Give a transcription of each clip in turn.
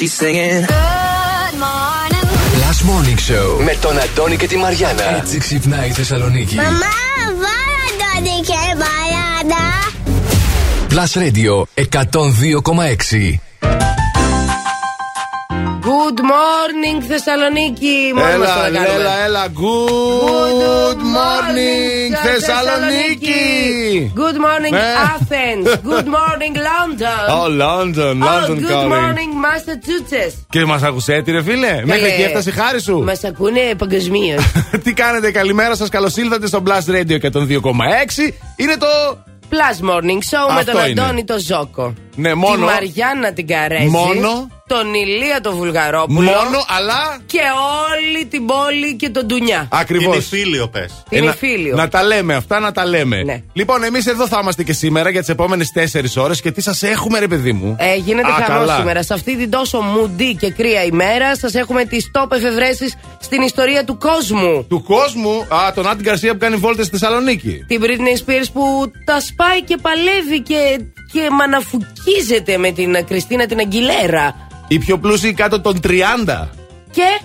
She's singing. Good morning. Last Morning Show με τον Αντώνη και τη Μαριάνα. Έτσι ξυπνάει η Θεσσαλονίκη. Μαμά, βάλα Αντώνη και Μαριάνα. Plus Radio 102,6. Good morning Θεσσαλονίκη. έλα, έλα, έλα. Good, morning, Θεσσαλονίκη. Good morning ναι. Athens. Good morning London. Oh, London, London oh, Good morning Massachusetts. Και μας ακούσε έτσι, ρε φίλε; Μέχρι εκεί έφτασε η χάρη σου; Μας ακούνε παγκοσμίως. Τι κάνετε, καλημέρα σας. Καλώς ήλθατε στο Blast Radio 102,6. Είναι το Plus Morning Show με τον Αντώνη το Ζόκο. Ναι, μόνο. Τη Μαριάννα την Καρέζη. Μόνο τον Ηλία τον Βουλγαρόπουλο. Μόνο, αλλά. Και όλη την πόλη και τον Ντουνιά. Ακριβώς. Είναι φίλιο, πες. Είναι φίλιο. Να τα λέμε αυτά, να τα λέμε. Ναι. Λοιπόν, εμείς εδώ θα είμαστε και σήμερα για τις επόμενες 4 ώρες και τι σας έχουμε, ρε παιδί μου; Ε, γίνεται χαμό σήμερα. Σε αυτή την τόσο μουντή και κρύα ημέρα, σας έχουμε τις top εφευρέσεις στην ιστορία του κόσμου. Του κόσμου, α, τον Άντι Γκαρσία που κάνει βόλτες στη Θεσσαλονίκη. Την Britney Spears που τα σπάει και παλεύει και, και μαναφουκίζεται με την Κριστίνα την Αγγιλέρα. Οι πιο πλούσιοι κάτω των 30. Και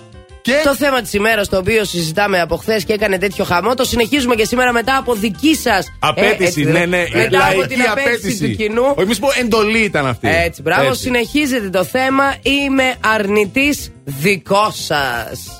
και... Το θέμα της ημέρας το οποίο συζητάμε από χθες και έκανε τέτοιο χαμό, το συνεχίζουμε και σήμερα μετά από δική σας απέτηση. Ε, ναι, ναι, μετά από την απέτηση, απέτηση του κοινού. Όχι, μη πω εντολή ήταν αυτή. Έτσι, μπράβο, έτσι. συνεχίζεται το θέμα. Είμαι αρνητής δικός σας.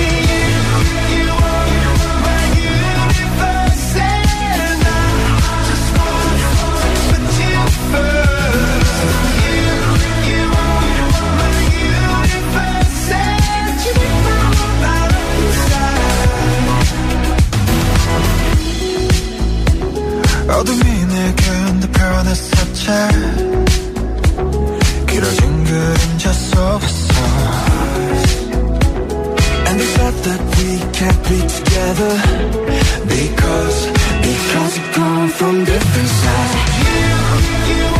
어둠이 내게 변했었지 길어진 그림자 속에서 And they thought that we can't be together Because, because we come from different sides You, you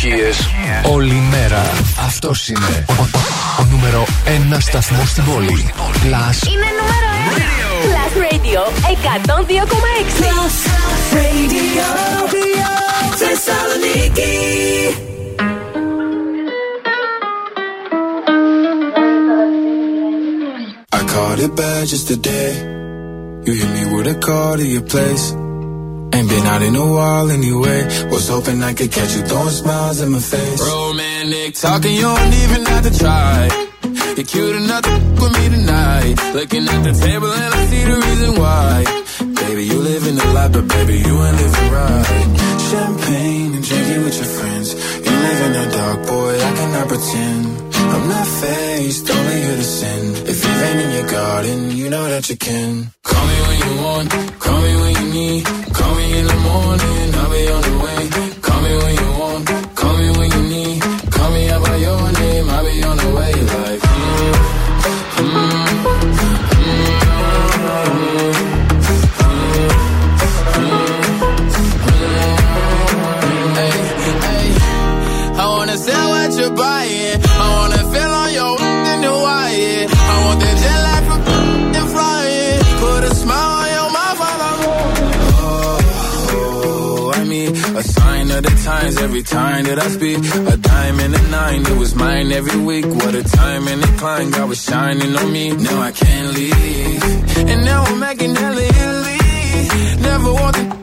πρωί. Επιτυχίες όλη μέρα. Αυτός είναι ο, ο, νούμερο 1 σταθμός στην πόλη. Plus. Είναι νούμερο 1. Plus Radio 102,6. Plus Radio. Θεσσαλονίκη. I caught it bad just today. You hit me with a call to your place. Ain't been out in a while anyway. Was hoping I could catch you throwing smiles in my face. Romantic talking, you don't even have to try. You're cute enough to with me tonight. Looking at the table and I see the reason why. Baby, you live in the light, but baby, you ain't living right. Champagne and drinking with your friends. You live in the dark, boy, I cannot pretend. I'm not faced, only here to sin. If you've in your garden, you know that you can. Call me when you want, call me when you need you every time that I speak. A diamond and a nine, it was mine every week. What a time and a climb, God was shining on me. Now I can't leave. And now I'm making hella. Never want the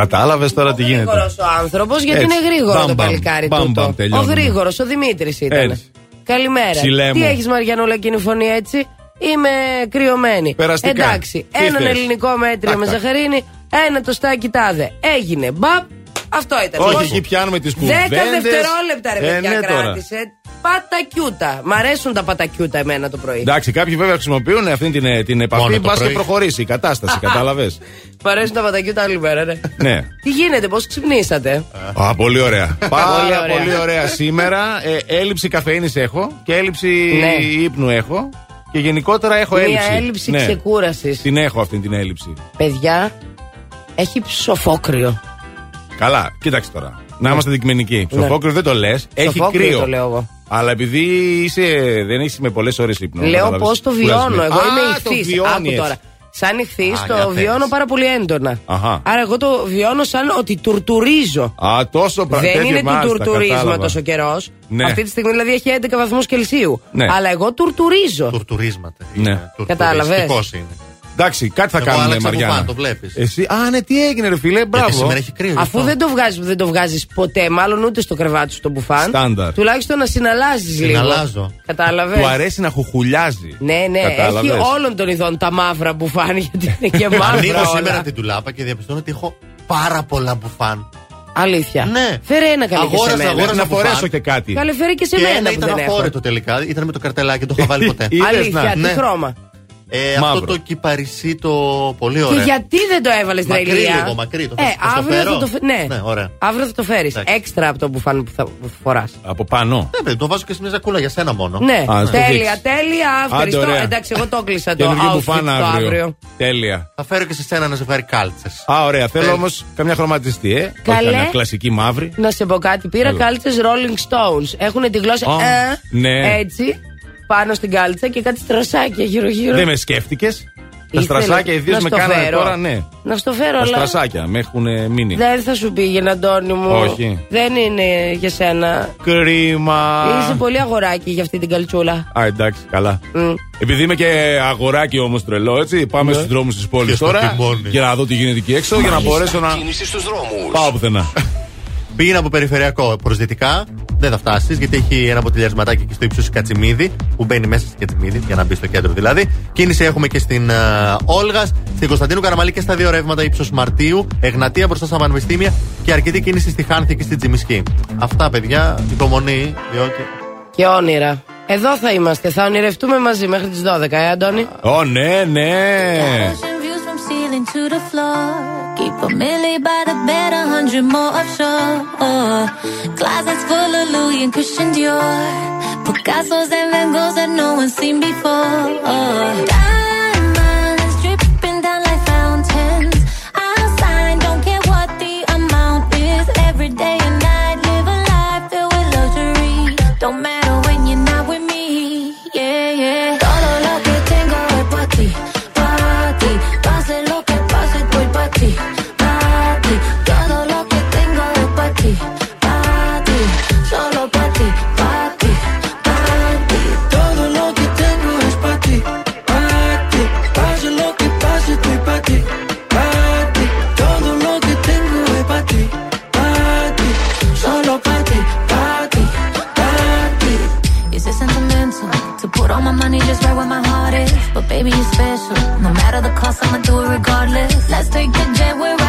Κατάλαβες τώρα τι γίνεται. Γρήγορος ο άνθρωπος, γιατί Έτσι. είναι γρήγορο Μπαμ, το μπαμ. παλικάρι Μπαμ, τούτο. μπαμ, Ο τελειώνουμε. γρήγορος, ο Δημήτρης ήταν. Έτσι. Καλημέρα. Ψηλέ Τι μου. έχεις Μαριανούλα εκείνη η φωνή έτσι; Είμαι κρυωμένη. Περαστικά. Εντάξει, Τι έναν θες; ελληνικό μέτριο Τάκ, με τάκ. ζαχαρίνη, ένα το στάκι τάδε. Έγινε. Μπαπ. Αυτό ήταν. Όχι, Πώς- εκεί πιάνουμε τις κουβέντες. Δέκα δευτερόλεπτα ρε ε, παιδιά ναι, τώρα. κράτησε. Πατακιούτα. Μ' αρέσουν τα πατακιούτα εμένα το πρωί. Εντάξει, κάποιοι βέβαια χρησιμοποιούν αυτή την, την επαφή. Μόνο το Πα και πρωί. προχωρήσει η κατάσταση, κατάλαβες; Μ' αρέσουν τα πατακιούτα άλλη μέρα, ρε. ναι. Τι γίνεται, πώς ξυπνήσατε; Α, πολύ ωραία. Πάρα Πολύ ωραία. πολύ ωραία. Σήμερα ε, έλλειψη καφέινης έχω και έλλειψη Ναι. ύπνου έχω. Και γενικότερα έχω Μία έλλειψη. έλλειψη Ναι. ξεκούρασης. Την έχω αυτή την έλλειψη. Παιδιά, έχει ψοφόκριο. Καλά, κοίταξε τώρα. Να είμαστε δικημενικοί. Ναι. Ψοφόκριο δεν το λες. Έχει Ψοφόκριο κρύο. το λέω εγώ. Αλλά επειδή είσαι, δεν έχει με πολλές ώρες ύπνο. Λέω κατάλαβες, πώς το κουρασμένη. βιώνω. Εγώ Α, είμαι το ηχθής. βιώνει Άκου έτσι. τώρα. Σαν ηχθής Α, για το πες. βιώνω πάρα πολύ έντονα. Αχα. Άρα εγώ το βιώνω σαν ότι τουρτουρίζω. Α, τόσο Δεν τέτοιο είναι του μάλιστα, τουρτουρίσματος κατάλαβα. ο καιρός. Ναι. Αυτή τη στιγμή δηλαδή έχει 11 βαθμούς Κελσίου. Ναι. Αλλά εγώ τουρτουρίζω. Τουρτουρίσματα. Ναι. Κατάλαβες. Τουρτουριστικός είναι. Εντάξει, κάτι θα Εγώ κάνουμε, άλλαξα Μαριάννα. μπουφάν, το βλέπεις. Εσύ, α, ναι, τι έγινε, ρε φίλε, Γιατί μπράβο. σήμερα έχει κρύο. γι' Αφού αυτό. δεν το βγάζεις δεν το βγάζεις ποτέ, μάλλον ούτε στο κρεβάτι σου το μπουφάν. Στάνταρ. Τουλάχιστον να συναλλάζεις λίγο. Συναλλάζω. Κατάλαβες; Του αρέσει να χουχουλιάζει. Ναι, ναι, Κατάλαβες; έχει όλων των ειδών τα μαύρα μπουφάν γιατί είναι και μαύρα. Ανοίγω όλα. σήμερα την τουλάπα και διαπιστώνω ότι έχω πάρα πολλά μπουφάν. Αλήθεια. Ναι. Φέρε ένα καλή και σε Αγόρασα, μένα. αγόρασα. Να μπουφάν. φορέσω και κάτι. Καλέ φέρε και σε Και μένα ένα που ήταν δεν έχω. αφόρετο τελικά. Ήταν με το καρτελάκι, δεν το είχα βάλει ποτέ. Είδες Αλήθεια, να. τι ναι. χρώμα. Ε, Μαύρο. αυτό το κυπαρισί το πολύ Και ωραίο. γιατί δεν το έβαλες Μακρύ τρελία. λίγο, μακρύ. Το ε, θες- θες το αύριο φέρω; θα το φε- Ναι, Ναι, ωραία. αύριο θα το φέρεις. Εντάξει. Έξτρα από το μπουφάν που θα φοράς. Από πάνω. Ναι, παιδί, το βάζω και σε μια ζακούλα για σένα μόνο. Ναι, Α, στο τέλεια, δείξεις. τέλεια. Άντε, Ευχαριστώ. ωραία. Εντάξει, εγώ το κλείσα το Καινούργιο outfit μπουφάν το αύριο. αύριο. Τέλεια. Θα φέρω και σε σένα ένα ζευγάρι κάλτσες. Α, ωραία. Θέλω Ε. όμως καμιά χρωματιστή, ε. Καλέ. Όχι καμιά κλασική μαύρη. Να σε πω κάτι. Πήρα Έλα. κάλτσες Rolling Stones. Έχουν τη γλώσσα Α, ε, ναι. έτσι πάνω στην κάλτσα και κάτι στρασάκια γύρω-γύρω. Δεν με σκέφτηκες; Τα στρασάκια, ιδίω με κάνανε τώρα, ναι. Να στο φέρω, Τα αλλά... στρασάκια με έχουν μείνει. Δεν θα σου πήγαινε, Αντώνη μου. Όχι. Δεν είναι για σένα. Κρίμα. Είσαι πολύ αγοράκι για αυτή την καλτσούλα. Α, εντάξει, καλά. Mm. Επειδή είμαι και αγοράκι όμως τρελό, έτσι. Πάμε ναι. στους δρόμους της πόλης τώρα. Για να δω τι γίνεται εκεί έξω, Μάλιστα. για να μπορέσω να. Πάω πουθενά. Πήγαινε από περιφερειακό προ δυτικά. Δεν θα φτάσεις γιατί έχει ένα ποτηλιασματάκι και στο ύψος τη Κατσιμίδη που μπαίνει μέσα στη Κατσιμίδη για να μπει στο κέντρο δηλαδή. Κίνηση έχουμε και στην ε, Όλγας, στην Κωνσταντίνου Καραμαλή και στα δύο ρεύματα ύψος Μαρτίου, Εγνατία μπροστά στα Πανεπιστήμια και αρκετή κίνηση στη Χάνθη και στην Τζιμισκή. Αυτά παιδιά, υπομονή, διότι. Και όνειρα. Εδώ θα είμαστε, θα ονειρευτούμε μαζί μέχρι τις 12, ε, Αντώνη; Ω, ναι, ναι. falling to the floor. Keep a million by the bed, a hundred more offshore. Closets full of Louis and Christian Dior. Picasso's and Van Goghs that no one's seen before. Put all my money just right where my heart is. But baby, you're special. No matter the cost, I'ma do it regardless. Let's take the jet, we're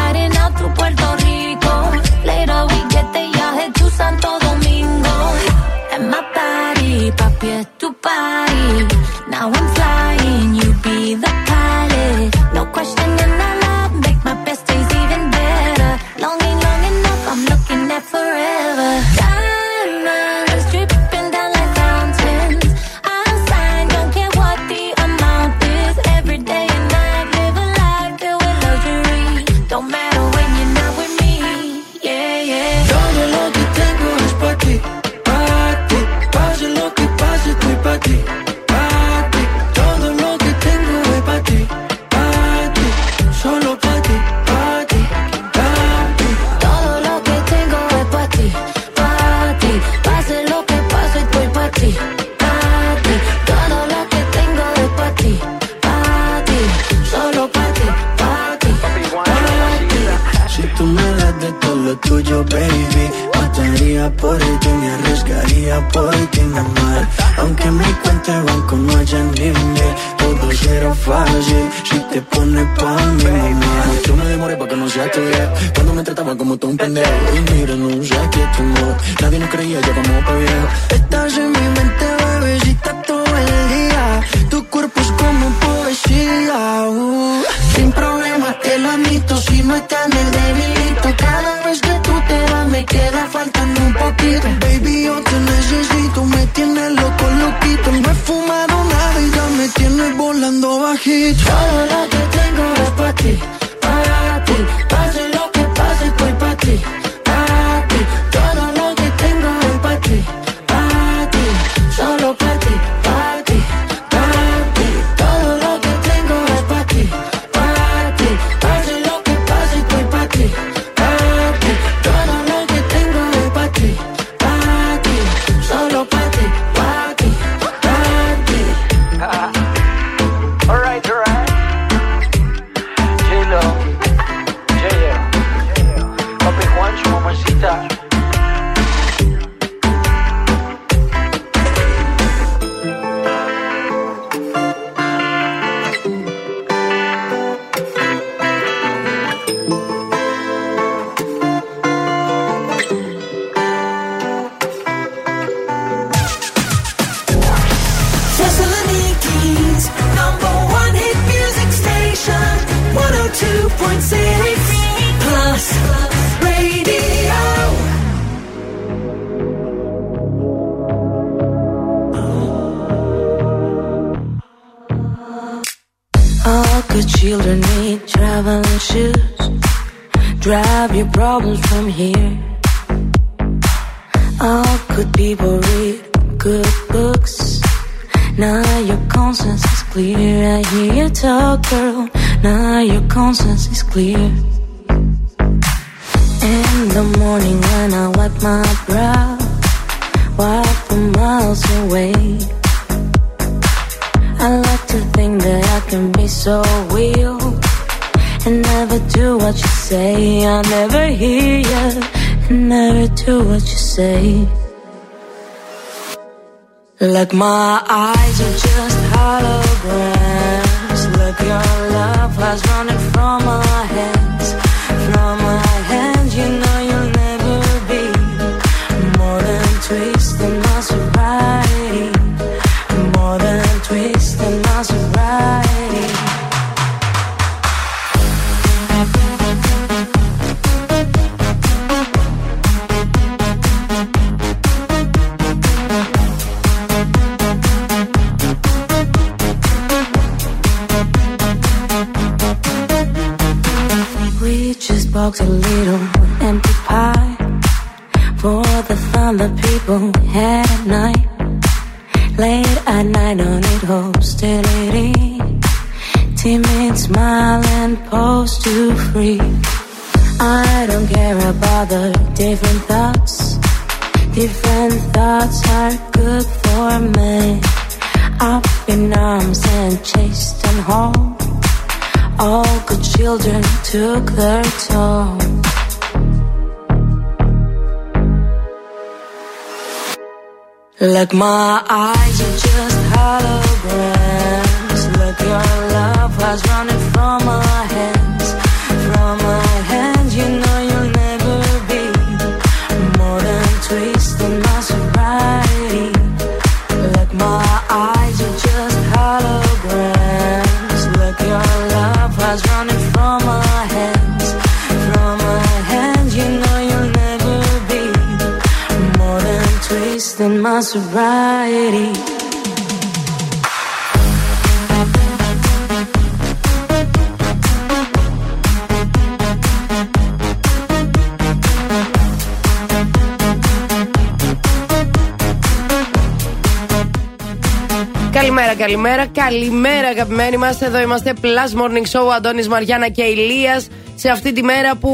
καλημέρα αγαπημένοι μας. Εδώ είμαστε Plus Morning Show, Αντώνης Μαριάννα και Ηλία. Σε αυτή τη μέρα που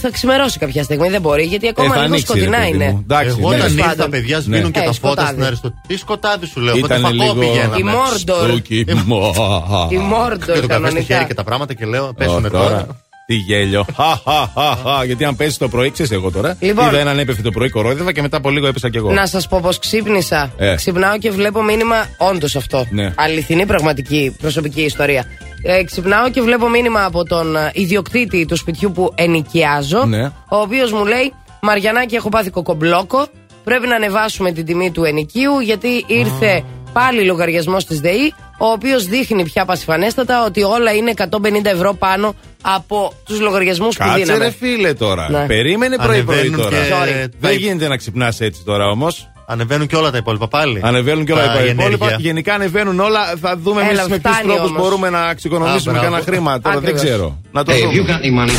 θα ξημερώσει κάποια στιγμή. Δεν μπορεί, γιατί ακόμα Ε, θα λίγο ανοίξει, ρε σκοτεινά παιδί είναι. μου. Εντάξει, Εγώ ναι. όταν Τέλος ήρθα, πάντων. παιδιά, σβήνουν και Ε, τα φώτα σκοτάδι. στην Αριστοτέλη. Τι σκοτάδι σου λέω, από Ήταν το φακό λίγο- πηγαίναμε. Η Μόρντορ. Στούκι. Η Και Μόρντορ το καφέ στο κανονικά. χέρι και τα πράγματα και λέω, Ω, πέσουνε τώρα. Τι γέλιο. Χα, χα, χα, χα. Γιατί αν πέσει το πρωί, ξέρεις εγώ τώρα. Λοιπόν. Είδα έναν έπεφτε το πρωί, κορόιδευα και μετά από λίγο έπεσα κι εγώ. Να σας πω πως ξύπνησα. Ε. Ξυπνάω και βλέπω μήνυμα. Όντως αυτό. Ναι. Αληθινή πραγματική προσωπική ιστορία. Ε, ξυπνάω και βλέπω μήνυμα από τον ε, ιδιοκτήτη του σπιτιού που ενοικιάζω. Ναι. Ο οποίος μου λέει: Μαριανάκη, έχω πάθει κοκομπλόκο. Πρέπει να ανεβάσουμε την τιμή του ενοικίου γιατί ήρθε πάλι λογαριασμός της ΔΕΗ. Ο οποίος δείχνει πια πασιφανέστατα ότι όλα είναι 150 ευρώ πάνω από τους λογαριασμούς που Κάτσε δίναμε. ρε φίλε τώρα. Ναι. Περίμενε πρωί-πρωί Ανεβαίνουν τώρα. και Sorry. τα Δεν υπ- γίνεται να ξυπνάς έτσι τώρα όμως. Ανεβαίνουν και όλα τα υπόλοιπα πάλι. Ανεβαίνουν και όλα Τα τα υπόλοιπα. ενέργεια. Γενικά ανεβαίνουν όλα. Θα δούμε Έλα, εμεί με ποιους φτάνει τρόπους όμως. μπορούμε να εξοικονομήσουμε Α, μπράβο. κανένα χρήμα. Τώρα δεν Ακριβώς. ξέρω. Να το Hey, if you δούμε. got any money;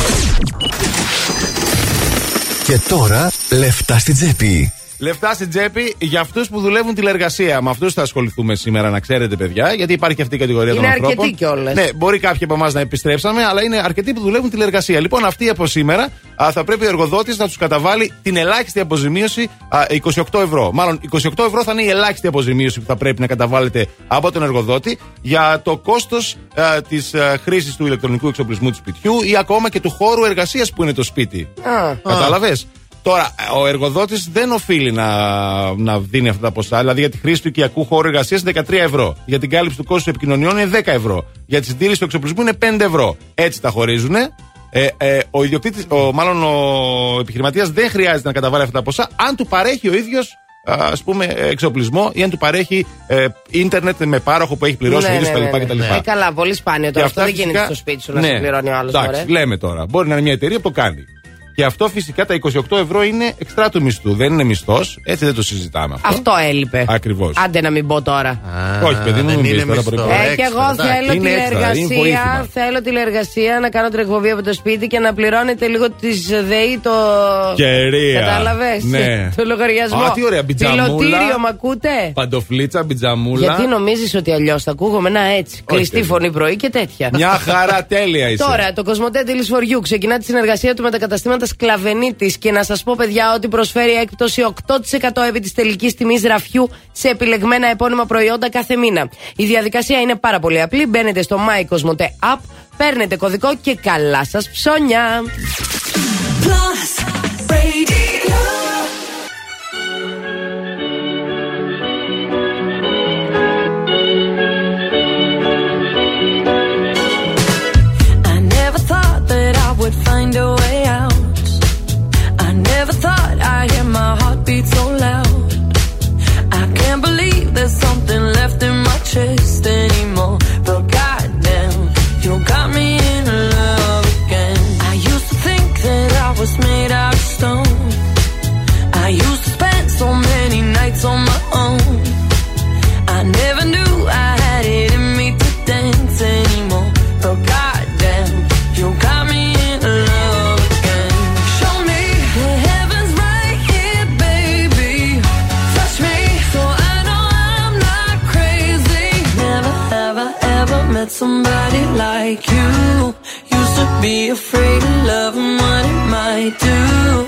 Και τώρα λεφτά στην τσέπη. Λεφτά στην τσέπη για αυτούς που δουλεύουν τηλεργασία. Με αυτούς θα ασχοληθούμε σήμερα, να ξέρετε, παιδιά, γιατί υπάρχει και αυτή η κατηγορία Είναι των ανθρώπων. αρκετοί κιόλας. Ναι, μπορεί κάποιοι από εμάς να επιστρέψαμε, αλλά είναι αρκετοί που δουλεύουν τηλεργασία. Λοιπόν, αυτοί από σήμερα α, θα πρέπει ο εργοδότης να τους καταβάλει την ελάχιστη αποζημίωση α, 28 ευρώ. Μάλλον 28 ευρώ θα είναι η ελάχιστη αποζημίωση που θα πρέπει να καταβάλλετε από τον εργοδότη για το κόστος της χρήσης του ηλεκτρονικού εξοπλισμού του σπιτιού ή ακόμα και του χώρου εργασίας που είναι το σπίτι. Α. Κατάλαβες; Τώρα, ο εργοδότης δεν οφείλει να, να δίνει αυτά τα ποσά. Δηλαδή, για τη χρήση του οικιακού χώρου εργασίας είναι 13 ευρώ. Για την κάλυψη του κόστους επικοινωνιών είναι 10 ευρώ. Για τη συντήρηση του εξοπλισμού είναι 5 ευρώ. Έτσι τα χωρίζουν. Ε, ε, ο ιδιοκτήτης, ο, μάλλον ο επιχειρηματίας δεν χρειάζεται να καταβάλει αυτά τα ποσά αν του παρέχει ο ίδιος α πούμε εξοπλισμό ή αν του παρέχει ε, ίντερνετ με πάροχο που έχει πληρώσει ο ίδιο κτλ. Ε, καλά, πολύ σπάνιο Και τώρα. αυτά Αυτό δεν γίνεται φυσικά- στο σπίτι σου να Ναι. σε πληρώνει ο άλλος. Εντάξει, λέμε τώρα. Μπορεί να είναι μια εταιρεία που το κάνει. Και αυτό φυσικά τα 28 ευρώ είναι εξτρά του μισθού. Δεν είναι μισθός. Έτσι δεν το συζητάμε αυτό. Αυτό έλειπε. Ακριβώς. Άντε να μην πω τώρα. Όχι, παιδί μου, δεν μην είναι πεις τώρα μισθό. πρέπει- Ε, και εγώ εντάξει. θέλω Είναι έξτρα, είναι τηλεεργασία. βοήθημα. Θέλω τηλεεργασία να κάνω την εκπομπή από το σπίτι και να πληρώνετε λίγο τη ΔΕΗ το. Κερία. Κατάλαβες; Ναι. Το λογαριασμό. Α, τι ωραία, μπιτζαμούλα. Πιλωτήριο, μ' ακούτε; Παντοφλίτσα, μπιτζαμούλα. Γιατί νομίζεις ότι αλλιώς θα ακούγομαι; Ένα έτσι. Κλειστή παιδί. φωνή πρωί και τέτοια. Μια χαρά τέλεια είσαι. Τώρα, το Κοσμοτέ Φοριού ξεκινά τη συνεργασία του με τα καταστήματα Σκλαβενίτη και να σας πω, παιδιά, ότι προσφέρει έκπτωση 8% επί της τελικής τιμής ραφιού σε επιλεγμένα επώνυμα προϊόντα κάθε μήνα. Η διαδικασία είναι πάρα πολύ απλή. Μπαίνετε στο My Cosmote App, παίρνετε κωδικό και καλά σας ψώνια. Plus there's something left in my chest anymore. Ever somebody like you. Used to be afraid of love and what it might do.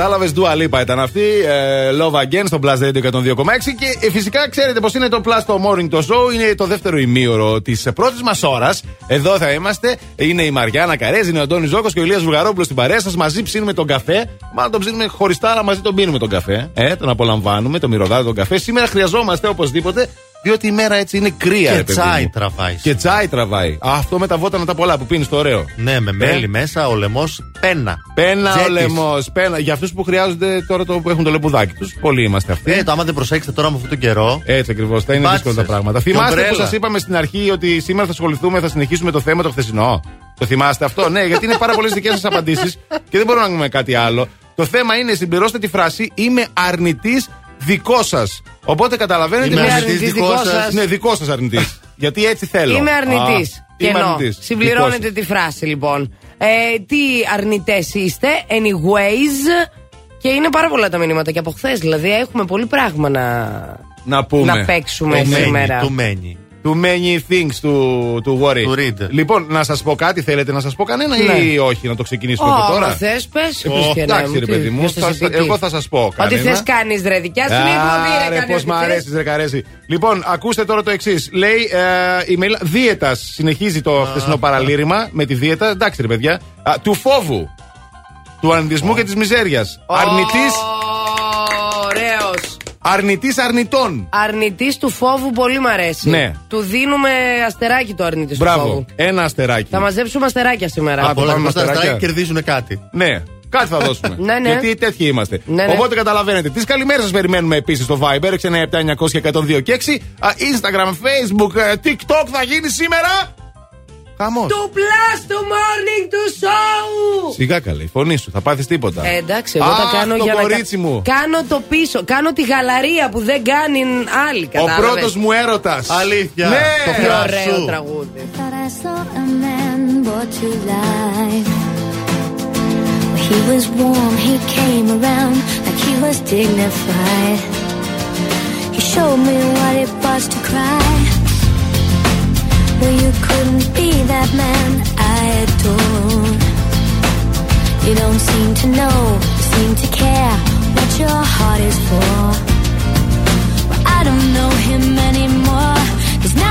κατάλαβες, Dua Lipa ήταν αυτή. ε, Love Again στο Plus Radio 102,6. Και ε, φυσικά ξέρετε πως είναι το Plus το Morning το Show. Είναι το δεύτερο ημίωρο της πρώτης μας ώρας. Εδώ θα είμαστε. Είναι η Μαριάννα Καρέζ, είναι ο Αντώνης Ζώκος και ο Ηλίας Βουγαρόπουλος στην παρέα σας. Μαζί ψήνουμε τον καφέ. Μάλλον τον ψήνουμε χωριστά, αλλά μαζί τον πίνουμε τον καφέ. Ε, τον απολαμβάνουμε, τον μυρωδάτε τον καφέ. Σήμερα χρειαζόμαστε οπωσδήποτε Διότι η μέρα έτσι είναι κρύα, Και ρε παιδί τσάι μου. τραβάει. Και τσάι τραβάει. Α, Αυτό με τα βότανα τα πολλά που πίνεις το ωραίο. Ναι, με μέλι Ε. μέσα, ο λαιμός πένα. Πένα ο Τζέτης. λαιμός. Πένα. Για αυτούς που χρειάζονται τώρα το, που έχουν το λεπουδάκι τους. Πολλοί είμαστε αυτοί. Ε, το άμα δεν προσέξετε τώρα με αυτόν τον καιρό. Έτσι ακριβώς. Θα είναι Μπάτσες. δύσκολα τα πράγματα. Και Θυμάστε που ομπρέλα. σας είπαμε στην αρχή ότι σήμερα θα ασχοληθούμε, θα συνεχίσουμε το θέμα το χθεσινό; Το θυμάστε αυτό, ναι, γιατί είναι πάρα πολλές δικές σας απαντήσεις και δεν μπορούμε να πούμε κάτι άλλο. Το θέμα είναι συμπληρώστε τη φράση Είμαι αρνητής δικό σας. Οπότε καταλαβαίνετε. Είμαι μια- αρνητής δικό σας. Ναι, δικό σας αρνητής. γιατί έτσι θέλω. Είμαι αρνητής. Α, Είμαι Κενό. αρνητής. Συμπληρώνετε Δικός τη φράση λοιπόν. Ε, τι αρνητές είστε, anyways. Και είναι πάρα πολλά τα μηνύματα και από χθες. Δηλαδή έχουμε πολύ πράγμα να, σας. Να πούμε. να παίξουμε Του μένει, σήμερα. του μένει. Too many things to, to worry. To read. Λοιπόν, να σας πω κάτι, θέλετε να σας πω κανένα Ναι. ή όχι, να το ξεκινήσουμε από Ω, τώρα; μα θες, πες, Ε, πες και ναι, εντάξει, ρε τι, παιδί μου, ποιος θα θα- σε πει τι. εγώ θα σας πω Ό,τι κανένα. θες κάνεις, ρε. Δικιά σου είναι η εκπομπή, ρε. Άρε, κάνεις πώς μ' ό,τι θες. αρέσει, ρε καρέση. Λοιπόν, ακούστε τώρα το εξής. Λέει ε, η Μελ... Δίαιτας. Συνεχίζει το χθεσινό παραλήρημα με τη δίαιτα. Εντάξει, ρε παιδιά. Α, του φόβου. Του αρνητισμού και της μιζέριας. Αρνητής Ωραίος. αρνητής αρνητών. Αρνητής του φόβου πολύ μ' αρέσει. Ναι. Του δίνουμε αστεράκι το αρνητή του Μπράβο. φόβου. Ένα αστεράκι. Θα μαζέψουμε αστεράκια σήμερα. Α, Από όλα πάμε αυτά τα αστεράκια. αστεράκια κερδίζουν κάτι. Ναι, κάτι θα δώσουμε. Ναι, ναι. Γιατί τέτοιοι είμαστε. Ναι, ναι. Οπότε καταλαβαίνετε. Τις καλημέρες σας περιμένουμε επίσης στο Viber 697-900-1026. και 6. Α, Instagram, Facebook, ε, TikTok θα γίνει σήμερα. Χαμός. Του plus του morning του show! Σιγά καλέ, η φωνή σου, θα πάθεις τίποτα. Ε, εντάξει, εγώ Αχ, τα κάνω το για να. κορίτσι μου. Κάνω το πίσω. Κάνω τη γαλαρία που δεν κάνει άλλη. Ο Κατάλαβες. πρώτος μου έρωτας. Αλήθεια. Ναι. Το Τι φράσου. ωραίο τραγούδι. Thought I saw a man brought to life. He was warm, he came around like he was dignified. He showed me what it was to cry. Well, you couldn't be that man I adore. You don't seem to know, seem to care what your heart is for. Well, I don't know him anymore. There's nothing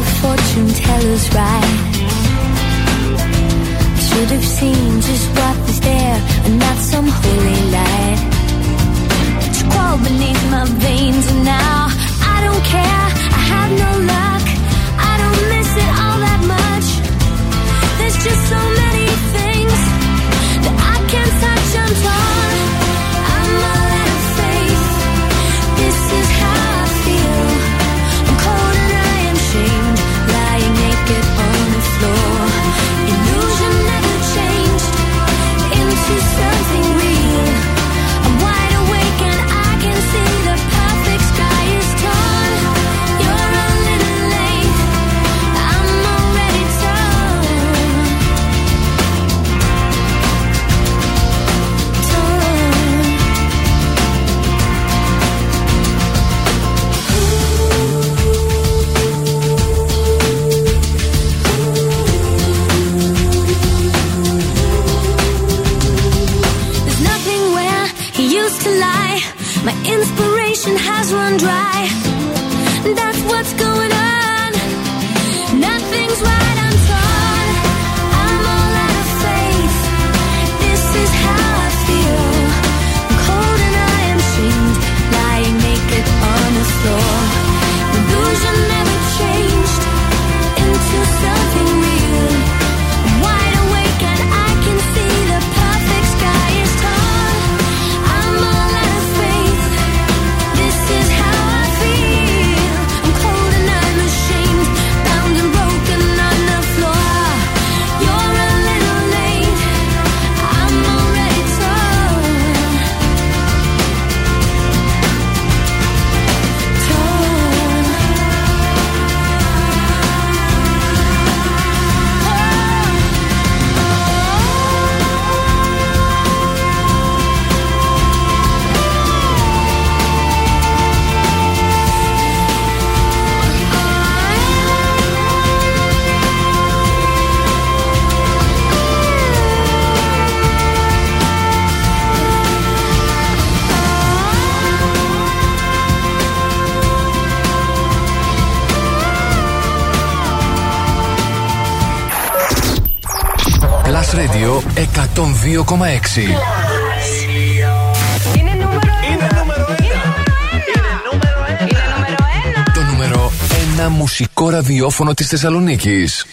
the fortune teller's right. Should have seen just what was there and not some holy light. But you crawl beneath my veins and now I don't care. I have no luck. has run dry. Radio 102,6. Είναι νούμερο Το νούμερο 1 μουσικό ραδιόφωνο της Θεσσαλονίκης.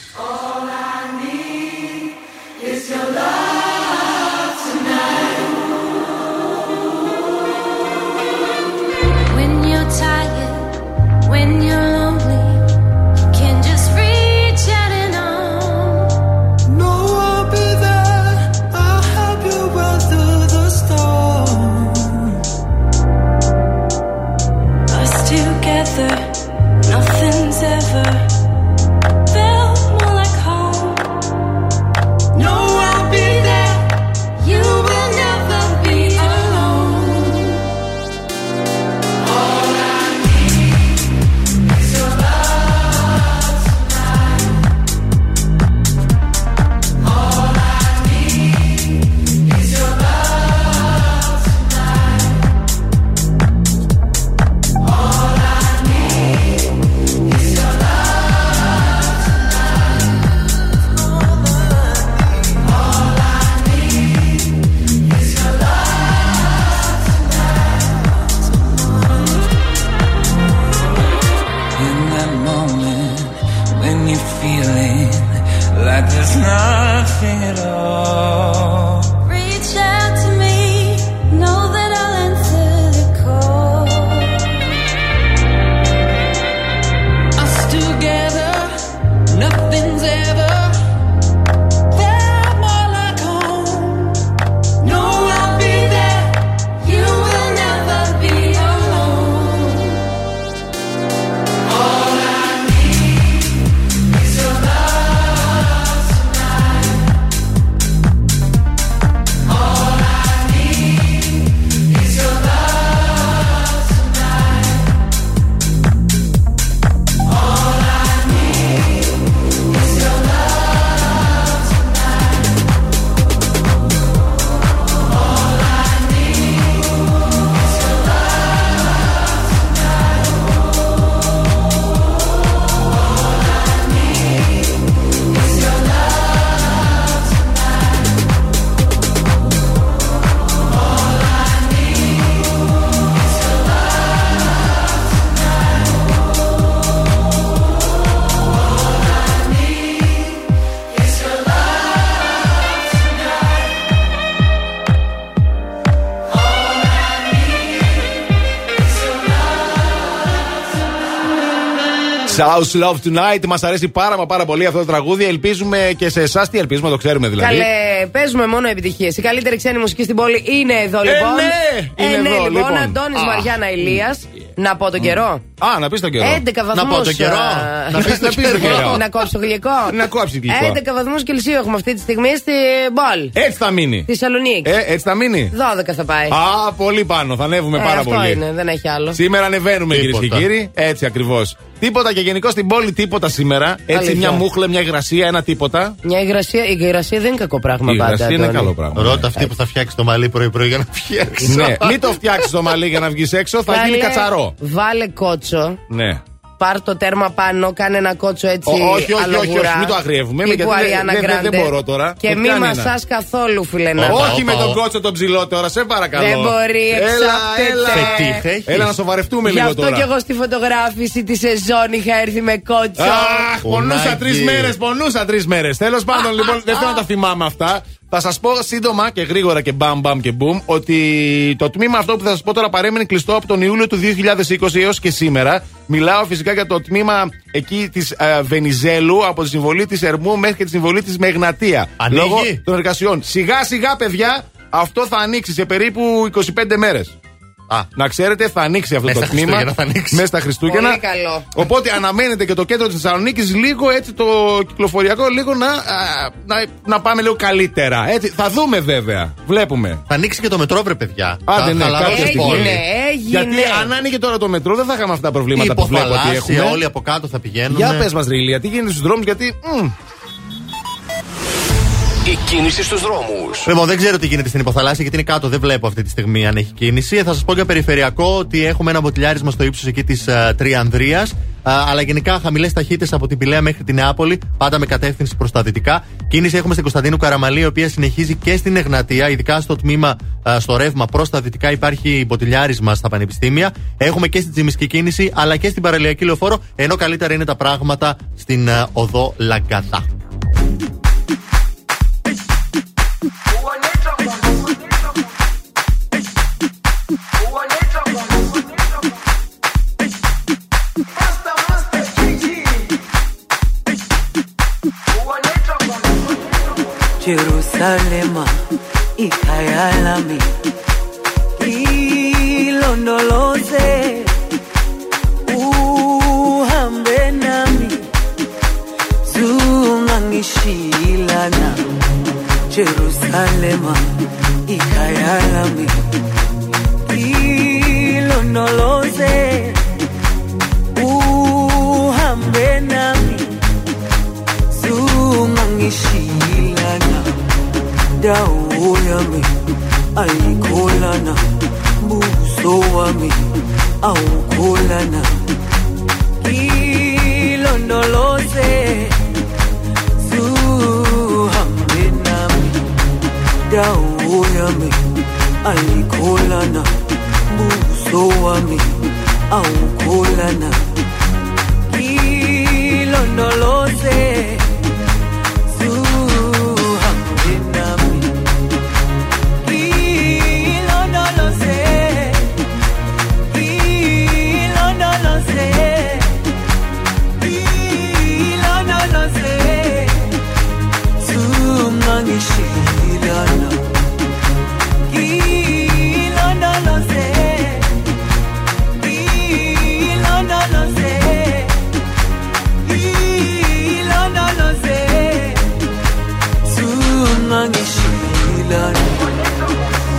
South Love Tonight. Μας αρέσει πάρα μα πάρα πολύ αυτό το τραγούδι. Ελπίζουμε και σε εσάς. Τι ελπίζουμε, το ξέρουμε δηλαδή. Καλέ, παίζουμε μόνο επιτυχίες. Η καλύτερη ξένη μουσική στην πόλη είναι εδώ λοιπόν. ναι, είναι ε, ναι, εδώ, λοιπόν. λοιπόν. Αντώνης Α. Μαριάννα Ηλίας. Να πω τον καιρό. Α, να πεις τον καιρό. 11 βαθμού. πω τον καιρό. Να πεις- να πεις τον καιρό. Να κόψω γλυκό. Να κόψεις γλυκό. 11 βαθμούς Κελσίου έχουμε αυτή τη στιγμή στην πόλη. Έτσι θα μείνει. Στη Θεσσαλονίκη. Ε, έτσι θα μείνει. 12 θα πάει. Α, πολύ πάνω. Θα ανέβουμε Ε, πάρα αυτό πολύ. είναι, δεν έχει άλλο. Σήμερα ανεβαίνουμε κυρίες και Τίποτα. κύριοι. Έτσι ακριβώς. Τίποτα και γενικώ στην πόλη τίποτα σήμερα. Έτσι Αλήθεια. μια μούχλα, μια υγρασία, ένα τίποτα. Μια υγρασία, η υγρασία δεν είναι κακό πράγμα Η πάντα. υγρασία είναι Αντώνη. καλό πράγμα. Ρώτα αυτή που θα φτιάξει το μαλλί πρωί-πρωί για να φτιάξει. Ναι, μην το φτιάξεις το μαλλί για να βγεις έξω, θα γίνει Βάλε- κατσαρό. Βάλε κότσο. Ναι. Πάρ το τέρμα πάνω, κάνε ένα κότσο έτσι. Ω, όχι, όχι, όχι, αλογουρά, όχι, μην το αγριεύουμε, τύπου γιατί δεν- Ariana δεν- δεν- δεν Grande. μπορώ τώρα. Και Μου μη κάνει μασάς ένα. καθόλου, φιλενά. Όπα, Όχι με όπα, τον όπα. κότσο τον ψηλό τώρα, σε παρακαλώ. Δεν μπορεί, Έλα, εξάπτεται. έλα. Φετίχ έχεις; Έλα να σοβαρευτούμε Γι' λίγο αυτό τώρα. και εγώ στη φωτογράφηση τη σεζόν είχα έρθει με κότσο. Αχ, πονούσα Πονάκι. τρει μέρες, πονούσα τρεις μέρες. Τέλος πάντων, λοιπόν, δεν θέλω να τα θυμάμαι αυτά. Θα σας πω σύντομα και γρήγορα και μπαμ μπαμ και μπουμ ότι το τμήμα αυτό που θα σας πω τώρα παρέμεινε κλειστό από τον Ιούλιο του 2020 έως και σήμερα. Μιλάω φυσικά για το τμήμα εκεί της Βενιζέλου από τη συμβολή της Ερμού μέχρι και τη συμβολή της Μεγνατία. Ανοίγει; Λόγω των εργασιών. Σιγά σιγά, παιδιά, αυτό θα ανοίξει σε περίπου 25 μέρες. Α, Να ξέρετε, θα ανοίξει αυτό Μέσα το στα τμήμα. Χριστούγεννα θα ανοίξει. Μέσα στα Χριστούγεννα. Πολύ καλό. Οπότε αναμένεται και το κέντρο της Θεσσαλονίκης λίγο έτσι το κυκλοφοριακό λίγο να, α, να, να πάμε λίγο καλύτερα. Έτσι, θα δούμε βέβαια. Βλέπουμε. θα ανοίξει και το μετρό, βρε παιδιά. Άντε, Θα ναι, χαλαρώσει κάποια η στιγμή. πόλη. Έγινε, έγινε. Γιατί αν άνοιγε τώρα το μετρό δεν θα είχαμε αυτά τα προβλήματα που βλέπω ότι Υποθαλάσσια, έχουμε. όλοι από κάτω θα πηγαίνουν. Για πες μας, Ρίλια, τι γίνεται στους δρόμους, γιατί. μμ, Η κίνηση στους δρόμους. Λοιπόν, δεν ξέρω τι γίνεται στην υποθαλάσσια γιατί είναι κάτω. Δεν βλέπω αυτή τη στιγμή αν έχει κίνηση. Θα σας πω για περιφερειακό ότι έχουμε ένα μποτιλιάρισμα στο ύψος εκεί της Τριανδρία. αλλά γενικά χαμηλές ταχύτητες από την Πηλαία μέχρι την Νεάπολη, πάντα με κατεύθυνση προς τα δυτικά. Κίνηση έχουμε στην Κωνσταντίνου Καραμαλή, η οποία συνεχίζει και στην Εγνατία, ειδικά στο τμήμα α, στο ρεύμα προς τα δυτικά υπάρχει μποτιλιάρισμα στα πανεπιστήμια. Έχουμε και στην Τζιμισκή κίνηση, αλλά και στην παραλιακή λεωφόρο, ενώ καλύτερα είναι τα πράγματα στην α, οδό Λαγκαδά. Jerusalema ikhaya lami ilondoloze uhambe nami zungangishilana Jerusalema ikhaya lami ilondoloze uhambe nami. Zungangishilana dawo yami ayikholana buso wami awukholana. Ilondoloze Dau yami Alikolana Buso wami Aukolana Ilondolose Ilondolose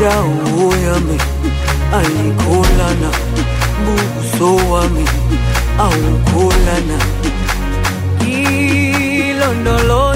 dawo yami ayikholana buso wami awukholana ilondoloze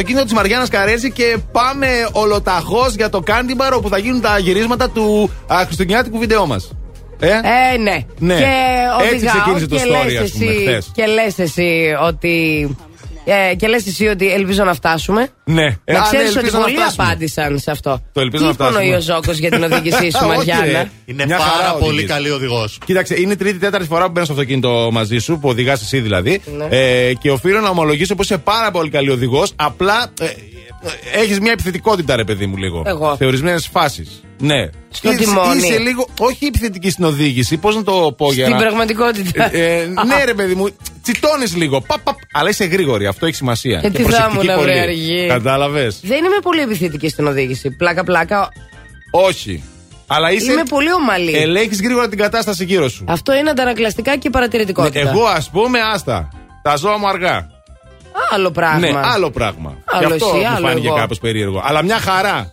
αυτοκίνητο της Μαριάννας Καρέζη και πάμε ολοταχώς για το Κάντιμπαρ όπου θα γίνουν τα γυρίσματα του α, χριστουγεννιάτικου βίντεο μας. Ε; Ε, ναι. Ναι. Και Έτσι οδηγάω ξεκίνησε το και story, λες ας πούμε, εσύ- χθες. Και λες εσύ ότι... Ε, και λες εσύ ότι ελπίζω να φτάσουμε. Ναι. Ε, Να α, ναι, ξέρεις ότι ελπίζω να πολλοί φτάσουμε. απάντησαν σε αυτό. Το ελπίζω Τι να φτάσουμε. υπονοεί ο Ζώκος για την οδήγησή σου, Όχι, Μαριάννα; ρε. Είναι Μια πάρα χαρά πολύ οδηγείς. καλή οδηγός. Κοίταξε, είναι η τρίτη-τέταρτη φορά που μπαίνω στο αυτοκίνητο μαζί σου, που οδηγάς εσύ δηλαδή. Ναι. Ε, και οφείλω να ομολογήσω πως είσαι πάρα πολύ καλή οδηγός. Απλά ε, έχεις μια επιθετικότητα, ρε παιδί μου, λίγο. Εγώ. Σε ορισμένε φάσεις. Ναι. Στο Είσαι- τιμόνι. Είσαι λίγο. Όχι επιθετική στην οδήγηση, πώς να το πω για Στην να- πραγματικότητα. Ε, ε, ναι, ρε παιδί μου, τσιτώνεις λίγο. Παπ, παπ, αλλά είσαι γρήγορη, αυτό έχει σημασία. Και τι θα προσεκτική ήμουν, πολύ. βρε, αργή. Κατάλαβες; Δεν είμαι πολύ επιθετική στην οδήγηση. Πλάκα-πλάκα. Όχι. Αλλά είσαι. Είμαι πολύ ομαλή. Ελέγχεις γρήγορα την κατάσταση γύρω σου. Αυτό είναι αντανακλαστικά και παρατηρητικότητα. Εγώ, ας πούμε, άστα. Τα ζώα μου αργά. Άλλο πράγμα. Ναι, άλλο πράγμα. Άλλος Γι' αυτό εσύ, μου άλλο φάνηκε εγώ. κάπως περίεργο. Αλλά μια χαρά.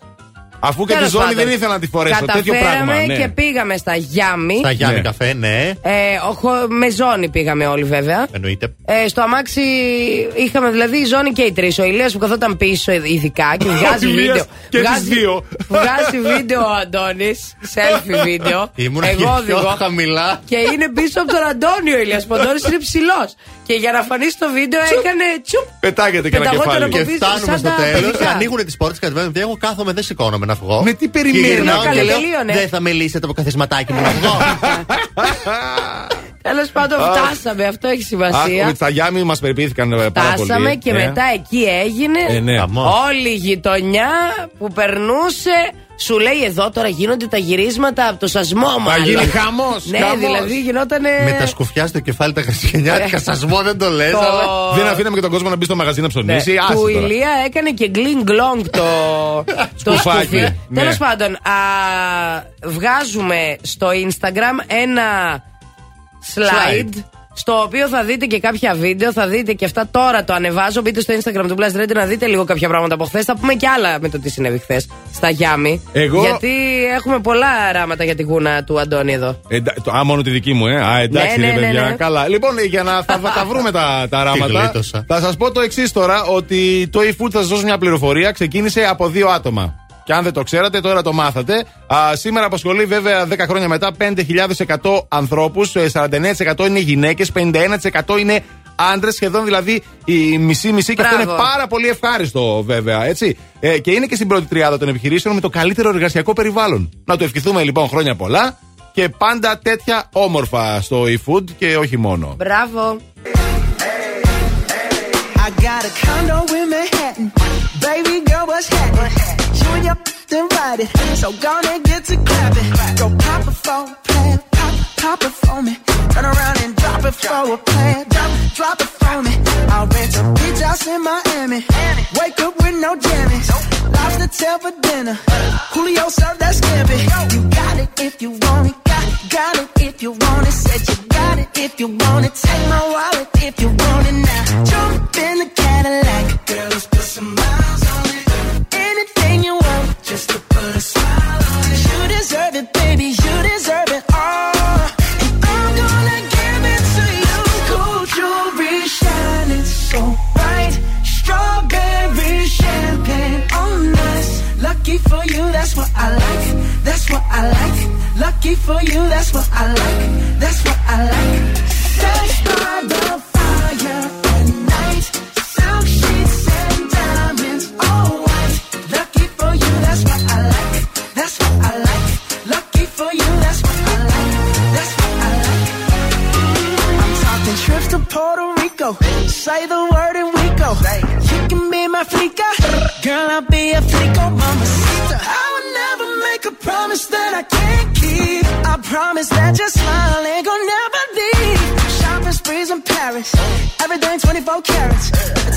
Αφού και τη Τέλος ζώνη πάντων, δεν ήθελα να τη φορέσω. Τέτοιο καταφέραμε πράγμα. Ναι. και πήγαμε στα Γιάμι. Στα Γιάννη Ναι. καφέ, ναι. Ε, οχο- με ζώνη πήγαμε όλοι βέβαια. Εννοείται. Ε, στο αμάξι είχαμε δηλαδή η ζώνη και οι τρεις. Ο Ηλίας που καθόταν πίσω ειδικά και βγάζει Ο Ηλίας βίντεο. και τις βγάζει, δύο. Βγάζει βίντεο ο Αντώνης. Selfie βίντεο. Ήμουν Εγώ και πιο οδηγώ. χαμηλά. Και είναι πίσω από τον Αντώνη ο Ηλίας. Ο Αντώνης είναι ψηλός. Και για να φανείς στο βίντεο έκανε τσουπ. Πετάγεται και ένα Πεταγόταν κεφάλι. από Και πίσω φτάνουμε σαν στο τα τέλος και παιδικά. ανοίγουν τις πόρτες και κατεβαίνουν. Εγώ κάθομαι, δεν σηκώνομαι να βγω. Με τι Και περιμένει. γυρνάω Καλέ, και λέω, τελείωνε. Δεν θα με λύσετε το καθισματάκι μου να βγω. Τέλος πάντων, φτάσαμε. Αυτό έχει σημασία. Άκου, στα Γιάμι μας περιποιήθηκαν ε, πάρα πολύ. Φτάσαμε και Ε. μετά εκεί έγινε Ε, ναι. Χαμός. όλη η γειτονιά που περνούσε. Σου λέει εδώ τώρα γίνονται τα γυρίσματα από το σασμό Θα μάλλον. γίνει χαμός, Ναι, χαμός. δηλαδή γινότανε. Με τα σκουφιά στο κεφάλι τα χριστουγεννιάτικα. Σα πω δεν το λες, Το- αλλά. Δεν αφήναμε και τον κόσμο να μπει στο μαγαζί να Ναι, ψωνίσει. άσε του τώρα. Ηλία έκανε και γκλινγκ γκλονγκ το, το Σκουφάκι, σκουφί. ναι. Τέλος πάντων, α, βγάζουμε στο Instagram ένα slide. Slide. Στο οποίο θα δείτε και κάποια βίντεο, θα δείτε και αυτά τώρα το ανεβάζω. Μπείτε στο Instagram του Blast Radio να δείτε λίγο κάποια πράγματα από χθες. Θα πούμε και άλλα με το τι συνέβη χθες στα Γιάμι. Εγώ- Γιατί έχουμε πολλά ράματα για τη γούνα του Αντώνη εδώ. Εντά- το- Α, μόνο τη δική μου, ε. Α, εντάξει, Ναι, ρε ναι, ναι, παιδιά. ναι. Καλά. Λοιπόν, ε, για να θα, θα τα βρούμε τα, τα ράματα. γλίτωσα. θα σας πω το εξής τώρα: Ότι το eFood θα σας δώσω μια πληροφορία. Ξεκίνησε από δύο άτομα. Και αν δεν το ξέρατε, τώρα το μάθατε. Α, σήμερα απασχολεί βέβαια 10 χρόνια μετά 5.100 ανθρώπους. 49% είναι γυναίκες, 51% είναι άντρες, σχεδόν δηλαδή η μισή-μισή. Και αυτό Μπράβο. είναι πάρα πολύ ευχάριστο βέβαια, έτσι. Ε, και είναι και στην πρώτη τριάδα των επιχειρήσεων με το καλύτερο εργασιακό περιβάλλον. Να το ευχηθούμε λοιπόν χρόνια πολλά και πάντα τέτοια όμορφα στο eFood και όχι μόνο. Μπράβο. I got a condo in Manhattan. Baby girl, what's happening? You and your invited, so gonna get to clapping. Go pop a plan, pop, pop it for me. Turn around and drop it for a plan, drop, drop it for me. I'll rent a beach house in Miami. Wake up with no jammies. Lobster tail for dinner. Julio served that scampi. You got it if you want it. Got it if you want it, said you got it if you want it. Take my wallet if you want it now. Jump in the Cadillac, girl, let's put some miles on it. Anything you want, just to put a smile on it. You deserve it, baby, you deserve it all. And I'm gonna give it to you. Gold jewelry shining so bright, strawberry champagne oh, on us. Lucky for you, that's what I like. That's what I like Lucky for you, that's what I like. That's what I like. Sex by the fire at night. Silk sheets and diamonds, all white. Lucky for you, that's what I like. That's what I like. Lucky for you, that's what I like. That's what I like. I'm talking trips to Puerto Rico. Say the word and we go. You can be my flica. Girl, I'll be a flico, mamacita. I would never make a promise that I can't promise that your smile ain't gonna never leave. Shopping sprees in Paris. Everything 24 carats.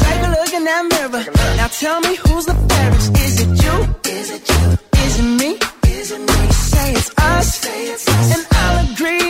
Take a look in that mirror. Now tell me who's the fairest. Is it you? Is it you? Is it me? Is it me? Say it's us. And I'll agree,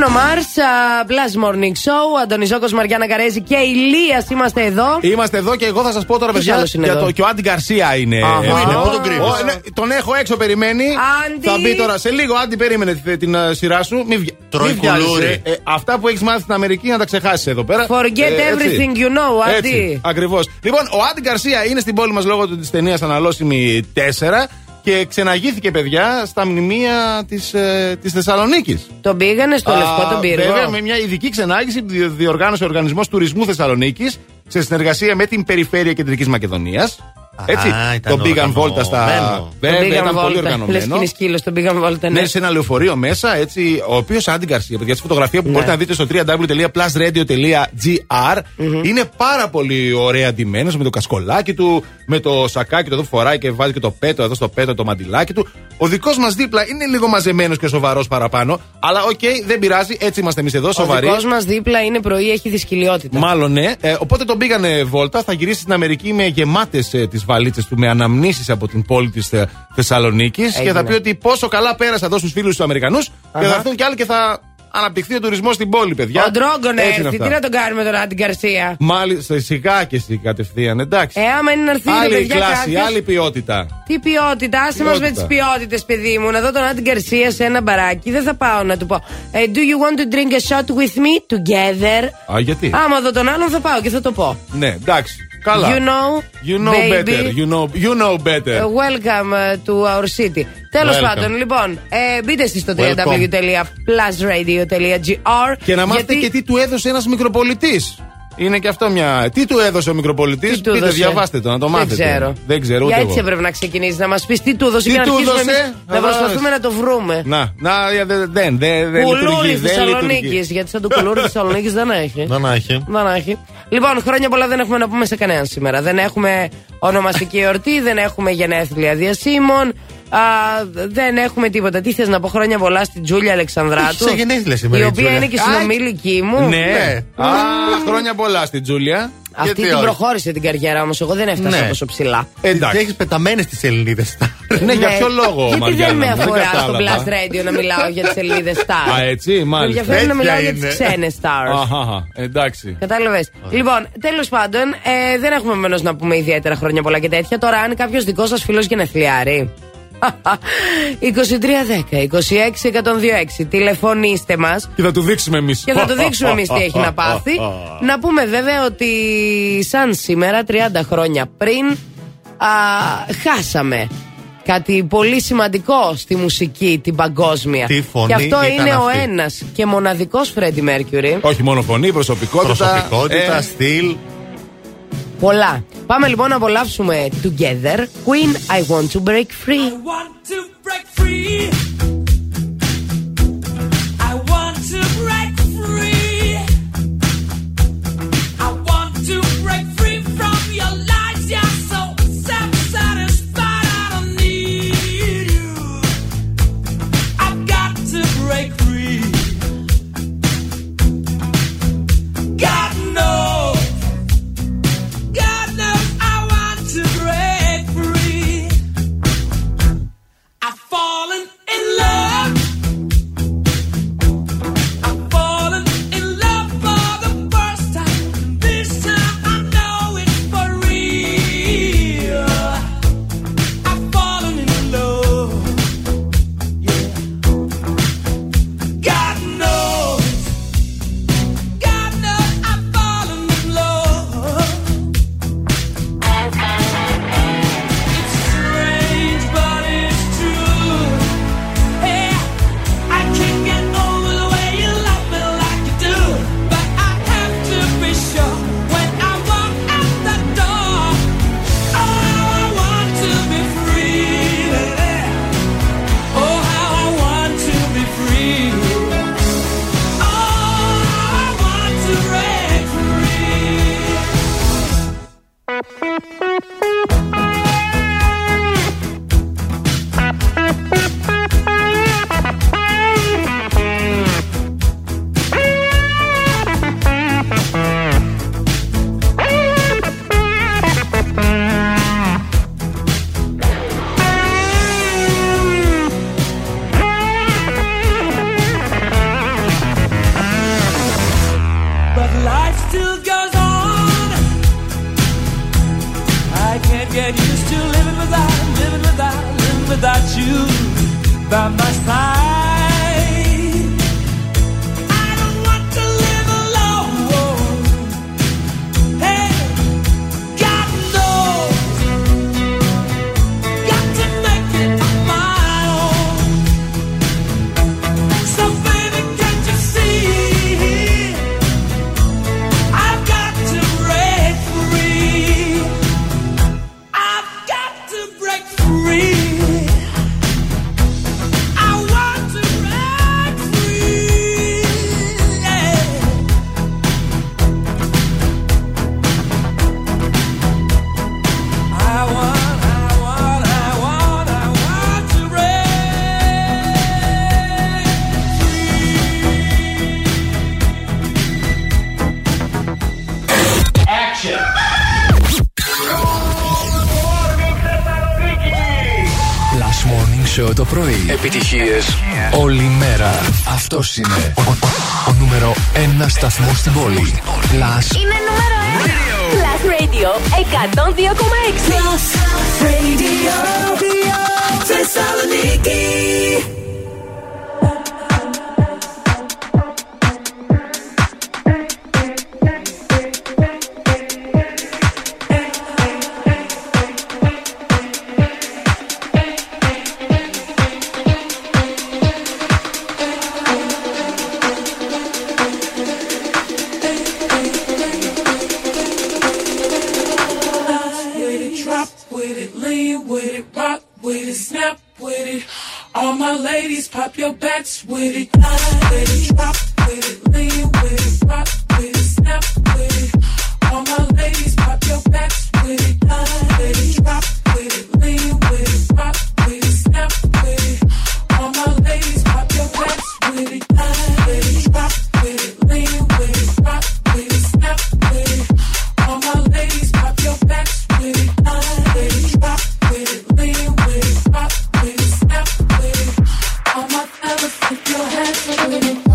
Bruno Mars, Plus Morning Show, Αντωνιζόκο Μαριάννα Καρέζη και Ηλία είμαστε εδώ. Είμαστε εδώ και εγώ θα σας πω τώρα, Ποιος παιδιά. άλλος είναι για εδώ; το, και ο Άντι Γκαρσία είναι. Αχα. εδώ. Είναι, πού τον κρύβεις; Ο, ναι, τον έχω έξω, περιμένει. Άντι. Θα μπει τώρα σε λίγο. Άντι, περίμενε τη- την, ε, σειρά σου. Μην, βγει- Τρώει μην βιάζεσαι. κουλούρι. Ε, αυτά που έχεις μάθει στην Αμερική να τα ξεχάσεις εδώ πέρα. Forget Ε, έτσι. everything you know, Άντι. Έτσι, ακριβώς. Λοιπόν, ο Άντι Γκαρσία είναι στην πόλη μας λόγω της ταινίας Αναλώσιμη 4 και ξεναγήθηκε, παιδιά, στα μνημεία της της Θεσσαλονίκης. Τον πήγανε στο Λευκό τον Πύργο. Βέβαια, με μια ειδική ξενάγηση που διο- διοργάνωσε ο Οργανισμός Τουρισμού Θεσσαλονίκης σε συνεργασία με την Περιφέρεια Κεντρικής Μακεδονίας. Έτσι. ήταν τον πήγαν βόλτα στα. οργανωμένο. Βέβαια, Τον πήγαν ήταν πολύ βόλτα. Λες οργανωμένο. και είναι σκύλος, τον πήγαν βόλτα. Ναι. Ναι, σε ένα λεωφορείο μέσα, έτσι, ο οποίος Άντι Γκαρσία, παιδιά, στη φωτογραφία που Ναι. μπορείτε να δείτε στο www.plusradio.gr είναι πάρα πολύ ωραία ντυμένος με το κασκολάκι του, με το σακάκι του εδώ που φοράει και βάζει και το πέτο εδώ στο πέτο το μαντιλάκι του. Ο δικός μας δίπλα είναι λίγο μαζεμένος και σοβαρός παραπάνω, αλλά οκ, δεν πειράζει, έτσι είμαστε εμείς εδώ, Ο σοβαροί. δικός μας δίπλα είναι πρωί, έχει δυσκολιότητα. Μάλλον ναι. Ε, οπότε τον πήγανε βόλτα. Θα γυρίσει στην Αμερική με γεμάτες ε, τις βαλίτσε του, με αναμνήσεις από την πόλη της ε, Θεσσαλονίκης. Και Έγινε. θα πει ότι πόσο καλά πέρασα εδώ στους φίλους τους Αμερικανούς. Και Αχα. θα έρθουν κι άλλοι και θα αναπτυχθεί ο τουρισμός στην πόλη, παιδιά. Ο Ντρόγκον Έτσι είναι έρθει, αυτά. τι να τον κάνουμε τώρα την Καρσία; Μάλιστα, σιγά και εσύ κατευθείαν, εντάξει. Ε, άμα είναι να έρθει, ρε άλλη παιδιά, κλάση, κάποιος- άλλη ποιότητα. Τι ποιότητα, άσε μας με τις Ποιότητα. ποιότητες, παιδί μου. Να δω τον Άντι Γκαρσία σε ένα μπαράκι. Δεν θα πάω να του πω. ε, do you want to drink a shot with me together? Α, γιατί; Άμα δω τον άλλον θα πάω και θα το πω. Ναι, εντάξει. Καλά. You know, You know baby. better. You know, you know better. Uh, welcome uh, to our city. Τέλος Welcome. πάντων, λοιπόν, ε, μπείτε εσεί στο Welcome. www.plusradio.gr. Και να μάθετε γιατί- και τι του έδωσε ένας μικροπολιτής. Είναι και αυτό μια. Τι του έδωσε ο μικροπολιτής, Τι του πείτε, έδωσε; διαβάστε το, να το μάθετε. Δεν ξέρω. Δεν ξέρω Για ούτε έτσι εγώ. έπρεπε να ξεκινήσεις, να μας πεις τι του έδωσε Τι και να του αρχίσουμε έδωσε; εμείς να Α, προσπαθούμε να το βρούμε. Να, να, ε, δεν, δεν, δεν, δεν λειτουργεί. Κουλούρι δεν Θεσσαλονίκης. λειτουργεί. Γιατί σαν το κουλούρι Θεσσαλονίκης δεν έχει. Δεν έχει. Δεν έχει. Λοιπόν, χρόνια πολλά δεν έχουμε να πούμε σε κανέναν σήμερα. Δεν έχουμε ονομαστική εορτή, δεν έχουμε γενέθλια διασύμων. Α, δεν έχουμε τίποτα. Τι θες να πω χρόνια πολλά στην Τζούλια Αλεξανδράτου. Έχει σε γενέθλια σήμερα Η η οποία Τζούλια. είναι και Α, συνομήλικη μου. Ναι. Α, χρόνια πολλά στην Τζούλια. Αυτή Γιατί την όχι; προχώρησε την καριέρα όμως. Εγώ δεν έφτασα Ναι. τόσο ψηλά. Εντάξει. Έχεις πεταμένες τις Ελληνίδε. Ναι, για ποιο λόγο, Γιατί Μαριάννα δεν με μου, δεν αφορά στο κατάλαβα. Blast Radio να μιλάω για τις σελίδες Star. Α, έτσι, Με μάλιστα. ενδιαφέρει να Τέτοια μιλάω για είναι. τι ξένες stars. Αχα, εντάξει. Κατάλαβες. Λοιπόν, τέλος πάντων, ε, δεν έχουμε επομένω να πούμε ιδιαίτερα χρόνια πολλά και τέτοια. Τώρα, αν κάποιος δικός σας φίλος γενεθλιάρει. 2310-26-126. Τηλεφωνήστε μας Και θα του δείξουμε εμείς. και θα το δείξουμε εμείς τι έχει να πάθει. να πούμε βέβαια ότι σαν σήμερα, 30 χρόνια πριν, α, χάσαμε κάτι πολύ σημαντικό στη μουσική, την παγκόσμια. Τι φωνή και αυτό ήταν είναι ο αυτή; ένας και μοναδικός Φρέντι Μέρκιουρι. Όχι μόνο φωνή, προσωπικότητα. Προσωπικότητα, Ε, στυλ. Πολλά. Πάμε λοιπόν να απολαύσουμε Together Queen I Want to Break Free. want to break free. If your hands are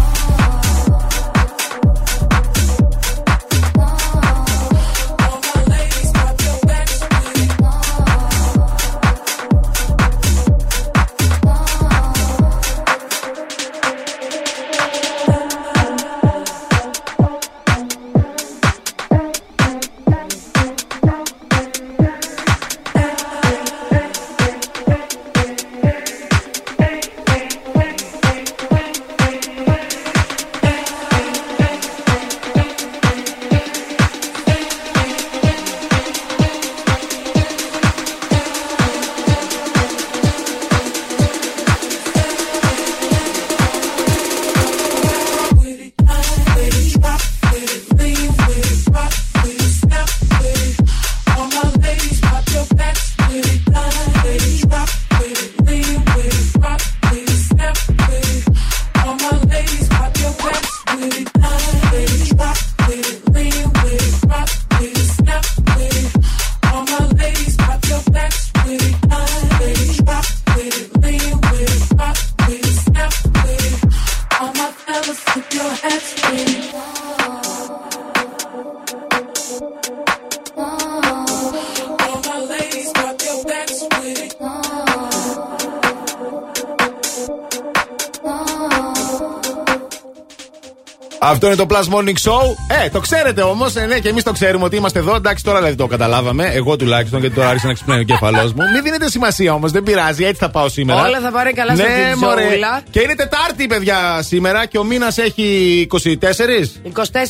Αυτό είναι το Plus Morning Show. Ε, το ξέρετε όμως. Ε, ναι, και εμείς το ξέρουμε ότι είμαστε εδώ. Εντάξει, τώρα δηλαδή το καταλάβαμε. Εγώ τουλάχιστον, γιατί τώρα άρχισε να ξυπνάει ο κεφαλός μου. Μην δίνετε σημασία όμως, δεν πειράζει. Έτσι θα πάω σήμερα. Όλα θα πάρει καλά σε ναι, αυτή τη μωρέ. ζωούλα. Και είναι Τετάρτη, παιδιά, σήμερα και ο μήνας έχει 24. 24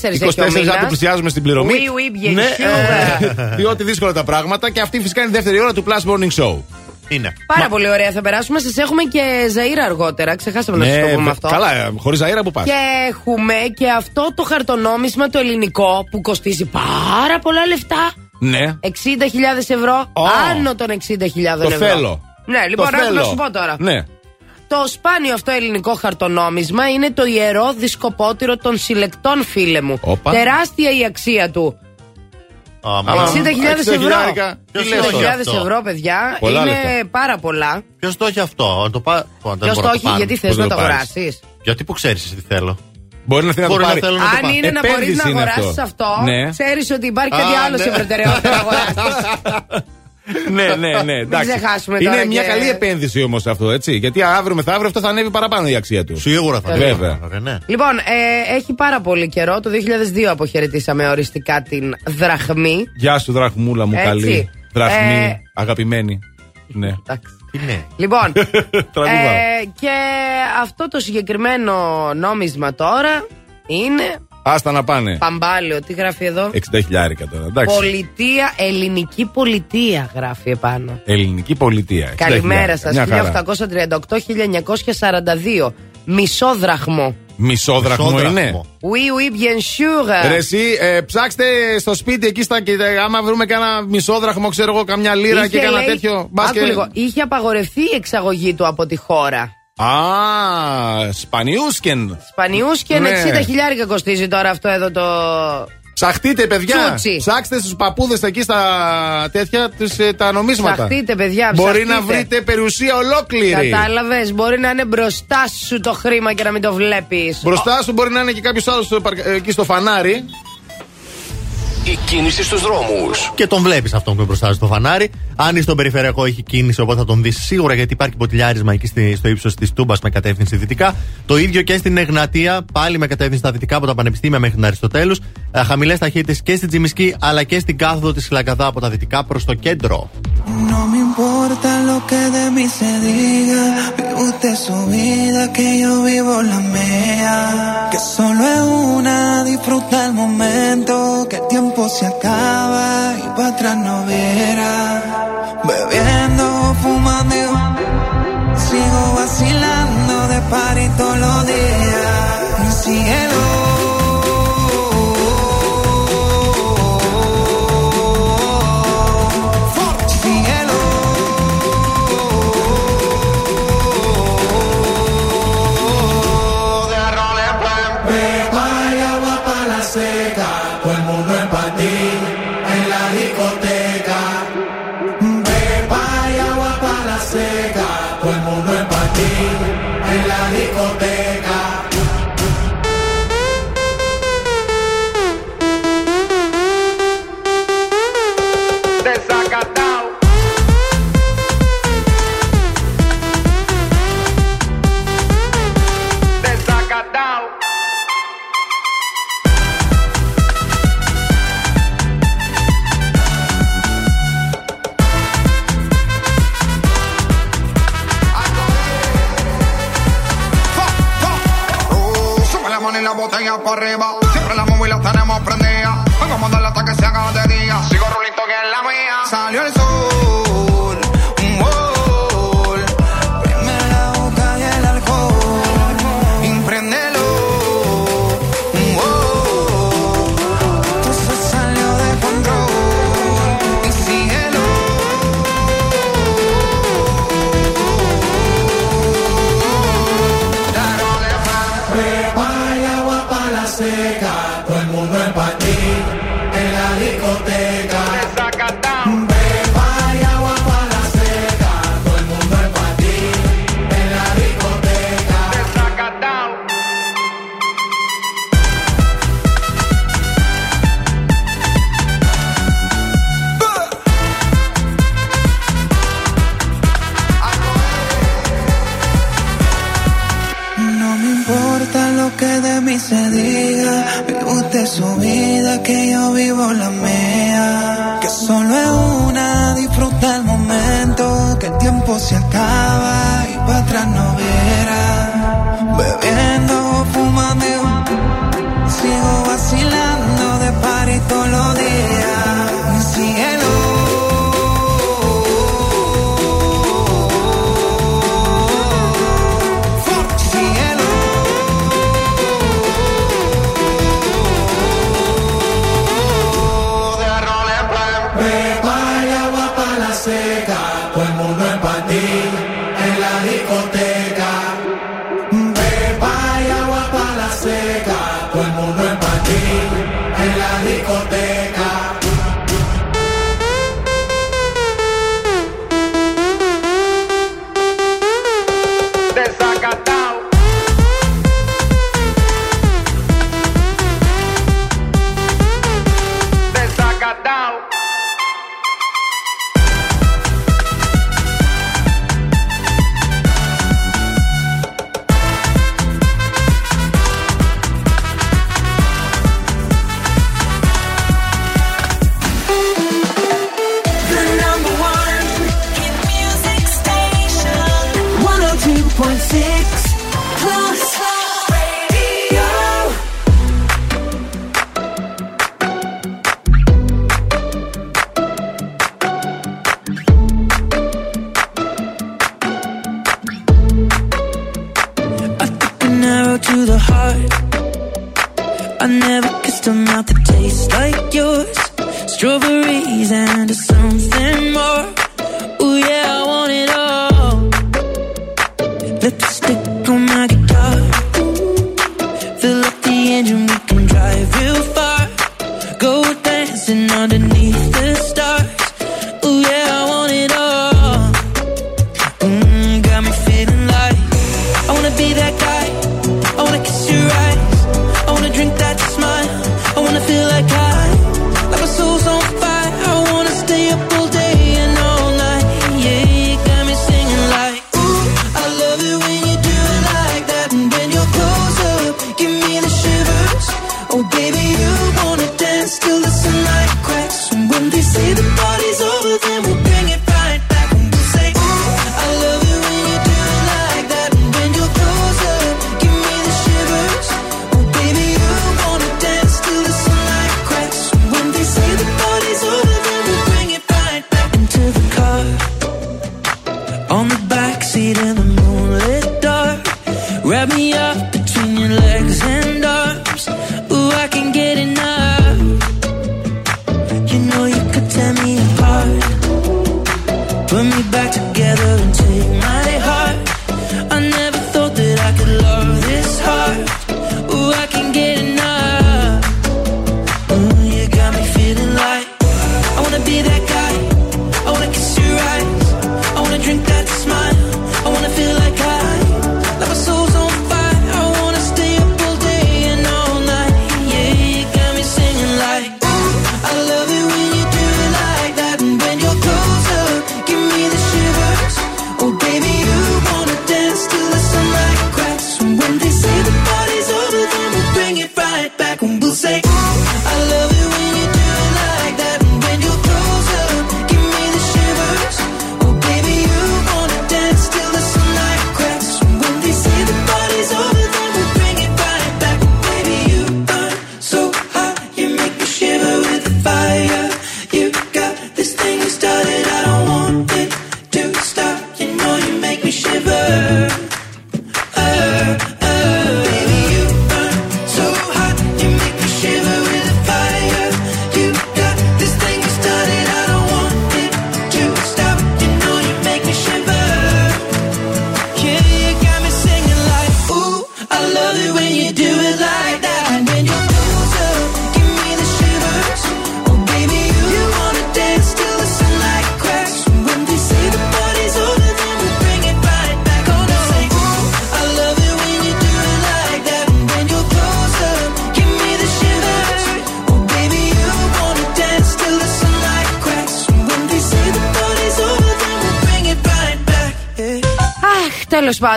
έχει ο 24 αν μήνας. το πλησιάζουμε στην πληρωμή. Oui, oui, bien ναι, sûr. ε, διότι δύσκολα τα πράγματα. Και αυτή φυσικά είναι η δεύτερη ώρα του Plus Morning Show. Είναι. Πάρα πολύ ωραία θα περάσουμε. Σας έχουμε και Ζαήρα αργότερα. Ξεχάσαμε να σας το πούμε βε- αυτό. Ναι, Καλά, χωρίς αέρα που πας. Και έχουμε και αυτό το χαρτονόμισμα το ελληνικό που κοστίζει πάρα πολλά λεφτά. Ναι. 60.000 ευρώ. Ω. Άνω των 60.000 Το ευρώ. θέλω. Ναι, λοιπόν, Το άκου να θέλω. σου πω τώρα. Ναι. Το σπάνιο αυτό ελληνικό χαρτονόμισμα είναι το ιερό δισκοπότηρο των συλλεκτών, φίλε μου. Όπα. Τεράστια η αξία του. 60.000 ευρώ. 60.000 ευρώ, παιδιά. Πολλά είναι λεφτά. πάρα πολλά. Ποιος το έχει αυτό, να το πά... Ποιος το έχει, γιατί θες να το αγοράσεις; Γιατί που ξέρεις τι θέλω. Μπορεί να θέλει να Μπορεί το να πάρει. θέλω να το Αν πάρω. είναι να μπορείς Επένδυση να είναι αγοράσεις αυτό. αυτό, Ναι. ξέρεις ότι υπάρχει κάτι Α, άλλο ναι. σε προτεραιότητα να αγοράσεις. Ναι, ναι, ναι. εντάξει. ξεχάσουμε Είναι τώρα μια και- καλή επένδυση όμως αυτό, έτσι. Γιατί αύριο μεθαύριο αυτό θα ανέβει παραπάνω η αξία του. Σίγουρα θα Βέβαια. ανέβει, ναι. Λοιπόν, ε, έχει πάρα πολύ καιρό. Το 2002 αποχαιρετήσαμε οριστικά την δραχμή. Γεια σου, δραχμούλα μου, Έτσι. καλή. Δραχμή, Ε, αγαπημένη. Ναι. Τι ναι. Λοιπόν, Τραγουδάω. ε, και αυτό το συγκεκριμένο νόμισμα τώρα είναι Άστα να πάνε. παμπάλαιο. Τι γράφει εδώ; 60 χιλιάρικα τώρα. Εντάξει. Πολιτεία, ελληνική πολιτεία γράφει επάνω. Ελληνική πολιτεία. 60 Καλημέρα χιλιάρικα. σας. Μια χαρά. 1838-1942. Μισό δραχμό. Μισόδραχμο Μισόδραχμο. είναι. Oui, oui, bien sûr. Ρε εσύ, ε, ψάξτε στο σπίτι εκεί στα. και, ε, άμα βρούμε κάνα μισόδραχμο, ξέρω εγώ, καμιά λίρα Είχε, και κάνα λέει, τέτοιο. μπας άκου και- λίγο, είχε απαγορευτεί η εξαγωγή του από τη χώρα. Α, σπανιούσκεν. Σπανιούσκεν Ναι. 60 χιλιάρικα κοστίζει τώρα αυτό εδώ το. Ψαχτείτε, παιδιά. Τσούτσι. Ψάξτε στους παππούδες εκεί στα τέτοια τους, ε, τα νομίσματα. Ψαχτείτε, παιδιά, Μπορεί ψαχτείτε. να βρείτε περιουσία ολόκληρη. Κατάλαβες, μπορεί να είναι μπροστά σου το χρήμα και να μην το βλέπεις. Μπροστά σου μπορεί να είναι και κάποιος άλλος εκεί στο φανάρι. Η κίνηση στους δρόμους. Και τον βλέπεις αυτόν που είναι μπροστά στο φανάρι. Αν είσαι στον περιφερειακό, έχει κίνηση, οπότε θα τον δεις σίγουρα γιατί υπάρχει ποτηλιάρισμα εκεί στη- στο ύψος της Τούμπας με κατεύθυνση δυτικά. Το ίδιο και στην Εγνατία, πάλι με κατεύθυνση στα δυτικά από τα πανεπιστήμια μέχρι την Αριστοτέλους. Χαμηλές ταχύτητες και στην Τζιμισκή αλλά και στην κάθοδο της Λαγκαδά από τα δυτικά προς το κέντρο. No me importa lo que de mí se diga. Vive usted su vida, que yo vivo la mía. Que solo es una, disfruta el momento. Que el tiempo se acaba y para atrás no viera. Bebiendo, fumando, y sigo vacilando de party todos los días. Síguelo. Síguelo. Botella para arriba. Siempre la móvil la tenemos prendida.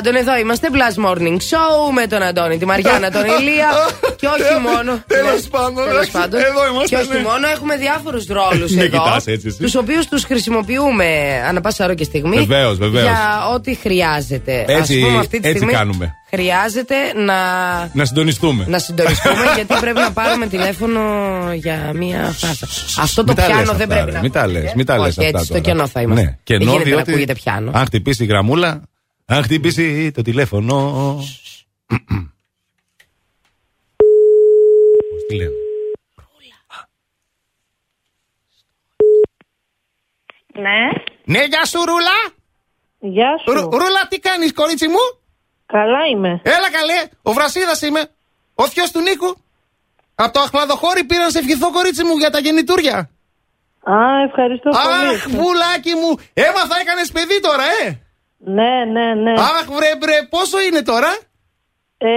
Πάντων, εδώ είμαστε. Blast Morning Show με τον Αντώνη, τη Μαριάννα, τον Ηλία. και όχι μόνο. Τέλος Ναι, πάντων, τέλος εντάξει, πάντων. εδώ είμαστε, Και όχι ναι. μόνο, έχουμε διάφορους ρόλους Μην εδώ. κοιτάς έτσι εσύ. Τους οποίους τους χρησιμοποιούμε ανά πάσα ώρα και στιγμή. Βεβαίως, βεβαίως. Για ό,τι χρειάζεται. Έτσι- Ας πούμε, αυτή τη έτσι στιγμή κάνουμε. Χρειάζεται να Να συντονιστούμε. να συντονιστούμε γιατί πρέπει να πάρουμε τηλέφωνο για μία φάσα. Αυτό το Μην τα λες πιάνο δεν αυτά, πρέπει ρε. να Μην τα λες, ακούγεται. μην τα λες Όχι, αυτά έτσι στο τώρα. κενό θα είμαστε. Ναι, κενό, δεν γίνεται διότι να ακούγεται πιάνο. Αν χτυπήσει η γραμμούλα, αν χτυπήσει το τηλέφωνο. Πώς τη λένε; Ναι. Ναι, γεια σου, Ρούλα. Γεια σου. Ρου- Ρούλα, τι κάνεις, κορίτσι μου; Καλά είμαι. Έλα καλέ, ο Βρασίδας είμαι. Ο θειός του Νίκου. Από το αχλαδοχώρι πήρα να σε ευχηθώ, κορίτσι μου, για τα γεννητούρια. Α, ευχαριστώ πολύ. Αχ, πουλάκι μου. Έμαθα, έκανες παιδί τώρα, ε. Ναι, ναι, ναι. Αχ, βρε, βρε, πόσο είναι τώρα; Ε,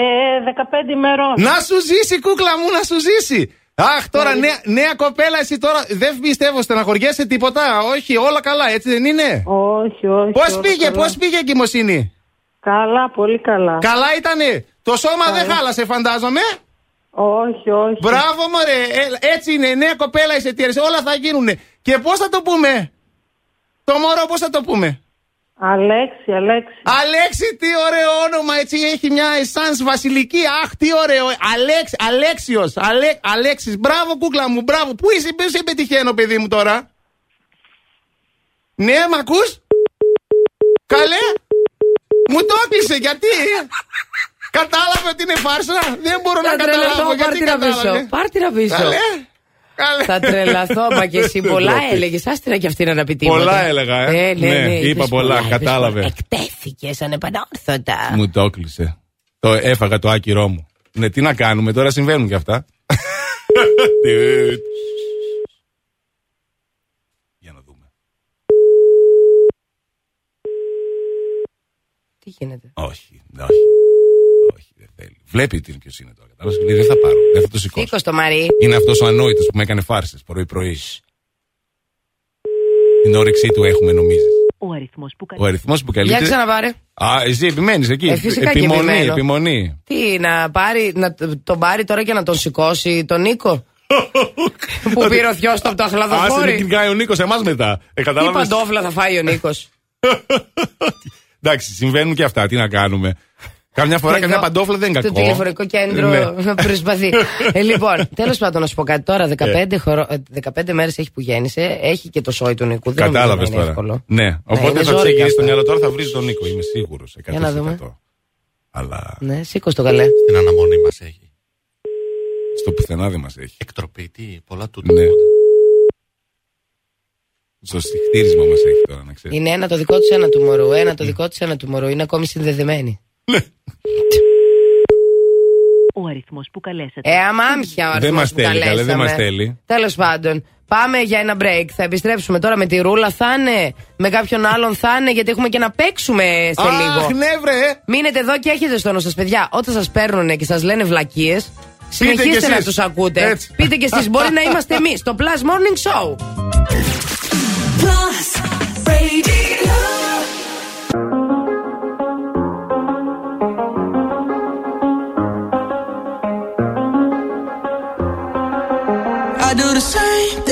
15 ημερών. Να σου ζήσει, κούκλα μου, να σου ζήσει. Αχ, τώρα νέα, νέα κοπέλα, εσύ τώρα δεν πιστεύω, στεναχωριέσαι τίποτα. Όχι, όλα καλά, έτσι δεν είναι; Όχι, όχι. Πώς όλα πήγε, καλά. πώς πήγε η εγκυμοσύνη. Καλά, πολύ καλά. Καλά ήτανε; Το σώμα δεν χάλασε, φαντάζομαι; Όχι, όχι. Μπράβο, μωρέ. Ε, έτσι είναι, νέα κοπέλα είσαι, τι αρέσει, όλα θα γίνουνε. Και πώς θα το πούμε; Το μωρό, πώς θα το πούμε; Αλέξη, Αλέξη. Αλέξη, τι ωραίο όνομα, έτσι έχει μια εσάνς βασιλική. Αχ, τι ωραίο. Αλέξ, Αλέξιος, Αλέ, Αλέξης. Μπράβο, κούκλα μου, μπράβο. Πού είσαι, πού σε πετυχαίνω, παιδί μου τώρα; Ναι, μ' ακούς; Καλέ; Μου το έκλεισε, γιατί; Κατάλαβε ότι είναι φάρσα; Δεν μπορώ να Θα τρελαθώ, καταλάβω. πάρ' Γιατί την να πίσω. κατάλαβε. Πάρ' την να πίσω. Καλέ; Καλέ. Θα τρελαθώ, μα και εσύ πολλά Ντροπή. έλεγες. Άστερα και αυτή να να πει τίποτα. Πολλά έλεγα, ε. Ε, ναι, Ναι, ναι, είπα είπες πολλά, είπες κατάλαβε. πολλά. Εκτέθηκες ανεπανόρθωτα. Μου το έκλεισε. Το έφαγα το άκυρό μου. Ναι, τι να κάνουμε, τώρα συμβαίνουν και αυτά. Για να δούμε. Τι γίνεται; Όχι, όχι. Όχι, δεν θέλει. Βλέπει τι ποιος είναι τώρα. Κατάλαβες; Και λέει: Δεν θα πάρω, δεν θα το σηκώσω. Σήκω το Μαρί. Είναι αυτός ο ανόητος που με έκανε φάρσες πρωί-πρωίς. Την όρεξή του έχουμε, νομίζεις. Ο αριθμός που Ο αριθμός που καλύπτει. Για ξαναπάρε. Α, εσύ επιμένεις εκεί. Ε, φυσικά και επιμονή, επιμένω. επιμονή. Τι, να, πάρει, να τον πάρει τώρα και να τον σηκώσει τον Νίκο; που πήρε ο θειός του από το Άσε να αχλαδοφόρι. κυνηγάει ο Νίκος εμάς μετά. Ε, Τι κατάλαβες; παντόφλα θα φάει ο Νίκος; Εντάξει, συμβαίνουν και αυτά. Τι να κάνουμε; Καμιά φορά Εδώ, καμιά παντόφλα δεν είναι Το κακό. τηλεφωνικό κέντρο Ναι. προσπαθεί. ε, λοιπόν, τέλος πάντων, να σου πω κάτι τώρα. 15, χωρο... ε, 15 μέρες έχει που γέννησε. Έχει και το σόι του Νίκου. Δεν νομίζω Κατάλαβες να είναι τώρα. εύκολο. Ναι, οπότε είναι θα ζόρι ξεκινήσει αυτά. το μυαλό τώρα θα βρεις τον Νίκο. Είμαι σίγουρος. Για να δούμε. Αλλά Ναι, σήκω το καλέ. Στην αναμονή μας έχει. στο πουθενά δεν μας έχει. Εκτροπή, τι, πολλά τούτα. Ναι. Στο στιχτήρισμα μας έχει τώρα, να ξέρεις. Είναι ένα το δικό του, ένα του μωρού. Ένα το δικό του, ένα του μωρού. Είναι ακόμη συνδεδεμένοι. Ο αριθμός που καλέσατε. Ε, αμάμια ο Δεν αριθμός μας που θέλει, καλέ, δεν καλέσαμε. μας θέλει. Τέλος πάντων, πάμε για ένα break. Θα επιστρέψουμε τώρα με τη ρούλα. Θα είναι με κάποιον άλλον, θα είναι γιατί έχουμε και να παίξουμε σε Αχ, λίγο. ναι, βρε! Μείνετε εδώ και έχετε στο νου σας, παιδιά. Όταν σας παίρνουν και σας λένε βλακίες, συνεχίστε κι να εσείς. τους ακούτε. Έτσι. Πείτε κι εσείς, μπορεί να είμαστε εμείς. Το Plus Morning Show. Plus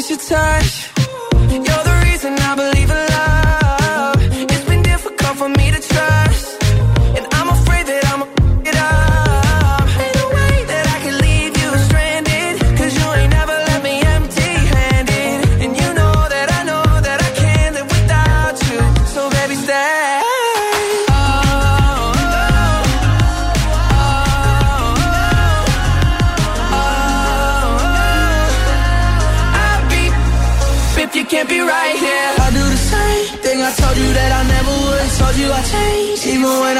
miss your touch. You're the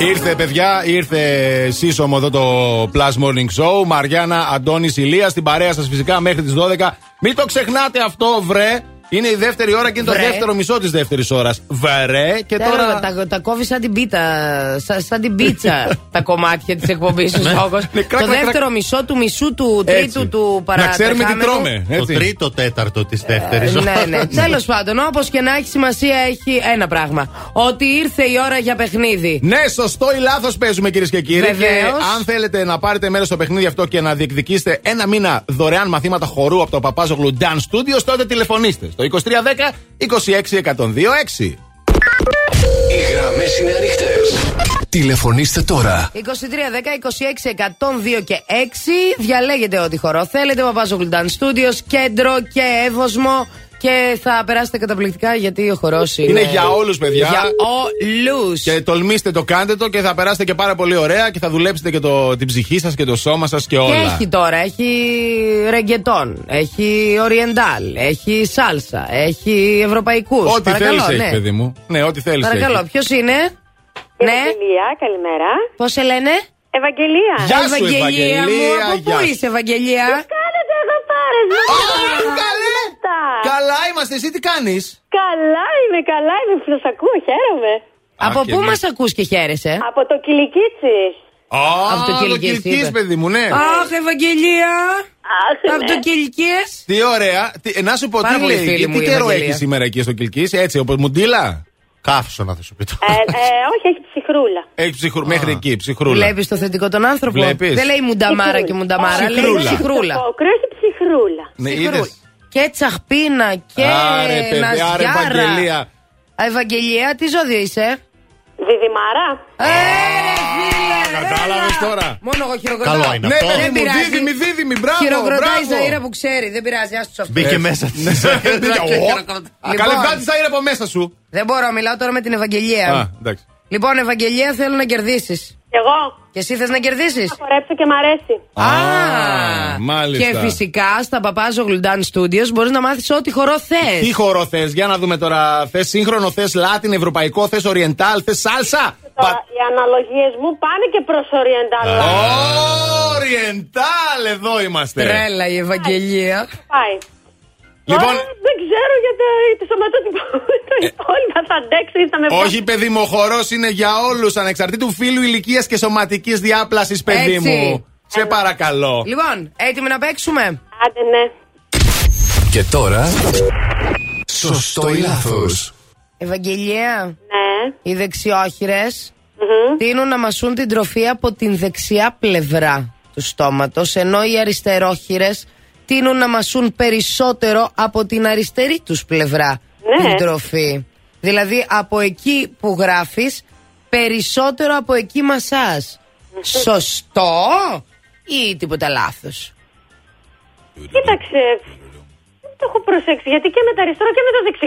Ήρθε, παιδιά, ήρθε σύσσωμο εδώ το Plus Morning Show. Μαριάννα, Αντώνης, Ηλίας, στην παρέα σας φυσικά μέχρι τις 12. Μην το ξεχνάτε αυτό, βρε. Είναι η δεύτερη ώρα και είναι Βρε. το δεύτερο μισό της δεύτερης ώρας. Βρε, και Θέλω, τώρα. τα, τα κόβεις σαν την πίτα, σαν, σαν την πίτσα τα κομμάτια της εκπομπής σου, Ναι. Σόκος. Ναι, κρακ, Το κρακ, δεύτερο μισό του μισού του Έτσι. τρίτου του Να ξέρουμε τι παρατρεχάμενου. τρώμε. Το Έτσι. τρίτο τέταρτο της δεύτερης. Ναι, ναι. Τέλος πάντων, όπως και να έχει σημασία, έχει ένα πράγμα. Ότι ήρθε η ώρα για παιχνίδι. Ναι, σωστό ή λάθος παίζουμε κυρίες και κύριοι. Βεβαίως. Και αν θέλετε να πάρετε μέρος στο παιχνίδι αυτό και να διεκδικήσετε ένα μήνα δωρεάν μαθήματα χορού από το Παπάζογλου Dance Studios, τότε τηλεφωνήστε στο 2310 26126. Οι γραμμές είναι ανοιχτές. Τηλεφωνήστε τώρα. 23, 10, 26, 102 και 6. Διαλέγετε ό,τι χορό θέλετε. Παπάζο Dance Studios, κέντρο και εύωσμο. Και θα περάσετε καταπληκτικά γιατί ο χορός είναι. Είναι για όλους, παιδιά. Για όλους. Και τολμήστε το, κάντε το και θα περάσετε και πάρα πολύ ωραία και θα δουλέψετε και το, την ψυχή σας και το σώμα σας και Και όλα. έχει τώρα, έχει ρεγκετόν, έχει οριεντάλ, έχει σάλσα, έχει ευρωπαϊκούς. Ό,τι θέλεις έχει, παιδί μου. Ναι, ό,τι θέλεις. Παρακαλώ, ποιος είναι; Ναι, Ευαγγελία, καλημέρα. πώς σε λένε; Ευαγγελία. Γεια σου, Ευαγγελία μου, Ευαγγελία, από γεια πού σου. είσαι, Ευαγγελία; Κάνετε εδώ πάρε. Καλέ. Καλά είμαστε, εσύ τι κάνεις; Καλά είμαι, καλά είμαι που σας ακούω, χαίρομαι. Από και πού εμείς. μας ακούς και χαίρεσαι; Από το Κιλικίτσι. Από το Κιλικίες, Κιλικίες, είπε. παιδί μου, ναι. Αχ, Ευαγγελία! Αχ, Από ναι. το Κιλικίε. Τι ωραία. Τι, ε, να σου πω, Πάρα τι, πολύ λέει, φίλη τι μου η καιρό Ευαγγελία. έχεις σήμερα εκεί στο Κιλκή, έτσι, όπως μουντίλα; Καύσωνα θα σου πει το. Ε, ε, όχι, έχει ψυχρούλα. Έχει ψυχρού, μέχρι εκεί, ψυχρούλα. Βλέπεις το θετικό τον άνθρωπο. Βλέπεις. Δεν λέει μουνταμάρα και μουνταμάρα, λέει Ψυχρούλα. ψυχρούλα. Το κρύο έχει ψυχρούλα. Ναι, Ψυχρούλα. Είδες. Και τσαχπίνα και Άρε, παιδί, άρε, ναζιάρα. Ευαγγελία. Α, Ευαγγελία, τι ζώδιο είσαι; Διδυμάρα. Ε, φίλε, Κατάλαβε έλα. τώρα. Μόνο εγώ χειροκροτάω. Καλό είναι Ναι, αυτό. παιδί Δεν μου, πειράζει. δίδυμη, δίδυμη, μπράβο. Χειροκροτάει η μπράβο. Ζαήρα που ξέρει. Δεν πειράζει, άστο αυτό. Μπήκε μέσα τη. Καλέ, βγάλει τα από μέσα σου. Δεν μπορώ, μιλάω τώρα με την Ευαγγελία. Α, εντάξει. Λοιπόν, Ευαγγελία, θέλω να κερδίσεις. Εγώ. Και εσύ θες να κερδίσεις; Θα χορέψω και μ' αρέσει. Α, μάλιστα. Και φυσικά στα Παπάζο Gludan Studios μπορείς να μάθεις ό,τι χορό θες. Τι χορό θες, για να δούμε τώρα. Θες σύγχρονο, θες Λάτιν, ευρωπαϊκό, θες Οριεντάλ, θες Σάλσα; Τώρα, οι αναλογίες μου πάνε και προς Οριεντάλ. Οριεντάλ, εδώ είμαστε. Τρέλα η Ευαγγελία. Πάει. Λοιπόν, Τώρα δεν ξέρω για το, το σωματότυπο. Το υπόλοιπα θα αντέξω ή θα με όχι παιδί μου, ο χορός είναι για όλους, ανεξαρτήτου φίλου, ηλικίας και σωματικής διάπλασης, παιδί Έτσι. μου. Σε παρακαλώ. Λοιπόν, έτοιμοι να παίξουμε; Άντε ναι. Και τώρα. Σωστό ή λάθος. Ευαγγελία, Ναι. οι δεξιόχειρες Μμμ. τείνουν να μασούν την τροφή από την δεξιά πλευρά του στόματος, ενώ οι αριστερόχειρες τείνουν να μασούν περισσότερο από την αριστερή τους πλευρά Ναι. την τροφή. Δηλαδή από εκεί που γράφεις περισσότερο από εκεί μασάς. Σωστό ή τίποτα λάθος; Κοίταξε. Δεν το έχω προσέξει γιατί και με τα αριστερό και με το δεξί.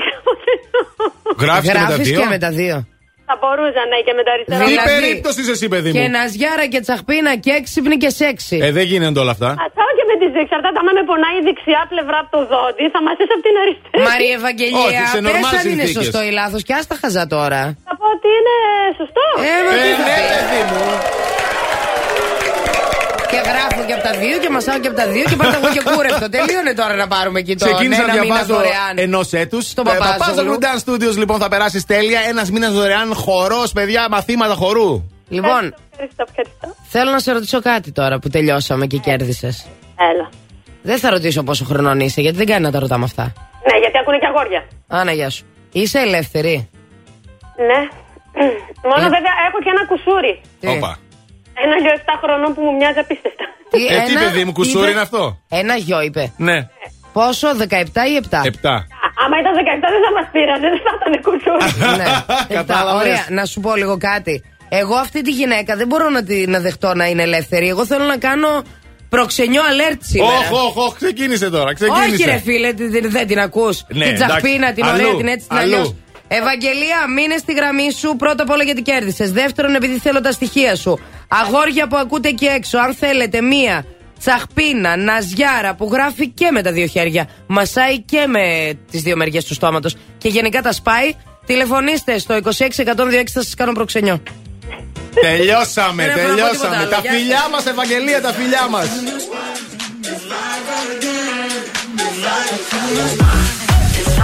Γράφεις και με τα Γράφεις δύο. Και με τα δύο. Θα μπορούσα ναι και με τα αριστερό. Τι Δηλαδή- περίπτωσης είσαι εσύ, παιδί Και μου. ναζιάρα και τσαχπίνα και έξυπνη και σεξι. Ε, δεν γίνονται όλα αυτά. Α, Τσάω και με τις δύο. Εξαρτάται άμα με πονάει η δεξιά πλευρά από το δόντι, θα μασίσει από την αριστερή. Μαρία Ευαγγελία, Όχι, σε πες νορμάλ αν είναι συνθήκες. σωστό ή λάθος και άστα χαζά τώρα. Θα πω ότι είναι σωστό. Ε, μα τι Ε, θα ναι, πεις. παιδί μου. Και γράφω και από τα δύο και μασάω και από τα δύο και πάω εγώ και κούρευτο. Τελείωνε τώρα να πάρουμε εκεί το Ξεκίνησα ένα να μήνα διαβάζω δωρεάν. ενός έτους. Στον Παπάζογλου. Παπάζογλου Dance Studios λοιπόν θα περάσει τέλεια. Ένας μήνας δωρεάν χορός, παιδιά, μαθήματα χορού. Λοιπόν, Ευχαριστώ, ευχαριστώ. θέλω να σε ρωτήσω κάτι τώρα που τελειώσαμε και κέρδισες. Έλα. Δεν θα ρωτήσω πόσο χρονών είσαι, γιατί δεν κάνει να τα ρωτάμε αυτά. Ναι, γιατί ακούνε και αγόρια. Άνα, γεια σου. Είσαι ελεύθερη; Ναι. Μόνο Ε. βέβαια έχω και ένα κουσούρι. Τι; Όπα. Ένα γιο 7 χρονών που μου μοιάζει απίστευτα. Τι, Ε, τι ένα, παιδί μου, κουσούρι είπε- είναι αυτό; Ένα γιο είπε. Ναι, Πόσο, 17 ή 7. επτά. Α, Άμα ήταν 17 δεν θα μας πήραζε, δεν θα ήταν κουσούρι. ναι. Επτά. Κατάλαβες. Ωραία, να σου πω λίγο κάτι. Εγώ αυτή τη γυναίκα δεν μπορώ να, τη, να δεχτώ να είναι ελεύθερη. Εγώ θέλω να κάνω προξενιό alert σήμερα. Όχι, όχι, όχι, ξεκίνησε τώρα. Ξεκίνησε. Όχι, ρε φίλε, τι- τι- δεν την ακούς. Ναι, την τσαχπίνα, εντάξει. την ωραία, Αλλού, την έτσι, την αλλού. αλλιώ. Ευαγγελία, μείνε στη γραμμή σου. Πρώτα απ' όλα γιατί κέρδισες. Δεύτερον, επειδή θέλω τα στοιχεία σου. Αγόρια που ακούτε εκεί έξω, αν θέλετε μία τσαχπίνα, ναζιάρα που γράφει και με τα δύο χέρια. Μασάει και με τις δύο μεριές του στόματος. Και γενικά τα σπάει. Τηλεφωνήστε στο 26 126 θα σας κάνω προξενιό. Τελειώσαμε, Δεν έχω να πω τίποτα τελειώσαμε. άλλο. Τα Γεια φιλιά μας, Ευαγγελία, τα φιλιά μας.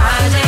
I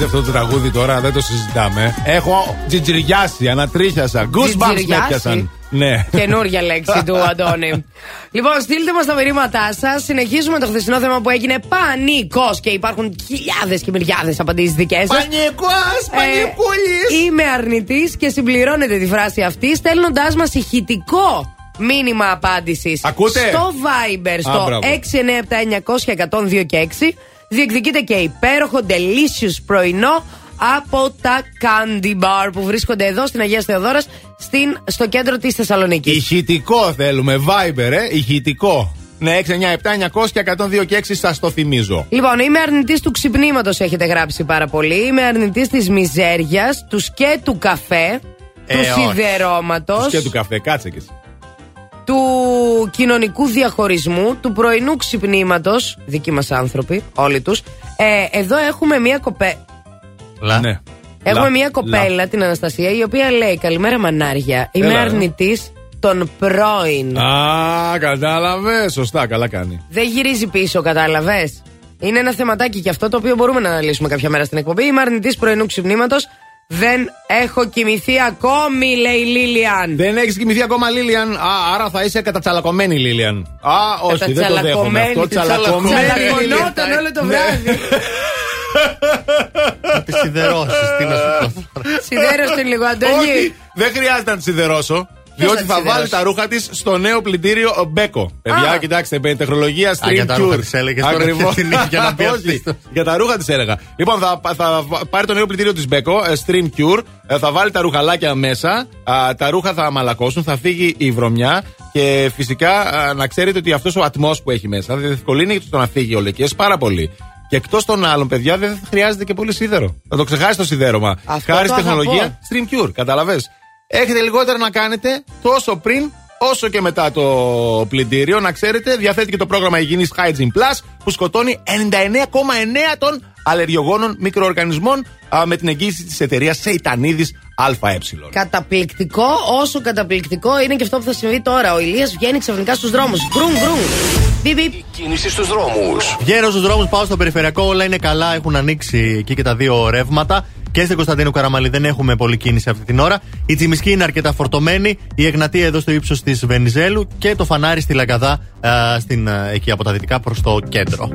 Θυμίζει αυτό το τραγούδι τώρα, δεν το συζητάμε. Έχω τζιτζιριάσει, ανατρίχιασα. Goosebumps με Τζιτζιριάσει; έπιασαν. Ναι. Καινούργια λέξη του Αντώνη. λοιπόν, στείλτε μας τα μηνύματά σας. Συνεχίζουμε το χθεσινό θέμα που έγινε πανικός και υπάρχουν χιλιάδες και μυριάδες απαντήσεις δικές σας. Πανικός, πανικούλης. είμαι αρνητής και συμπληρώνετε τη φράση αυτή στέλνοντα μας ηχητικό μήνυμα απάντησης. Ακούτε; Στο Viber, Α, στο μπράβο. 697-900-1026. Διεκδικείτε και υπέροχο delicious πρωινό από τα Candy Bar που βρίσκονται εδώ στην Αγία Θεοδόρας στην, στο κέντρο της Θεσσαλονίκης. Ηχητικό θέλουμε, Viber, ε, ηχητικό. Ναι, 697 900 και 102 και 6 σας το θυμίζω. Λοιπόν, είμαι αρνητής του ξυπνήματος, έχετε γράψει πάρα πολύ. Είμαι αρνητής της μιζέριας, του σκέτου καφέ, Ε, του όχι. σιδερώματο, Τους Και του καφέ, κάτσε και εσύ. Του κοινωνικού διαχωρισμού, του πρωινού ξυπνήματος. Δικοί μας άνθρωποι, όλοι τους. Ε, εδώ έχουμε μία κοπέ. Ναι. Έχουμε Λα- μία κοπέλα, την Αναστασία, η οποία λέει: Καλημέρα, μανάρια. Είμαι Έλα, ρε. αρνητής των πρώην. Α, κατάλαβες. Σωστά, καλά κάνει. Δεν γυρίζει πίσω, κατάλαβες. Είναι ένα θεματάκι και αυτό το οποίο μπορούμε να αναλύσουμε κάποια μέρα στην εκπομπή. Είμαι αρνητής πρωινού ξυπνήματος. Δεν έχω κοιμηθεί ακόμη, λέει η Λίλιαν. Δεν έχεις κοιμηθεί ακόμα, Λίλιαν. Α, άρα θα είσαι κατατσαλακωμένη, Λίλιαν. Α, όχι, δεν το δέχομαι αυτό. Τσαλακωμένη. Τσαλακωνόταν όλο το βράδυ. Να τη σιδερώσεις. Τι να σου πω. Σιδέρωσε λίγο, Αντώνη. Όχι, δεν χρειάζεται να τη σιδερώσω. Ποιος Διότι θα θα τη βάλει σιδερώσει; τα ρούχα της στο νέο πλυντήριο Μπέκο. Παιδιά, Α. κοιτάξτε, με τεχνολογία Α, Stream για τα ρούχα Cure. της έλεγες τώρα Ακριβώς. και την είχε για να πει αυτή. Όχι, Για τα ρούχα της έλεγα. Λοιπόν, θα, θα πάρει το νέο πλυντήριο της Μπέκο, ε, Stream Cure. ε, Θα βάλει τα ρουχαλάκια μέσα. α, Τα ρούχα θα μαλακώσουν, θα φύγει η βρωμιά. Και φυσικά α, να ξέρετε ότι αυτός ο ατμός που έχει μέσα θα διευκολύνει το να φύγει ο λεκέ πάρα πολύ. Και εκτός των άλλων, παιδιά, δεν χρειάζεται και πολύ σίδερο. Θα το ξεχάσει το σιδέρωμα. Αυτό Χάρη το στη τεχνολογία αγαπώ. Stream Cure, κατάλαβες; Έχετε λιγότερα να κάνετε τόσο πριν όσο και μετά το πλυντήριο. Να ξέρετε, διαθέτει και το πρόγραμμα Υγιεινής Hygiene Plus που σκοτώνει 99,9 των αλλεργιογόνων μικροοργανισμών α, με την εγγύηση της εταιρείας Σεϊτανίδης ΑΕ. Καταπληκτικό, όσο καταπληκτικό είναι και αυτό που θα συμβεί τώρα. Ο Ηλίας βγαίνει ξαφνικά στους δρόμους. Γκρουν, γκρουν. Μπιπ, μπιπ. Κίνηση στους δρόμους. Βγαίνω στους δρόμους, πάω στο περιφερειακό, όλα είναι καλά, έχουν ανοίξει εκεί και τα δύο ρεύματα και στην Κωνσταντίνου Καραμαλή δεν έχουμε πολλή κίνηση αυτή την ώρα. Η Τσιμισκή είναι αρκετά φορτωμένη. Η Εγνατία εδώ στο ύψος της Βενιζέλου και το φανάρι στη Λαγκαδά στην, εκεί από τα δυτικά προς το κέντρο.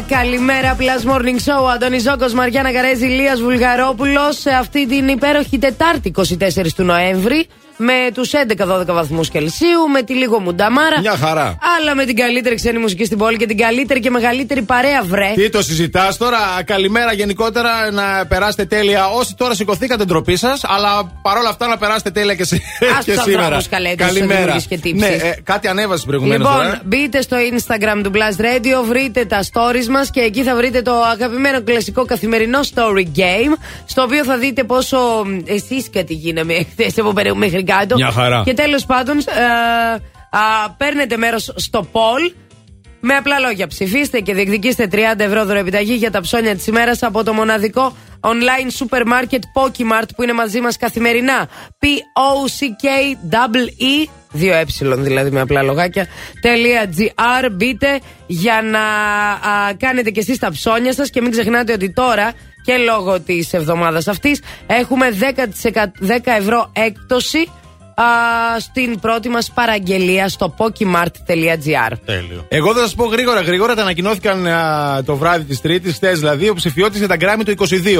Καλημέρα, καλημέρα. Plus Morning Show. Αντώνης Ζόκο, Μαριάννα Καρέζη, Λίας Βουλγαρόπουλος. Σε αυτή την υπέροχη Τετάρτη 24 του Νοέμβρη. Με τους 11-12 βαθμούς Κελσίου, με τη λίγο μουνταμάρα. Μια χαρά. Αλλά με την καλύτερη ξένη μουσική στην πόλη και την καλύτερη και μεγαλύτερη παρέα, βρε. Τι το συζητάς τώρα, καλημέρα γενικότερα, να περάσετε τέλεια. Όσοι τώρα σηκωθήκατε ντροπή σας, αλλά παρόλα αυτά να περάσετε τέλεια και, σε, Ας και τους σήμερα. ανθρώπους καλέ, τους καλημέρα. δημιουργείς και τύψεις. Ναι, ε, κάτι ανέβασε προηγουμένως. Λοιπόν, μπείτε στο Instagram του Blast Radio, βρείτε τα stories μας και εκεί θα βρείτε το αγαπημένο κλασικό καθημερινό story game. Στο οποίο θα δείτε πόσο εσείς κάτι γίναμε χθες από πέρα μέχρι κάτω. Μια χαρά. Και τέλος πάντων, ε, α, παίρνετε μέρος στο poll. Με απλά λόγια, ψηφίστε και διεκδικήστε 30 ευρώ δωρεπιταγή για τα ψώνια της ημέρας από το μοναδικό online supermarket Pokemart που είναι μαζί μας καθημερινά. P-O-C-K-E, δύο ε δηλαδή με απλά λογάκια. .gr, μπείτε για να α, κάνετε και εσείς τα ψώνια σας και μην ξεχνάτε ότι τώρα και λόγω της εβδομάδας αυτής έχουμε 10%, 10 ευρώ έκπτωση α, στην πρώτη μας παραγγελία στο pokemart.gr. Τέλειο. Εγώ θα σας πω γρήγορα, γρήγορα. Τα ανακοινώθηκαν α, το βράδυ της Τρίτης, χθε δηλαδή, ο ψηφιώτης για τα Grammy του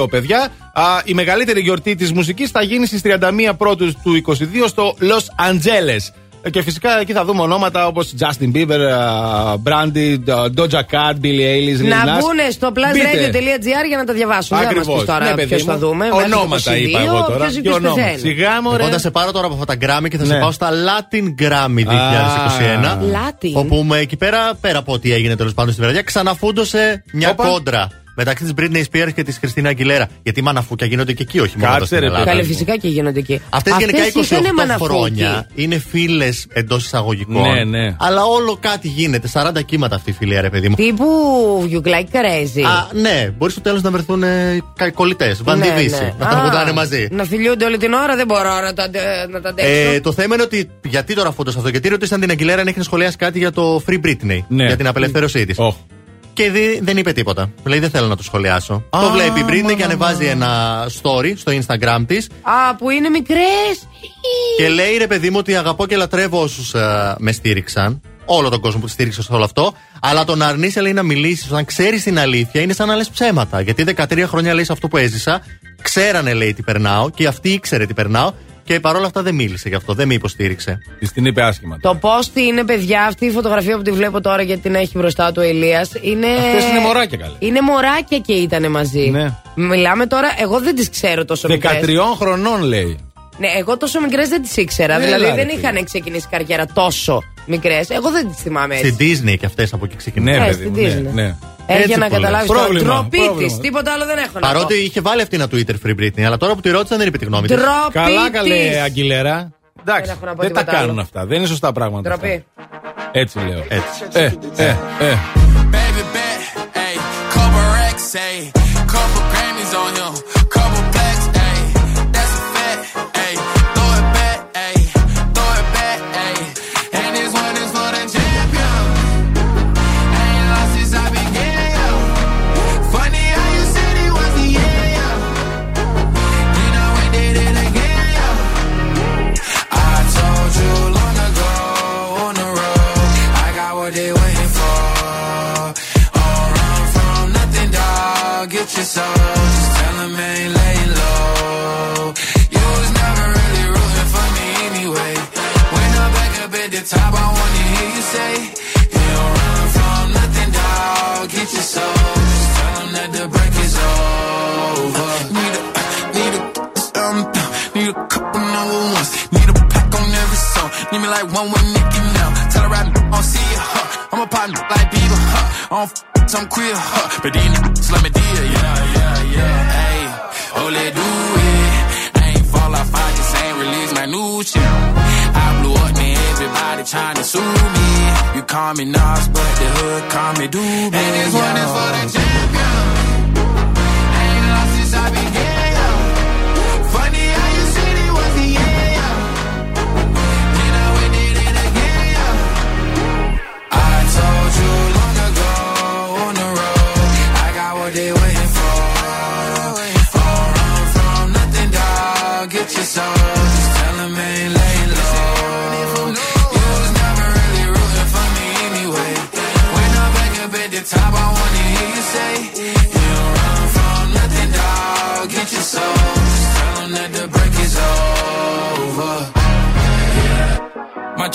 22. Παιδιά, α, η μεγαλύτερη γιορτή της μουσικής θα γίνει στις 31 Πρώτου του 22 στο Los Angeles. Ε, Και φυσικά εκεί θα δούμε ονόματα όπως Justin Bieber, α, Brandy, Doja Cat, Billie Eilish, Lil Να Nas. μπουν στο Μπείτε. plusradio.gr για να τα διαβάσουν. Δεν Ακριβώς. μας πεις τώρα Ναι, παιδί ποιος μου. θα δούμε. μέχρι το Ονόματα 22, είπα εγώ τώρα. ποιος Και ποιος ονόματα. πεθαίνει. Σιγά μου, Εγώ θα σε πάρω τώρα από αυτά τα Grammy και θα σε Ναι. πάω στα Latin Grammy 2021. Latin. Όπου με εκεί πέρα, πέρα από ό,τι έγινε τέλος πάντων στη βραδιά, ξαναφούντωσε μια Όπα. κόντρα μεταξύ της Britney Spears και της Χριστίνα Αγγιλέρα. Γιατί οι μαναφούκια γίνονται και εκεί, όχι μόνο Κάτσε, εδώ στην ρε, Ελλάδα. Καλή φυσικά και γίνονται εκεί. Αυτές γενικά Αυτές είχανε 28 μαναφούκι. χρόνια είναι φίλες εντός εισαγωγικών. Ναι, ναι. Αλλά όλο κάτι γίνεται. 40 κύματα αυτή η φιλία, ρε παιδί μου. Τύπου Βιουκλάκη Καρέζη. Α, ναι, μπορείς στο τέλος να βρεθούν ε, κολλητές. Βανδιβίση. Ναι, Να τραγουδάνε μαζί. Να φιλιούνται όλη την ώρα, δεν μπορώ να τα, αντε- να τα αντέξω. Ε, το θέμα είναι ότι. Γιατί τώρα φώτο αυτό, Γιατί ρωτήσαν την Αγγιλέρα αν έχει να σχολιάσει κάτι για το Free Britney. Ναι. Για την απελευθέρωσή της. Οχ. Και δι- δεν είπε τίποτα. Λέει δεν θέλω να το σχολιάσω. το βλέπει η Britney και ανεβάζει ένα story στο Instagram της Α, που είναι μικρές. και λέει ρε παιδί μου ότι αγαπώ και λατρεύω όσους με στήριξαν. Όλο τον κόσμο που τη στήριξε σε όλο αυτό. Αλλά το να αρνείσαι λέει να μιλήσεις όταν ξέρεις την αλήθεια είναι σαν να λες ψέματα. Γιατί 13 χρόνια λέει σε αυτό που έζησα, ξέρανε λέει τι περνάω και αυτή ήξερε τι περνάω και παρόλα αυτά δεν μίλησε γι' αυτό, δεν με υποστήριξε. Της την είπε άσχημα. Το post είναι παιδιά, αυτή η φωτογραφία που τη βλέπω τώρα γιατί την έχει μπροστά του ο Ηλίας είναι. Αυτές είναι μωράκια, καλέ. Είναι μωράκια και ήταν μαζί. Ναι. Μιλάμε τώρα, εγώ δεν τις ξέρω τόσο μικρές. 13 χρονών λέει. Ναι, εγώ τόσο μικρές δεν τις ήξερα. Ναι, δηλαδή έλα, δεν ρε, είχαν ξεκινήσει καριέρα τόσο μικρές. Εγώ δεν τις θυμάμαι έτσι. Στην Disney και αυτές από εκεί ξεκινάνε. Ναι, Ε, παιδί στην μου. Ναι, Disney. ναι. Έχει Έτσι να που λες. καταλάβεις το Πρόβλημα, ντροπή πρόβλημα. τη. Τίποτα άλλο δεν έχω να Παρότι πω. είχε βάλει αυτή ένα Twitter Free Britney, αλλά τώρα που τη ρώτησαν δεν είπε τη γνώμη της. Ντροπή Καλά, της. καλέ, Αγγιλέρα. Εντάξει, έχω να πω δεν τα τίποτα κάνουν άλλο. αυτά. Δεν είναι σωστά πράγματα. αυτά. Ντροπή. Έτσι λέω. Έτσι. Ε, ε, ε. Baby bet, ayy, couple racks, ayy, like one with Nicky now. Tell her I don't see it, huh? I'm a partner like Bieber, huh? I don't f- some queer, huh? But these niggas let me deal, yeah, yeah, yeah. Hey, oh, let do it. I ain't fall off, I just ain't release my new shit. I blew up, man, everybody trying to sue me. You call me Nas, but the hood call me Doobie. And this one is for the champion. I Ain't lost since I began,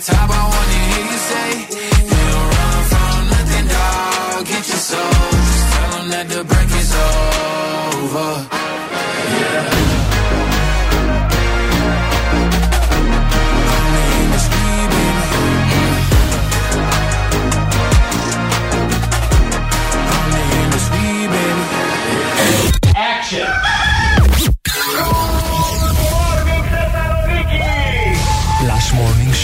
Top, I wanna hear you say, You don't run from nothing, dog. Get your soul. Just tell 'em that the break is over. Yeah. Action!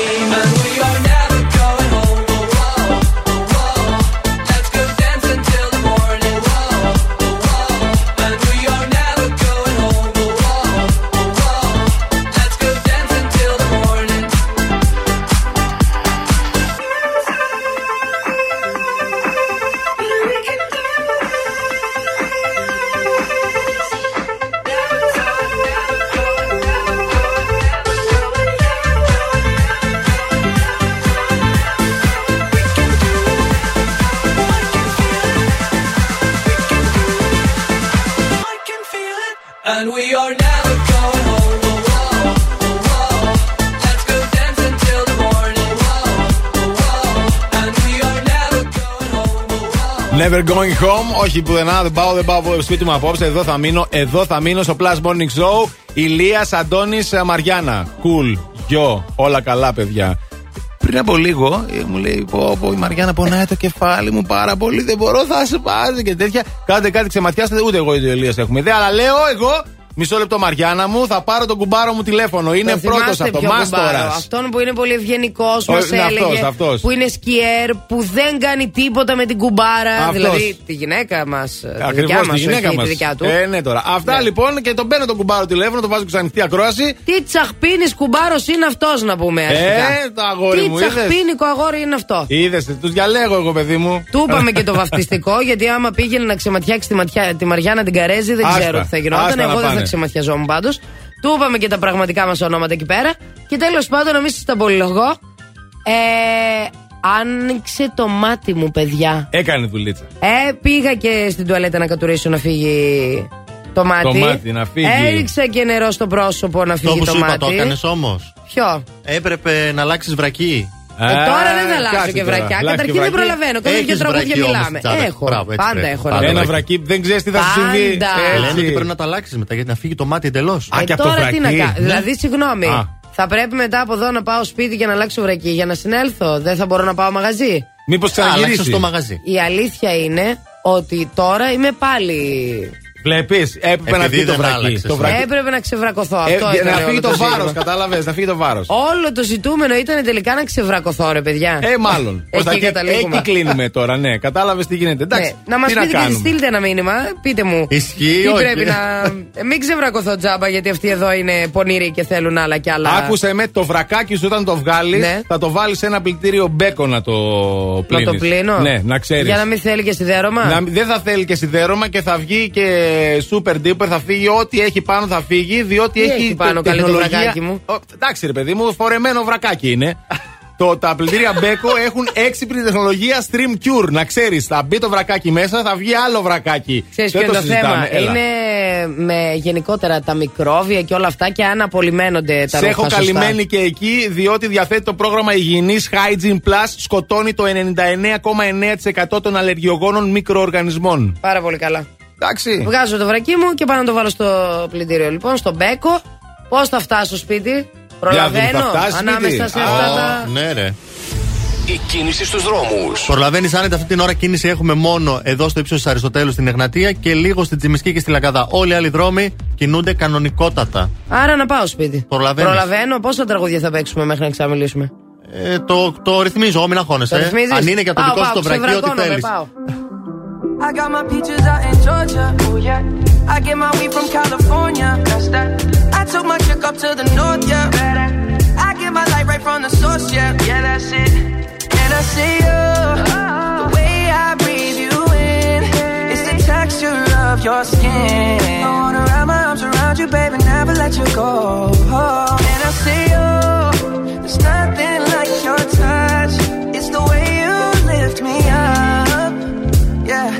demons. Never going home. Όχι πουθενά, δεν πάω, δεν πάω από το σπίτι μου απόψε. Εδώ θα μείνω, εδώ θα μείνω στο Plus Morning Show. Ηλίας Αντώνης Μαριάννα. Cool. Γιο. Όλα καλά, παιδιά. Πριν από λίγο ε, μου λέει: Πω, πω, η Μαριάννα πονάει το κεφάλι μου πάρα πολύ. Δεν μπορώ, θα σε πάζει και τέτοια. Κάντε κάτι, ξεματιάστε. Ούτε εγώ ή ο Ηλίας έχουμε ιδέα. Αλλά λέω εγώ Μισό λεπτό, Μαριάννα μου, θα πάρω τον κουμπάρο μου τηλέφωνο. Είναι Το πρώτος θυμάστε αυτό. ποιο κουμπάρο; Μάστορα. Αυτόν που είναι πολύ ευγενικός, μας Ο- είναι έλεγε. αυτός, αυτός. Που είναι σκιέρ, που δεν κάνει τίποτα με την κουμπάρα. Αυτός. Δηλαδή τη γυναίκα μας. Ακριβώς τη γυναίκα όχι μας. τη δικιά του. Ε, ναι, τώρα. Αυτά λοιπόν και τον παίρνω τον κουμπάρο τηλέφωνο, τον βάζω και σε ανοιχτή ακρόαση. Τι τσαχπίνης κουμπάρος είναι αυτός, να πούμε αρχικά. Ε, το αγόρι Τι μου, είδες; τσαχπίνικο αγόρι είναι αυτό; Είδες, τους διαλέγω εγώ, παιδί μου. Του είπαμε και το βαφτιστικό, γιατί άμα πήγαινε να ξεματιάξει τη, ματιά, τη Μαριάννα την Καρέζη, δεν Άστα. ξέρω τι θα γινόταν. Άστα να Εγώ δεν θα πάνε. ξεματιαζόμουν πάντως. Του είπαμε και τα πραγματικά μας ονόματα εκεί πέρα. Και τέλος πάντων, να μην σα τα πολυλογώ. Ε, άνοιξε το μάτι μου, παιδιά. Έκανε δουλίτσα. Ε, πήγα και στην τουαλέτα να κατουρίσω να φύγει το μάτι. Το μάτι, να φύγει. Έριξα και νερό στο πρόσωπο να Το φύγει που το σου είπα μάτι. το έκανες όμως; Ποιο; Έπρεπε να αλλάξεις βρακί. Ε, τώρα δεν θα αλλάξω και βρακιά. Καταρχήν δεν προλαβαίνω. Κάθε δύο τραγούδια μιλάμε. Έχω. Πάντα έχω να Ένα βρακί. βρακί, δεν ξέρεις τι θα σου συμβεί. Πάντα. Έτσι. Λένε ότι πρέπει να το αλλάξεις μετά γιατί να φύγει το μάτι εντελώς. Ε, τώρα τι να κάνω. Δηλαδή, συγγνώμη. Α. Θα πρέπει μετά από εδώ να πάω σπίτι και να αλλάξω βρακί για να συνέλθω. Δεν θα μπορώ να πάω μαγαζί. Μήπως Άλλαξε στο μαγαζί. Η αλήθεια είναι ότι τώρα είμαι πάλι. Βλέπεις, έπρεπε να Επειδή φύγει το δεν βρακί. άλλαξες. Το βρακί. Έπρεπε να ξεβρακωθώ. Ε, Αυτό για ήταν να φύγει όλο το βάρο, ζήτημα. κατάλαβες, να φύγει το βάρος. Όλο το ζητούμενο ήταν τελικά να ξεβρακωθώ, ρε παιδιά. Ε, μάλλον. Πώς θα Εκεί και- καταλήγουμε. Εκεί κλείνουμε τώρα, ναι. Κατάλαβες τι γίνεται. Εντάξει. Ναι, να μας τι πείτε και κάνουμε; στείλτε ένα μήνυμα. Πείτε μου. Ισχύει, Τι όχι. πρέπει να. Ε, Μην ξεβρακωθώ τζάμπα, γιατί αυτοί εδώ είναι πονηροί και θέλουν άλλα κι άλλα. Άκουσε με το βρακάκι σου όταν το βγάλεις, Ναι. θα το βάλεις σε ένα πλυντήριο μπέκο να το Να πλύνεις. το πλύνω. Ναι, να ξέρεις. Για να μην θέλει και σιδέρωμα. δεν θα θέλει και σιδέρωμα και θα βγει και super duper. Θα φύγει ό,τι έχει πάνω θα φύγει, διότι Τι έχει. έχει πάνω, καλέ, το τεχνολογία- βρακάκι μου; Ο, εντάξει, ρε παιδί μου, φορεμένο βρακάκι είναι. το, τα πλυντήρια μπέκο έχουν έξυπνη τεχνολογία Stream Cure. Να ξέρεις, θα μπει το βρακάκι μέσα, θα βγει άλλο βρακάκι. Ξέρεις Δεν ποιο είναι το θέμα; συζητάμε. Έλα. Είναι με γενικότερα τα μικρόβια και όλα αυτά και αν απολυμμένονται τα Σε ρούχα έχω σωστά; καλυμμένη και εκεί, διότι διαθέτει το πρόγραμμα Υγιεινής Hygiene Plus, σκοτώνει το 99,9% των αλλεργιογόνων μικροοργανισμών. Πάρα πολύ καλά. Εντάξει. Βγάζω το βρακί μου και πάω να το βάλω στο πλυντήριο. Λοιπόν, στο μπέκο. Πώς θα φτάσω σπίτι, Προλαβαίνω θα φτάσεις σπίτι. ανάμεσα σε αυτά τα. Ναι, ρε. Η κίνηση στους δρόμους. Προλαβαίνεις άνετα αυτή την ώρα κίνηση έχουμε μόνο εδώ στο ύψος της Αριστοτέλους στην Εγνατία και λίγο στην Τσιμισκή και στη Λακαδά. Όλοι οι άλλοι δρόμοι κινούνται κανονικότατα. Άρα να πάω σπίτι. Προλαβαίνεις. Προλαβαίνω. Πόσα τραγούδια θα παίξουμε μέχρι να ξαμιλήσουμε. Ε, το, το ρυθμίζω, μην αγχώνεσαι. Το ρυθμίζεις; Αν είναι για το Πάω, δικό σου πάω, το βρακί, ό,τι ξεβρακώνομαι, θέλεις. I got my peaches out in Georgia, oh yeah. I get my weed from California, that's that. I took my chick up to the north, yeah. Better. I get my light right from the source, yeah. Yeah, that's it. And I see you. The way I breathe you in is the texture of your skin. I wanna wrap my arms around you, baby, never let you go. Oh. And I see you. There's nothing like your touch. It's the way you lift me up, yeah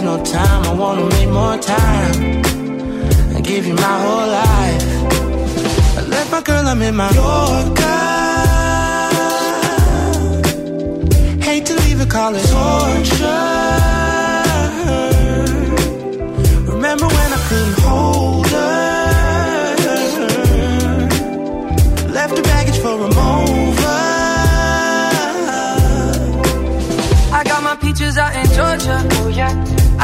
There's no time, I wanna make more time. And give you my whole life. I left my girl, I'm in my Yorker. Hate to leave it, call it torture. Remember when I couldn't hold her? Left her baggage for a mover. I got my peaches out in Georgia. Oh yeah.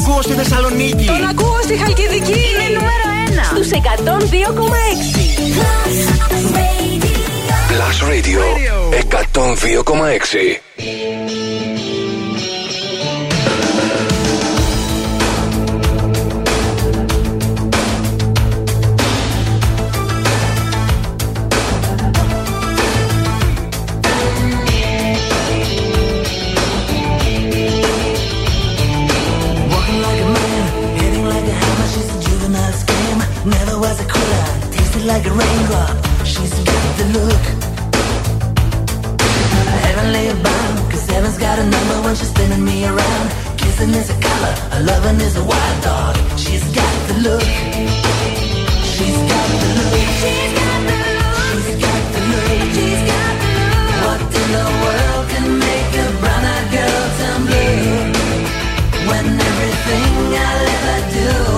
Ακούω στη Θεσσαλονίκη. Τον ακούω στη Χαλκιδική. Είναι νούμερο 1 στους 102,6. Plus Radio 102,6. Like a raindrop. She's got the look. Heavenly bound, cause heaven's got a number when she's spinning me around. Kissing is a color, a loving is a wild dog. She's got the look. She's got the look. She's got the look. She's got the look. What in the world can make a brown-eyed girl turn blue? When everything I'll ever do,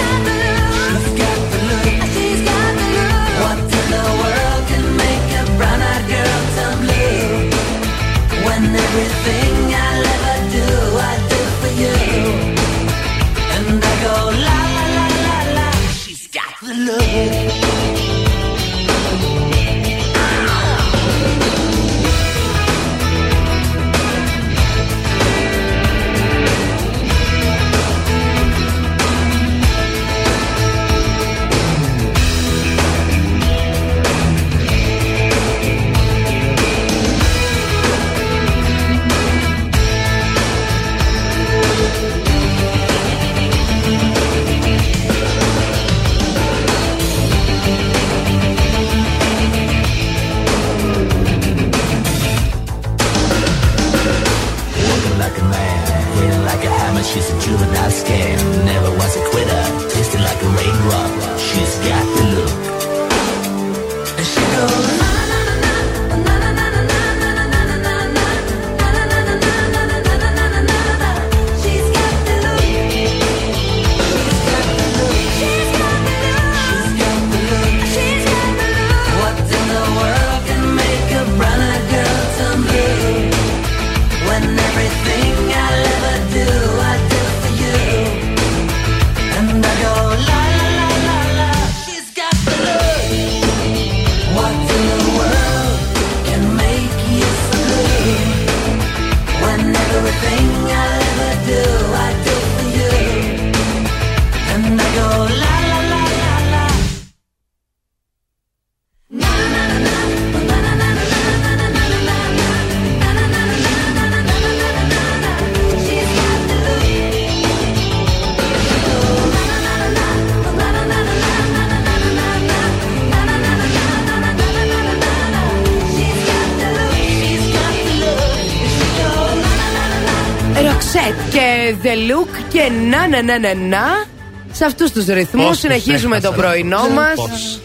Και The Look και να να να να να. Σε αυτούς τους ρυθμούς Πώς συνεχίζουμε τους το έχασα. πρωινό μας. Πώς.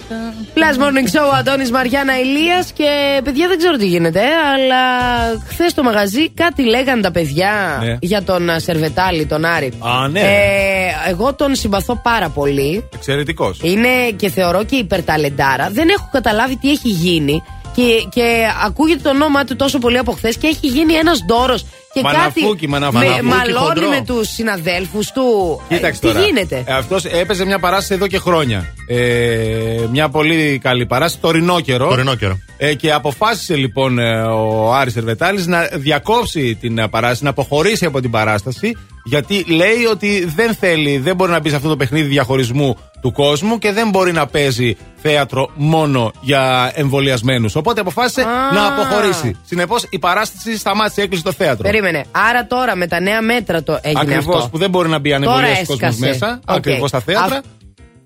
Plus Morning Show, Αντώνης Μαριάννα Ηλίας και παιδιά δεν ξέρω τι γίνεται, αλλά χθες στο μαγαζί κάτι λέγαν τα παιδιά Ναι. για τον α, Σερβετάλη, τον Άρη. Α, ναι. Ε, εγώ τον συμπαθώ πάρα πολύ. Εξαιρετικός. Είναι και θεωρώ και υπερταλεντάρα. Δεν έχω καταλάβει τι έχει γίνει. Και, και ακούγεται το όνομά του τόσο πολύ από χθες και έχει γίνει ένας ντόρος και Μαναφούκι, κάτι. μαναφούκι. με, μαλώνει χοντρό. με τους συναδέλφους του. Κοίταξε Ε, τι τώρα. γίνεται; Αυτός έπαιζε μια παράσταση εδώ και χρόνια. Ε, μια πολύ καλή παράσταση, το ρινόκερο. Το ρινόκερο. Ε, και αποφάσισε λοιπόν ε, ο Άρης Ερβετάλης να διακόψει την ε, παράσταση, να αποχωρήσει από την παράσταση, γιατί λέει ότι δεν θέλει, δεν μπορεί να μπει σε αυτό το παιχνίδι διαχωρισμού του κόσμου και δεν μπορεί να παίζει θέατρο μόνο για εμβολιασμένους. Οπότε αποφάσισε Α. να αποχωρήσει. Συνεπώς η παράσταση σταμάτησε, έκλεισε το θέατρο. Περίμενε. Άρα τώρα με τα νέα μέτρα το έγινε Ακριβώς αυτό. που δεν μπορεί να μπει Τώρα ανεμβολιαστικό κόσμο έσκασες. μέσα. Οκ. Ακριβώς στα θέατρα. Αυ-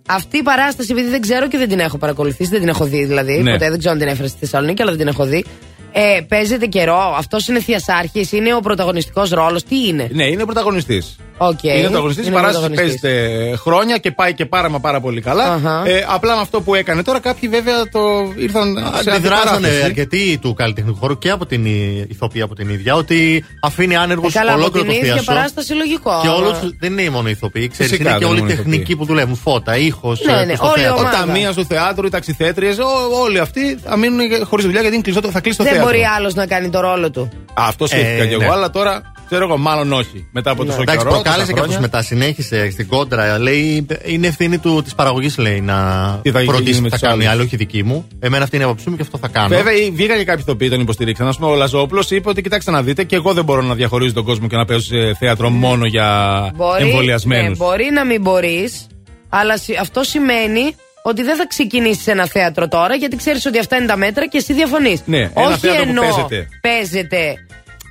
Αυτή η παράσταση, επειδή δεν ξέρω και δεν την έχω παρακολουθήσει, δεν την έχω δει δηλαδή. Ναι. Ποτέ δεν ξέρω αν την έφερε στη Θεσσαλονίκη, αλλά δεν την έχω δει. Ε, παίζεται καιρό. Αυτός είναι θειασάρχης, είναι ο πρωταγωνιστικός ρόλος. Τι είναι; Ναι, είναι πρωταγωνιστής. Οκ. Είναι πρωταγωνιστής. Η Είναι παράσταση πρωταγωνιστής. παίζεται χρόνια και πάει και πάρα μα πάρα πολύ καλά. Αχα. Ε, απλά με αυτό που έκανε τώρα, κάποιοι βέβαια το ήρθαν σε Αντιδράσανε αντιπαράθεση. αρκετοί του καλλιτεχνικού χώρου και από την η- ηθοποιία από την ίδια ότι αφήνει άνεργο Ε, καλά, από ολόκληρο την το ίδια θίασο. παράσταση λογικό. Και αλλά- όλους δεν είναι μόνο οι ηθοποιοί, ξέρεις, Φυσικά είναι και δεν όλοι οι είναι μόνο τεχνικοί που δουλεύουν. Φώτα, ήχος, Ναι, ναι, όλη η Ο ομάδα. ταμεία του θεάτρου, οι ταξιθέτριες, όλοι αυτοί θα μείνουν χωρίς δουλειά γιατί είναι κλειστό, το- θα κλείσει το Δεν θέατρο. μπορεί άλλος να κάνει το ρόλο του. Αυτό σκέφτηκα Ε, κι ναι. εγώ, αλλά τώρα ξέρω εγώ, μάλλον όχι. Μετά από τόσο Εντάξει, καιρό. τόσα προκάλεσε και χρόνια. αυτού μετά. Συνέχισε στην κόντρα. Λέει είναι ευθύνη του της παραγωγής, λέει, να Τι θα γίνει φροντίσει με τι θα τους κάνει. άλλους. Άλλο, όχι δική μου. Εμένα αυτή είναι η άποψή μου και αυτό θα κάνω. Βέβαια, βγήκαν και κάποιοι ηθοποιοί τον υποστηρίξαν. Α πούμε, ο Λαζόπουλος είπε ότι κοιτάξτε να δείτε, και εγώ δεν μπορώ να διαχωρίζω τον κόσμο και να παίζω σε θέατρο μόνο για Μπορεί, εμβολιασμένους. ναι, μπορεί να μην μπορείς, αλλά συ- αυτό σημαίνει ότι δεν θα ξεκινήσεις ένα θέατρο τώρα γιατί ξέρεις ότι αυτά είναι τα μέτρα και εσύ διαφωνείς. Ναι, ένα Όχι θέατρο που ενώ παίζεται. παίζεται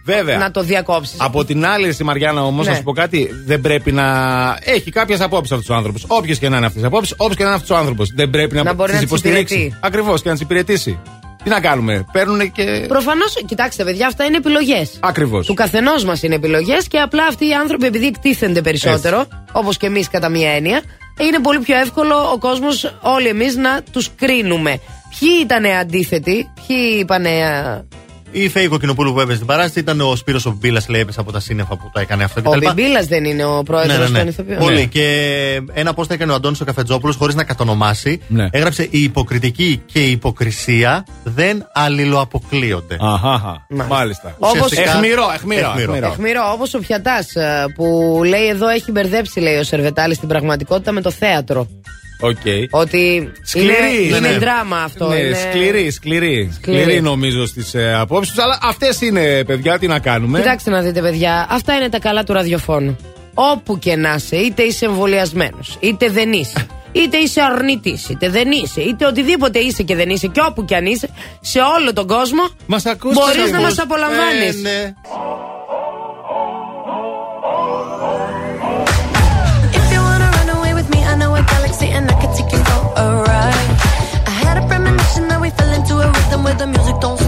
Βέβαια. να το διακόψεις. Από την άλλη, στη Μαριάννα όμως, Ναι. να σου πω κάτι, δεν πρέπει να έχει κάποιες απόψεις αυτό ο άνθρωπος. Όποιες και να είναι αυτές τις απόψεις, όποιο και να είναι αυτό ο άνθρωπος. Δεν πρέπει να, Να μπορεί τις να τις υποστηρίξει. υπηρετεί. Ακριβώς και να τις υπηρετήσει. Τι να κάνουμε, παίρνουν και. Προφανώς, κοιτάξτε, παιδιά, αυτά είναι επιλογές. Ακριβώς. Του καθενός μας είναι επιλογές και απλά αυτοί οι άνθρωποι, επειδή εκτίθενται περισσότερο, όπως και εμείς κατά μία έννοια, είναι πολύ πιο εύκολο ο κόσμος, όλοι εμείς, να τους κρίνουμε. Ποιοι ήταν αντίθετοι, ποιοι είπαν. Η Φέη Κοκκινοπούλου που έπαιζε στην παράσταση ήταν ο Σπύρος ο Μπίλας, λέει, έπεσε από τα σύννεφα που τα έκανε αυτό. Ο κτλ. Μπιμπίλα δεν είναι ο πρόεδρος Ναι, ναι, ναι. των ηθοποιών. Πολύ. Και ένα πώ τα έκανε ο Αντώνης ο Καφετζόπουλος, χωρίς να κατονομάσει. Ναι. Έγραψε Η υποκριτική και η υποκρισία δεν αλληλοαποκλείονται. Αχά, μάλιστα. Όπως- Ουσιαστικά- Εχμηρό, εχμηρό. Εχμηρό. εχμηρό. Αιχμηρό, όπως ο Πιατάς που λέει εδώ έχει μπερδέψει, λέει ο Σερβετάλη, στην πραγματικότητα με το θέατρο. Οκ. Ότι Σκληρή, είναι, ναι, είναι ναι. δράμα αυτό. Ναι, είναι... σκληρή, σκληρή. Σκληρή νομίζω στις ε, απόψεις τους. Αλλά αυτές είναι, παιδιά, τι να κάνουμε. Κοιτάξτε να δείτε, παιδιά, αυτά είναι τα καλά του ραδιοφώνου. Όπου και να είσαι, είτε είσαι εμβολιασμένος, είτε δεν είσαι, είτε είσαι αρνητής, είτε δεν είσαι, είτε οτιδήποτε είσαι και δεν είσαι, και όπου και αν είσαι, σε όλο τον κόσμο, Μας ακούς, μπορείς μας να μας ακούς. απολαμβάνεις. Ε, ναι. Take you for a ride. I had a premonition that we fell into a rhythm where the music don't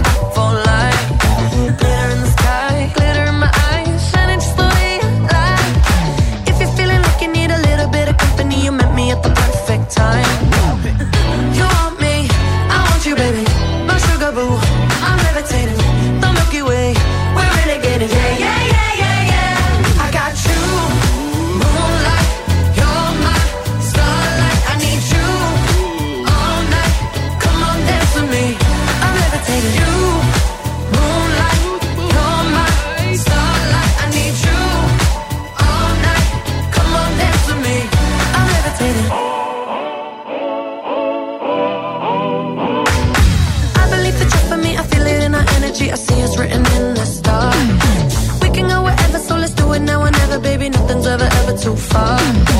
so far.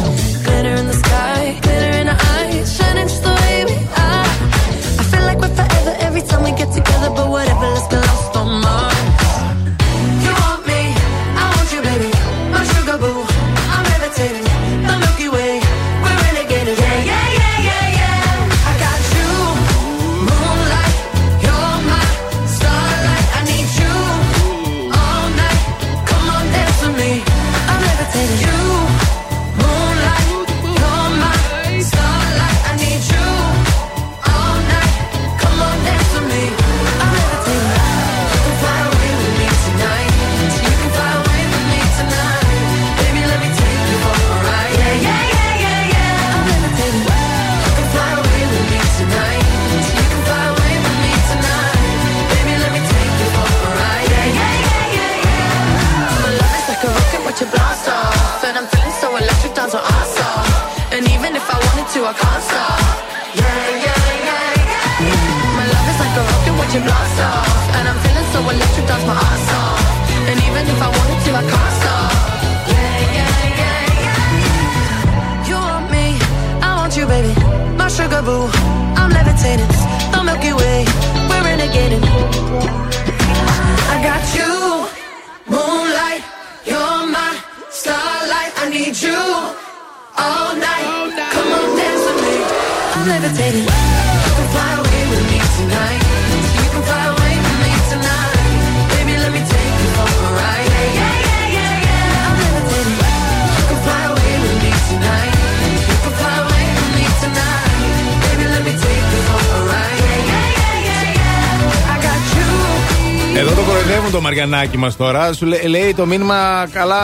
A rocket blast off. And I'm feeling so electric, dance my ass off. And even if I wanted to, I can't stop. Yeah, yeah, yeah, yeah. You want me, I want you, baby. My sugar boo, I'm levitating. The Milky Way, we're renegading. I got you, moonlight. You're my starlight. I need you all night. Come on, dance with me. I'm levitating. You can fly away with me tonight. Εδώ το κοροϊδεύουν το Μαριανάκι μας τώρα. Σου λέει, λέει το μήνυμα καλά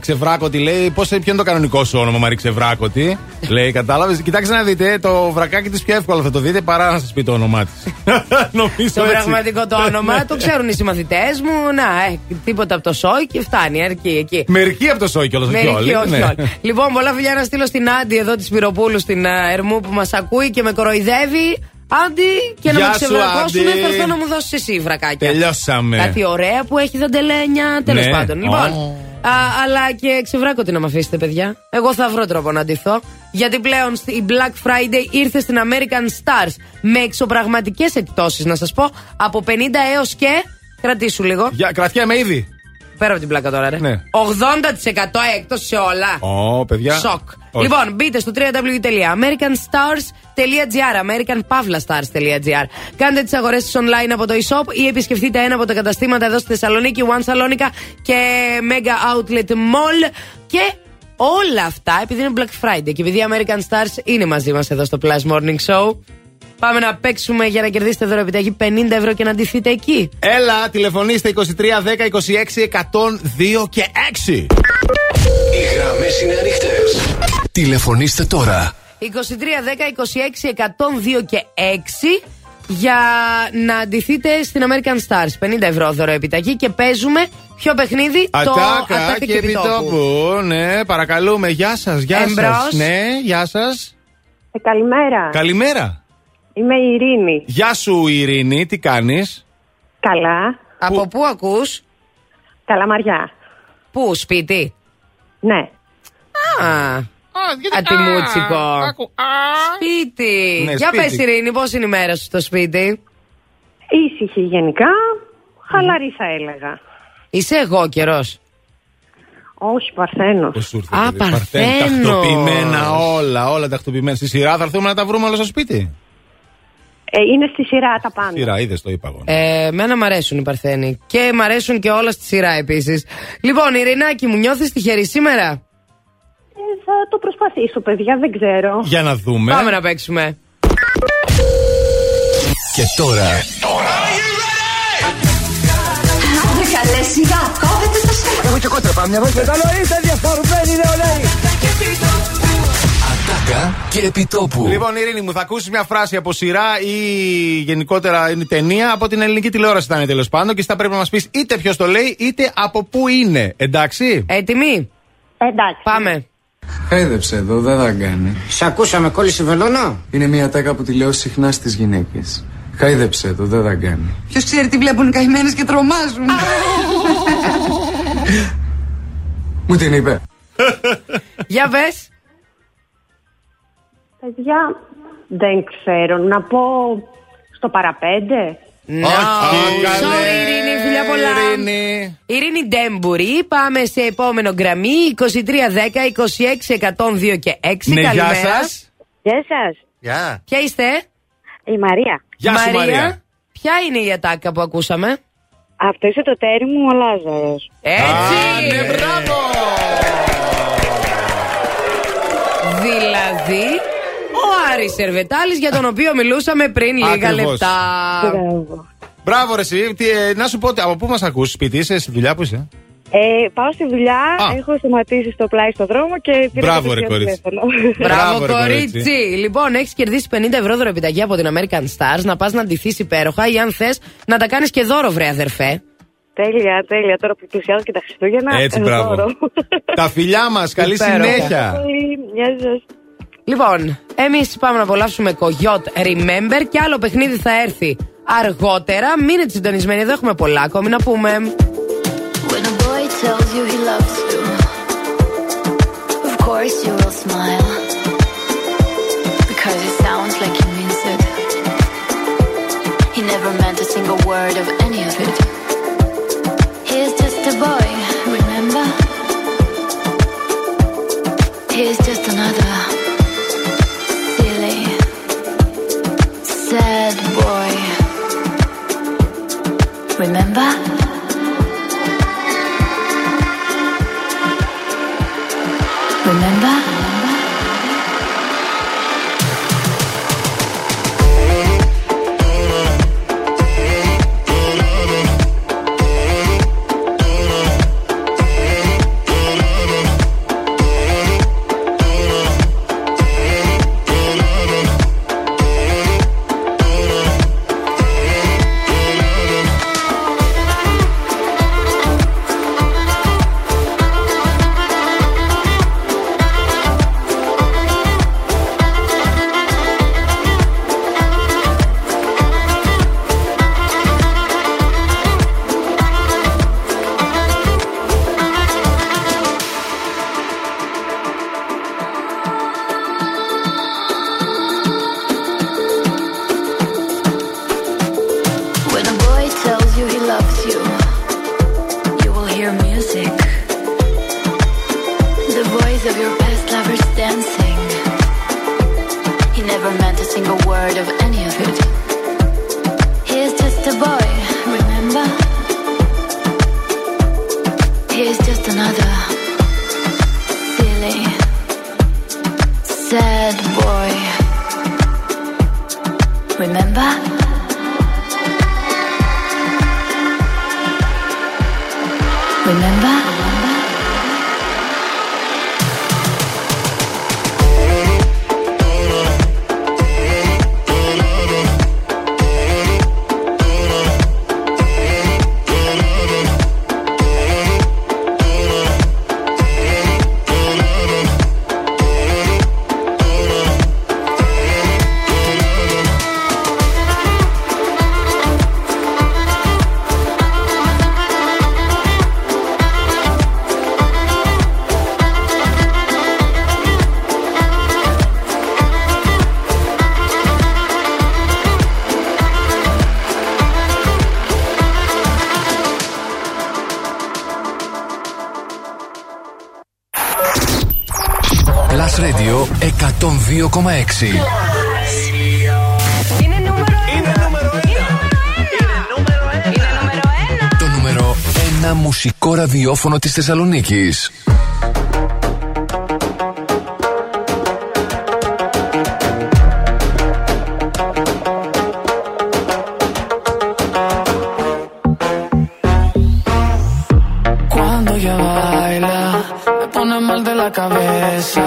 ξεβράκωτη. Λέει πώς ποιο είναι το κανονικό σου όνομα, Μαρή Ξεβράκωτη; λέει, κατάλαβες. Κοιτάξτε να δείτε, το βρακάκι της πιο εύκολα θα το δείτε παρά να σας πει το όνομά της. Νομίζω Το έτσι. πραγματικό το όνομα το ξέρουν οι συμμαθητές μου. Να, ε, τίποτα από το σόι και φτάνει, αρκεί εκεί. Μερικοί από το σόι κιόλας, όχι Μερικοί, όλοι. όχι ναι. όλοι. Λοιπόν, πολλά φιλιά να στείλω στην Άντι εδώ της Πυροπούλου στην α, Ερμού που μας ακούει και με κοροϊδεύει. Άντι, και να Γεια με σου, ξεβρακώσουν, Άντι. θα έρθω να μου δώσεις εσύ βρακάκια. Τελειώσαμε. Κάτι ωραία που έχει δαντελένια. Τέλος Ναι. πάντων. Ω. Λοιπόν, α, αλλά και ξεβράκωτη να με αφήσετε, παιδιά. Εγώ θα βρω τρόπο να ντυθώ. Γιατί πλέον στη- η Black Friday ήρθε στην American Stars με εξωπραγματικές εκπτώσεις, να σας πω, από 50 έως και. Κρατήσου λίγο. Για, κρατιέμαι ήδη. Πέρα από την πλάκα τώρα, ρε. Ναι. 80% έκπτωση σε όλα. Ω, παιδιά. Σοκ. Όχι. Λοιπόν, μπείτε στο www.americanstars.gr americanpavlastars.gr Κάντε τις αγορές σας online από το e-shop ή επισκεφτείτε ένα από τα καταστήματα εδώ στη Θεσσαλονίκη, One Salonica και Mega Outlet Mall. Και όλα αυτά επειδή είναι Black Friday και επειδή η American Stars είναι μαζί μας εδώ στο Plus Morning Show. Πάμε να παίξουμε για να κερδίσετε δώρο επιταγή 50 ευρώ και να ντυθείτε εκεί. Έλα, τηλεφωνήστε 23 10 26 102 και 6. Οι γραμμές είναι ανοιχτές. Τηλεφωνήστε τώρα. 23, 10, 26, 102 και 6 για να αντιθείτε στην American Stars. 50 ευρώ δώρο επιταγή και παίζουμε ποιο παιχνίδι το Ατάκα Ατάκα και επιτόπου. Ναι, παρακαλούμε. Γεια σας, γεια Εμπρός. σα. Ναι, γεια σας. Ε, καλημέρα. Καλημέρα. Είμαι η Ειρήνη. Γεια σου, Ειρήνη, τι κάνεις; Καλά. Από πού ακούς; Καλαμαριά. Πού, σπίτι; Ναι. Α, ατιμούτσικο. Σπίτι. Ναι, Για σπίτι. πες Ειρήνη, πώς είναι η μέρα σου στο σπίτι; Ήσυχη γενικά. Χαλαρή θα έλεγα. Είσαι εγώ καιρός; Όχι, Παρθένος. Α, Παρθένος. Τακτοποιημένα όλα, όλα τακτοποιημένα. Στη σειρά θα έρθουμε να τα βρούμε όλα στο σπίτι. Ε, είναι στη σειρά τα πάντα. Σειρά, είδες το είπα εγώ. Ε, εμένα μ' αρέσουν οι Παρθένοι. Και μ' αρέσουν και όλα στη σειρά επίσης. Λοιπόν, Ειρηνάκη, μου νιώθεις τυχερή σήμερα; Ε, θα το προσπαθήσω, παιδιά, δεν ξέρω. Για να δούμε. Πάμε να παίξουμε. Και τώρα Άντε καλές, σιγά, κόβεται το σώμα. Εγώ και κότρα πάμε μια βόλτα. Καλό είστε διαφορμένοι νεολαίοι. Ατάκα και επιτόπου. Λοιπόν, Ειρήνη μου, θα ακούσεις μια φράση από σειρά ή γενικότερα είναι ταινία από την ελληνική τηλεόραση ήταν τέλος πάντων και εσύ θα πρέπει να μας πεις είτε ποιος το λέει είτε από πού είναι. Εντάξει; Έτοιμοι; Εντάξει. Πάμε. Χάιδεψε εδώ, δεν θα κάνει. Σ' ακούσαμε κόλλησε βελόνα; Είναι μια τάκα που τη λέω συχνά στις γυναίκες. Χάιδεψε εδώ, δεν θα κάνει. Ποιος ξέρει τι βλέπουν οι καημένες και τρομάζουν; Μου την είπε. Για πες. Παιδιά, δεν ξέρω. Να πω στο παραπέντε. No, sorry Ειρήνη, φιλιά πολλά. Ειρήνη. Ειρήνη Ντέμπουρη, πάμε σε επόμενο γραμμή 2310 26 102 και 6. Ναι, γεια Καλημέρα. σας. Γεια σας. Γεια. Ποια είστε, Η Μαρία. Γεια σου, Μαρία. Ποια είναι η ατάκα που ακούσαμε, Αυτό είσαι το τέρι μου, ο Λάζαρος. Έτσι. ναι, μπράβο. Δηλαδή, ο Άρης Σερβετάλης για τον οποίο μιλούσαμε πριν λίγα Ακριβώς. λεπτά. Μπράβο, ρε, εσύ. Τι, ε, να σου πω, από πού μας ακούς σπίτι, είσαι στη δουλειά που είσαι; Ε, πάω στη δουλειά, Α. έχω σταματήσει στο πλάι στο δρόμο και πήρα Μπράβο, το ρε, κορίτσι. τηλέφωνο. Μπράβο, Μπράβο, ρε, κορίτσι. κορίτσι. Λοιπόν, έχεις κερδίσει 50 ευρώ δωρεπιταγή από την American Stars να πας να ντυθείς υπέροχα ή αν θες να τα κάνεις και δώρο, βρε αδερφέ. τέλεια, τέλεια. Τώρα που πλησιάζω και τα Χριστούγεννα. Έτσι, ε, μπράβο. δώρο. Τα φιλιά μας, καλή Υπέροχα. συνέχεια. Πολύ, Γεια σας. Λοιπόν, εμεί πάμε να απολαύσουμε κογιότ Remember και άλλο παιχνίδι θα έρθει αργότερα. Μείνετε συντονισμένοι, εδώ έχουμε πολλά ακόμη να πούμε. When a boy tells you he loves you, of course you will smile. Because it sounds like he means it. He never meant a single word of any of it. He's just a boy, remember? He's just Remember? Remember? Είναι νούμερο ένα. Είναι νούμερο ένα. Το νούμερο 1 μουσικό ραδιόφωνο της Θεσσαλονίκης. Cuando ella baila, me pone mal de la cabeza.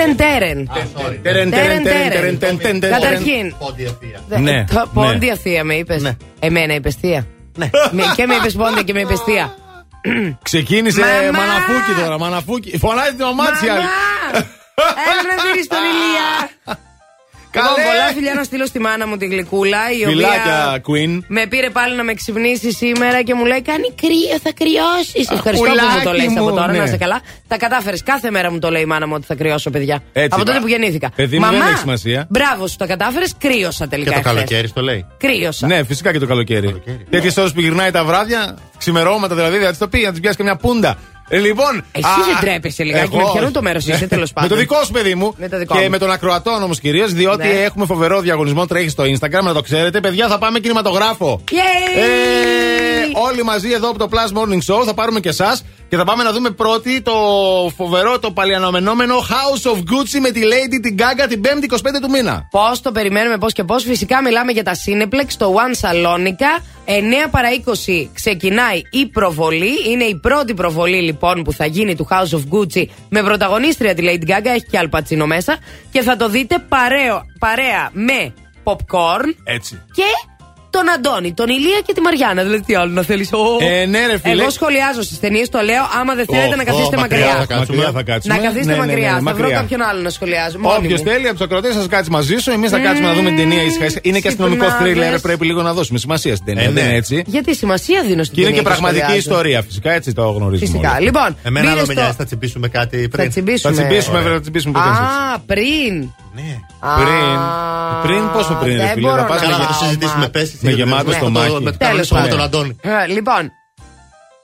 Τέρεν, τέρεν. Τέρεν, τέρεν, τέρεν, τέρεν, τέρεν, τέρεν. Καταρχήν. Πόντια θεία. Δε- Ναι, το- ναι. Πόντια θεία με είπες. Εμένα είπες θεία. Ναι. Με- Και με είπες πόντια και με είπες θεία. Ξεκίνησε Μαμά! μαναφούκι τώρα, μαναφούκι. Φωνάζει την μαμά της η άλλη. Έλα να δεις τον Ηλία. Λοιπόν, πολλά φιλιά να στείλω στη μάνα μου τη γλυκούλα, η οποία Φιλάκια, Queen. με πήρε πάλι να με ξυπνήσει σήμερα και μου λέει: Κάνει κρύο, θα κρυώσει. Ευχαριστώ που μου πουλάκι το λέει από μου, τώρα, ναι. να είσαι καλά. Τα κατάφερε. Κάθε μέρα μου το λέει η μάνα μου ότι θα κρυώσω, παιδιά. Έτσι, από τότε μα- που γεννήθηκα. παιδί μου, δεν Μαμά, έχει σημασία. Μπράβο σου, τα κατάφερε. Κρύωσα τελικά. Και το εχθές. καλοκαίρι το λέει. Κρύωσα. Ναι, φυσικά και το καλοκαίρι. Τέτοιε ώρε που γυρνάει τα βράδια, ξημερώματα δηλαδή, δεν θα τη το πει, να τη πιάσει και μια πούντα. Ε, λοιπόν. Εσύ δεν τρέπεσαι λιγάκι, με ποιον το μέρος είσαι, τέλος πάντων. Με το δικό σου παιδί μου. Με το δικό και μου. με τον ακροατών όμως κυρίως, διότι Ναι. έχουμε φοβερό διαγωνισμό τρέχει στο Instagram, να το ξέρετε. Παιδιά, θα πάμε κινηματογράφο. Yay! Ε, όλοι μαζί εδώ από το Plus Morning Show θα πάρουμε και εσάς και θα πάμε να δούμε πρώτη το φοβερό, το παλιανομενόμενο House of Gucci με τη Lady την Gaga την 5η 25 του μήνα. Πώς το περιμένουμε, πώς και πώς. Φυσικά μιλάμε για τα Cineplex στο One Salonica. 9 παρα 20 ξεκινάει η προβολή. Είναι η πρώτη προβολή λοιπόν που θα γίνει του House of Gucci με πρωταγωνίστρια τη Lady Gaga. Έχει και Αλπατσίνο μέσα. Και θα το δείτε παρέο, παρέα με popcorn Έτσι. και τον Αντώνη, τον Ηλία και τη Μαριάννα. Δηλαδή τι άλλο να θέλεις; Ε, ναι, ρε φίλε. Εγώ σχολιάζω στις ταινίες, το λέω. Άμα δεν θέλετε Ω, να καθίσετε ω, μακριά. μακριά θα κάτσουμε. Μακριά θα κάτσουμε. Να καθίσετε Ναι, ναι, ναι, μακριά. ναι, θα βρω μακριά. κάποιον άλλο να σχολιάζω. μόνη Όποιος μου. θέλει από τους ακροτέ θα κάτσει μαζί σου. Εμείς θα κάτσουμε να δούμε την ταινία ήσυχα. ήσυχα. Είναι και αστυνομικό Ξυπνάδες. θρίλερ, πρέπει λίγο να δώσουμε σημασία στην ταινία. Ε, Δεν ναι. είναι έτσι; Γιατί σημασία δίνω στην Και είναι ταινία και πραγματική σχολιάζω. ιστορία, φυσικά έτσι το γνωρίζουμε. Φυσικά. όλοι. Λοιπόν, Εμένα μπείτε άλλο με στο- νοιάζει, θα τσιμπήσουμε κάτι πριν. Θα τσιμπήσουμε. Θα τσιμπήσουμε, βέβαια, θα τσιμπήσουμε ποτέ. Α, πριν. Ναι. Πριν. Πριν, πόσο πριν, ρε δεν φίλε, μπορώ θα πας να με- Καλά, θα το πάω, συζητήσουμε. μα. Πες Με γεμάτο στομάχι. Με το Τέλος κανονισμό με πάντων. τον Αντώνη. Ε, Λοιπόν,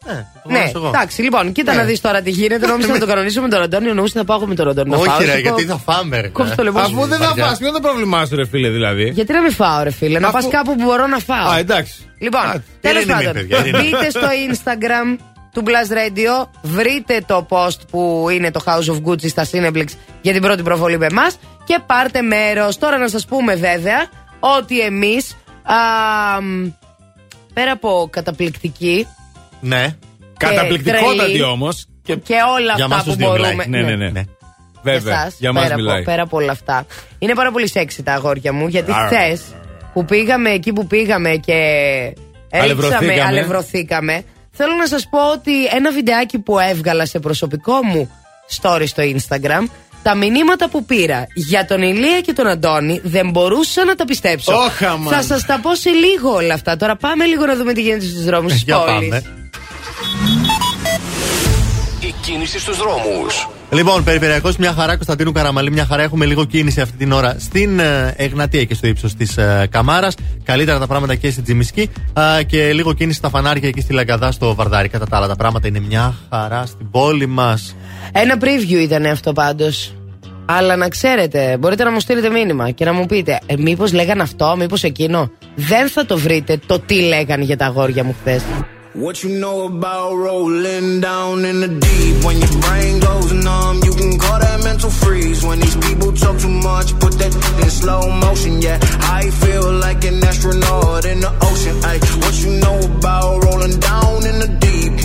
Ε, το ναι, βάζω εγώ. εντάξει, λοιπόν, κοίτα Ναι. να δεις τώρα τι γίνεται. Νόμιζα να το κανονίσουμε με τον Αντώνιο, νόμιζα θα πάω εγώ με τον Αντώνιο. να φάω, Όχι, ρε, σου πω- γιατί θα φάμε, ρε. Κόψε το λαιμό σου. Αφού δεν θα Βαριά. φας, ποιο είναι το πρόβλημά σου, ρε φίλε, δηλαδή; Γιατί να μην φάω, ρε φίλε, να Αφού- πας κάπου που μπορώ να φάω. Α, εντάξει. Λοιπόν, Α, τέλος ειρήνη, πάντων, παιδιά, ειρήνη. μπείτε στο Instagram του Blast Radio, βρείτε το post που είναι το House of Gucci στα Cineplex για την πρώτη προβολή με εμάς και πάρτε μέρος. Τώρα να σας πούμε βέβαια ότι εμείς. Πέρα από καταπληκτική Ναι. Καταπληκτικότατη τρελή. όμως. Και και όλα Για αυτά μας που τους δύο μπορούμε. μιλάει. Ναι, ναι, ναι. Βέβαια, εσάς, για μας πέρα, μιλάει. Από, πέρα από όλα αυτά. Είναι πάρα πολύ σεξι τα αγόρια μου, γιατί Άρα. χθες που πήγαμε εκεί που πήγαμε και ρίξαμε, Αλευρωθήκαμε. αλευρωθήκαμε, θέλω να σας πω ότι ένα βιντεάκι που έβγαλα σε προσωπικό μου story στο Instagram, τα μηνύματα που πήρα για τον Ηλία και τον Αντώνη δεν μπορούσα να τα πιστέψω. Ωχ, αμάν. Θα σας τα πω σε λίγο όλα αυτά. Τώρα πάμε λίγο να δούμε τι γίνεται στους δρόμους της Για πόλης. πάμε. Η κίνηση στους δρόμους. Λοιπόν, περιφερειακός μια χαρά, Κωνσταντίνου Καραμαλή, μια χαρά. Έχουμε λίγο κίνηση αυτή την ώρα στην ε, Εγνατία και στο ύψος της ε, Καμάρας. Καλύτερα τα πράγματα και στην Τζιμισκή. Α, και λίγο κίνηση στα φανάρια εκεί στη Λαγκαδά στο Βαρδάρι. Κατά τα άλλα, τα πράγματα είναι μια χαρά στην πόλη μας. Ένα preview ήταν αυτό πάντως. Αλλά να ξέρετε, μπορείτε να μου στείλετε μήνυμα και να μου πείτε, ε, μήπω λέγαν αυτό, μήπω εκείνο. Δεν θα το βρείτε το τι λέγαν για τα αγόρια μου χθε. What you know about rolling down in the deep? When your brain goes numb, you can call that mental freeze. When these people talk too much, put that in slow motion. Yeah, I feel like an astronaut in the ocean. Ay, what you know about rolling down in the deep?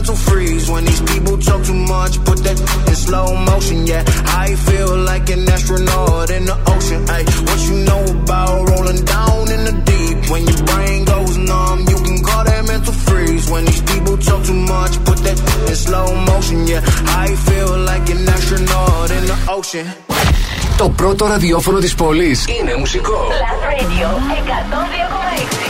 mental freeze. When these people talk too much, put that in slow motion. Yeah, I feel like an astronaut in the ocean. Ay, what you know about rolling down in the deep? When your brain goes numb, you can call that mental freeze. When these people talk too much, put that in slow motion. Yeah, I feel like an astronaut in the ocean. Το πρώτο ραδιόφωνο της πόλης είναι μουσικό. Last Radio 102,6.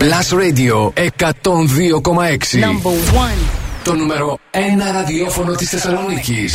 Plus Radio 102,6. Number one. Το νούμερο 1 ραδιόφωνο της Θεσσαλονίκης.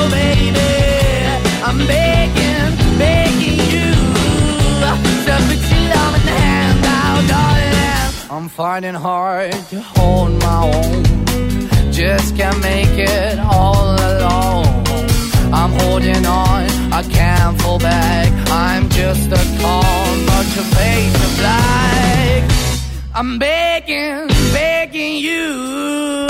now, baby. I'm begging, begging you to put your now, darling. I'm finding hard to hold my own. Just can't make it all alone. I'm holding on, I can't fall back. I'm just a call, but your face black. I'm begging, begging you.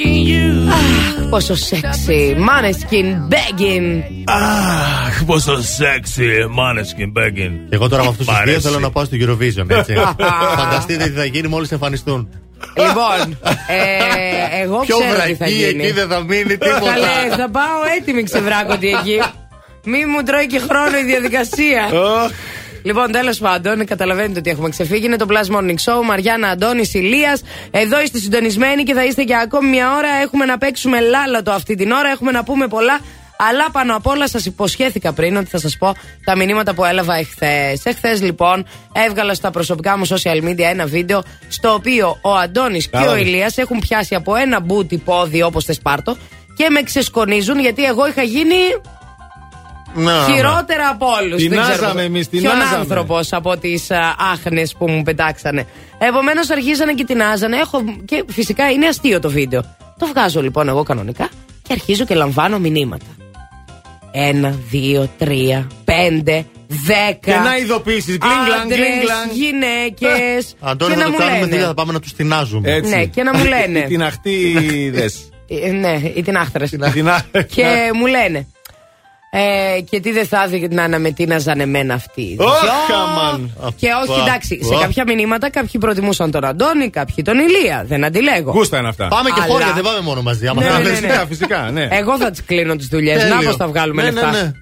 begging you. Πόσο σεξι. Maneskin begging. Αχ, πόσο σεξι, Maneskin begging. Εγώ τώρα με αυτούς τους Μ' δύο αρέσει. θέλω να πάω στο Eurovision, έτσι. Φανταστείτε τι θα γίνει μόλις εμφανιστούν. Λοιπόν, ε, εγώ Πιο ξέρω τι θα βρακή γίνει. εκεί δεν θα μείνει τίποτα. Καλέ, θα πάω έτοιμη ξεβράκωτη εκεί. Μη μου τρώει και χρόνο η διαδικασία. Λοιπόν, τέλος πάντων, καταλαβαίνετε ότι έχουμε ξεφύγει. Είναι το Plus Morning Show. Μαριάννα Αντώνης Ηλίας. Εδώ είστε συντονισμένοι και θα είστε για ακόμη μια ώρα. Έχουμε να παίξουμε λάλατο αυτή την ώρα. Έχουμε να πούμε πολλά. Αλλά πάνω απ' όλα σας υποσχέθηκα πριν ότι θα σας πω τα μηνύματα που έλαβα εχθές. Εχθές λοιπόν έβγαλα στα προσωπικά μου social media ένα βίντεο στο οποίο ο Αντώνης και Καλά, ο ρε. Ηλίας έχουν πιάσει από ένα μπούτι πόδι όπως θε πάρτο και με ξεσκονίζουν γιατί εγώ είχα γίνει χειρότερα από όλους. Τινάζαμε εμείς, τινάζαμε. άνθρωπος από τις άχνες που μου πετάξανε. Επομένως αρχίζανε και τινάζανε. Έχω... Και φυσικά είναι αστείο το βίντεο. Το βγάζω λοιπόν εγώ κανονικά και αρχίζω και λαμβάνω μηνύματα. Ένα, δύο, τρία, πέντε, δέκα. Και να ειδοποιήσεις, γκλινγκ, γκλανγκ, γκλινγκ, γκλανγκ. γυναίκες. Αντώνη, και θα να το μου κάνουμε λένε. τι θα πάμε να τους τεινάζουμε. Ναι, και να μου λένε. Την αχτίδε. Ε, Ναι, ή την άχτρα. και μου λένε. Ε, και τι δεν θα έδινε να αναμετείναζαν εμένα αυτοί. Ωχ, Δυο. αμάν. Και όχι, Ω, εντάξει, σε ω. κάποια μηνύματα κάποιοι προτιμούσαν τον Αντώνη, κάποιοι τον Ηλία. Δεν αντιλέγω. Γούστα είναι αυτά. Πάμε και Αλλά- χώρια, δεν πάμε μόνο μαζί. Άμα Ναι, θέλετε. ναι, ναι. Φυσικά, φυσικά, ναι. Εγώ θα τις κλείνω τις δουλειές. Τέλειο. Να πώ θα βγάλουμε Ναι, λεφτά. ναι, ναι.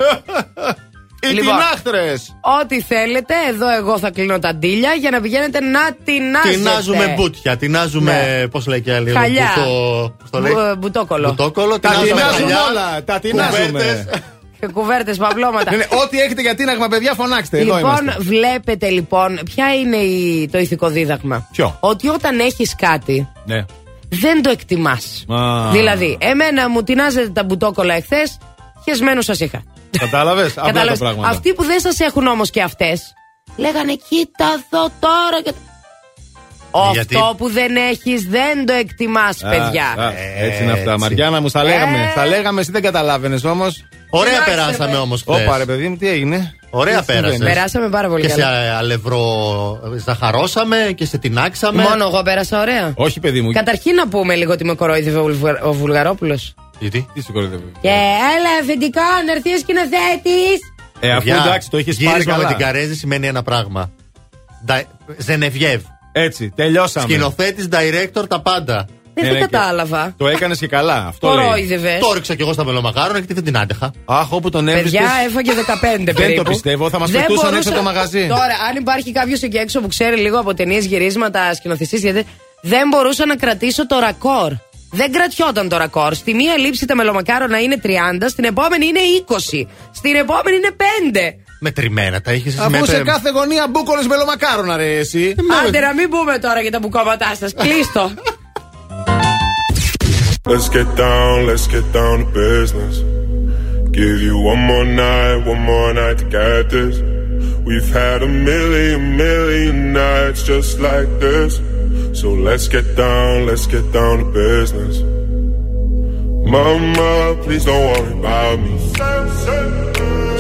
Οι Λοιπόν. τεινάχτρες. Ό,τι θέλετε, εδώ εγώ θα κλείνω τα ντύλια για να πηγαίνετε να τεινάζετε. Τεινάζουμε μπούτια, τεινάζουμε. Πώς λέει και άλλη. Ναι. Χαλιά. μπουτο- πώς το λέει; Μπου- Μπουτόκολο. Μπουτόκολο, Τα τεινάζουμε τεινάζουμε χαλιά, όλα. Τα τεινάζουμε. Κουβέρτες. Κουβέρτες, παυλώματα. Ναι, ναι, Ό,τι έχετε για τίναγμα, παιδιά, φωνάξτε. Εδώ Λοιπόν, είμαστε. βλέπετε λοιπόν, ποια είναι η- το ηθικό δίδαγμα; Ποιο; Ότι όταν έχεις κάτι, Ναι. δεν το εκτιμάς. Α. Δηλαδή, εμένα μου τεινάζετε τα μπουτόκολα εχθές, χεσμένο σας είχα. Κατάλαβες; Απλά τα Κατάλαβες; πράγματα. Αυτοί που δεν σας έχουν όμως και αυτές, λέγανε κοίτα εδώ τώρα και. Γιατί- Αυτό που δεν έχεις δεν το εκτιμάς, Α, παιδιά. α, Έτσι είναι αυτά. Έτσι. Μαριάννα μου, στα λέγαμε. Ε. Στα λέγαμε, εσύ δεν καταλάβαινες όμως. Ωραία Κοιτάξτε, περάσαμε ρε. όμως Όπα, ρε παιδί μου, τι έγινε; Ωραία Τι συμβαίνει; πέρασες. Περάσαμε πάρα πολύ Και σε καλά. αλευρό ζαχαρώσαμε και σε τεινάξαμε. Μόνο εγώ πέρασα ωραία. Όχι, παιδί μου. Καταρχήν να πούμε λίγο ότι με κορόιδευε ο, Βουλγα- ο Βουλγαρόπουλος. Γιατί; Τι σε κοροϊδεύει; Και έλα, αφεντικό, να έρθει ο σκηνοθέτης. Ε, αφού Παιδιά, εντάξει, το είχε πάρει Γύρισμα με καλά. την Καρέζη σημαίνει ένα πράγμα. Ντα- Ζενεβιέβ. Έτσι, τελειώσαμε. Σκηνοθέτης, director, τα πάντα. Δεν Ναι, το ναι, και- κατάλαβα. Το έκανες και καλά. Αυτό λέει. Κορόιδευες. Το ρίξα κι εγώ στα μελομακάρονα γιατί δεν την άντεχα. Αχ, όπου τον έβρισκες. Παιδιά, έφαγε 15 Δεν περίπου. το πιστεύω, θα μας Δεν πετούσαν μπορούσα- έξω από το μαγαζί. Τώρα, αν υπάρχει κάποιος εκεί έξω που ξέρει λίγο από ταινίες γυρίσματα σκηνοθεσή, γιατί δεν μπορούσα να κρατήσω το ρακόρ. Δεν κρατιόταν το ρακόρ. Στη μία λήψη τα μελομακάρονα είναι 30, στην επόμενη είναι 20, στην επόμενη είναι 5. Μετρημένα τα είχε Αφού σε κάθε γωνία μπούκολε μελομακάρονα, ρε εσύ. Άντε να μην πούμε τώρα για τα μπουκώματά σα. Κλείστο. Let's get down, let's get down to business. Give you one more night, one more night to get this. We've had a million, million nights just like this. So let's get down, let's get down to business. Mama, please don't worry about me.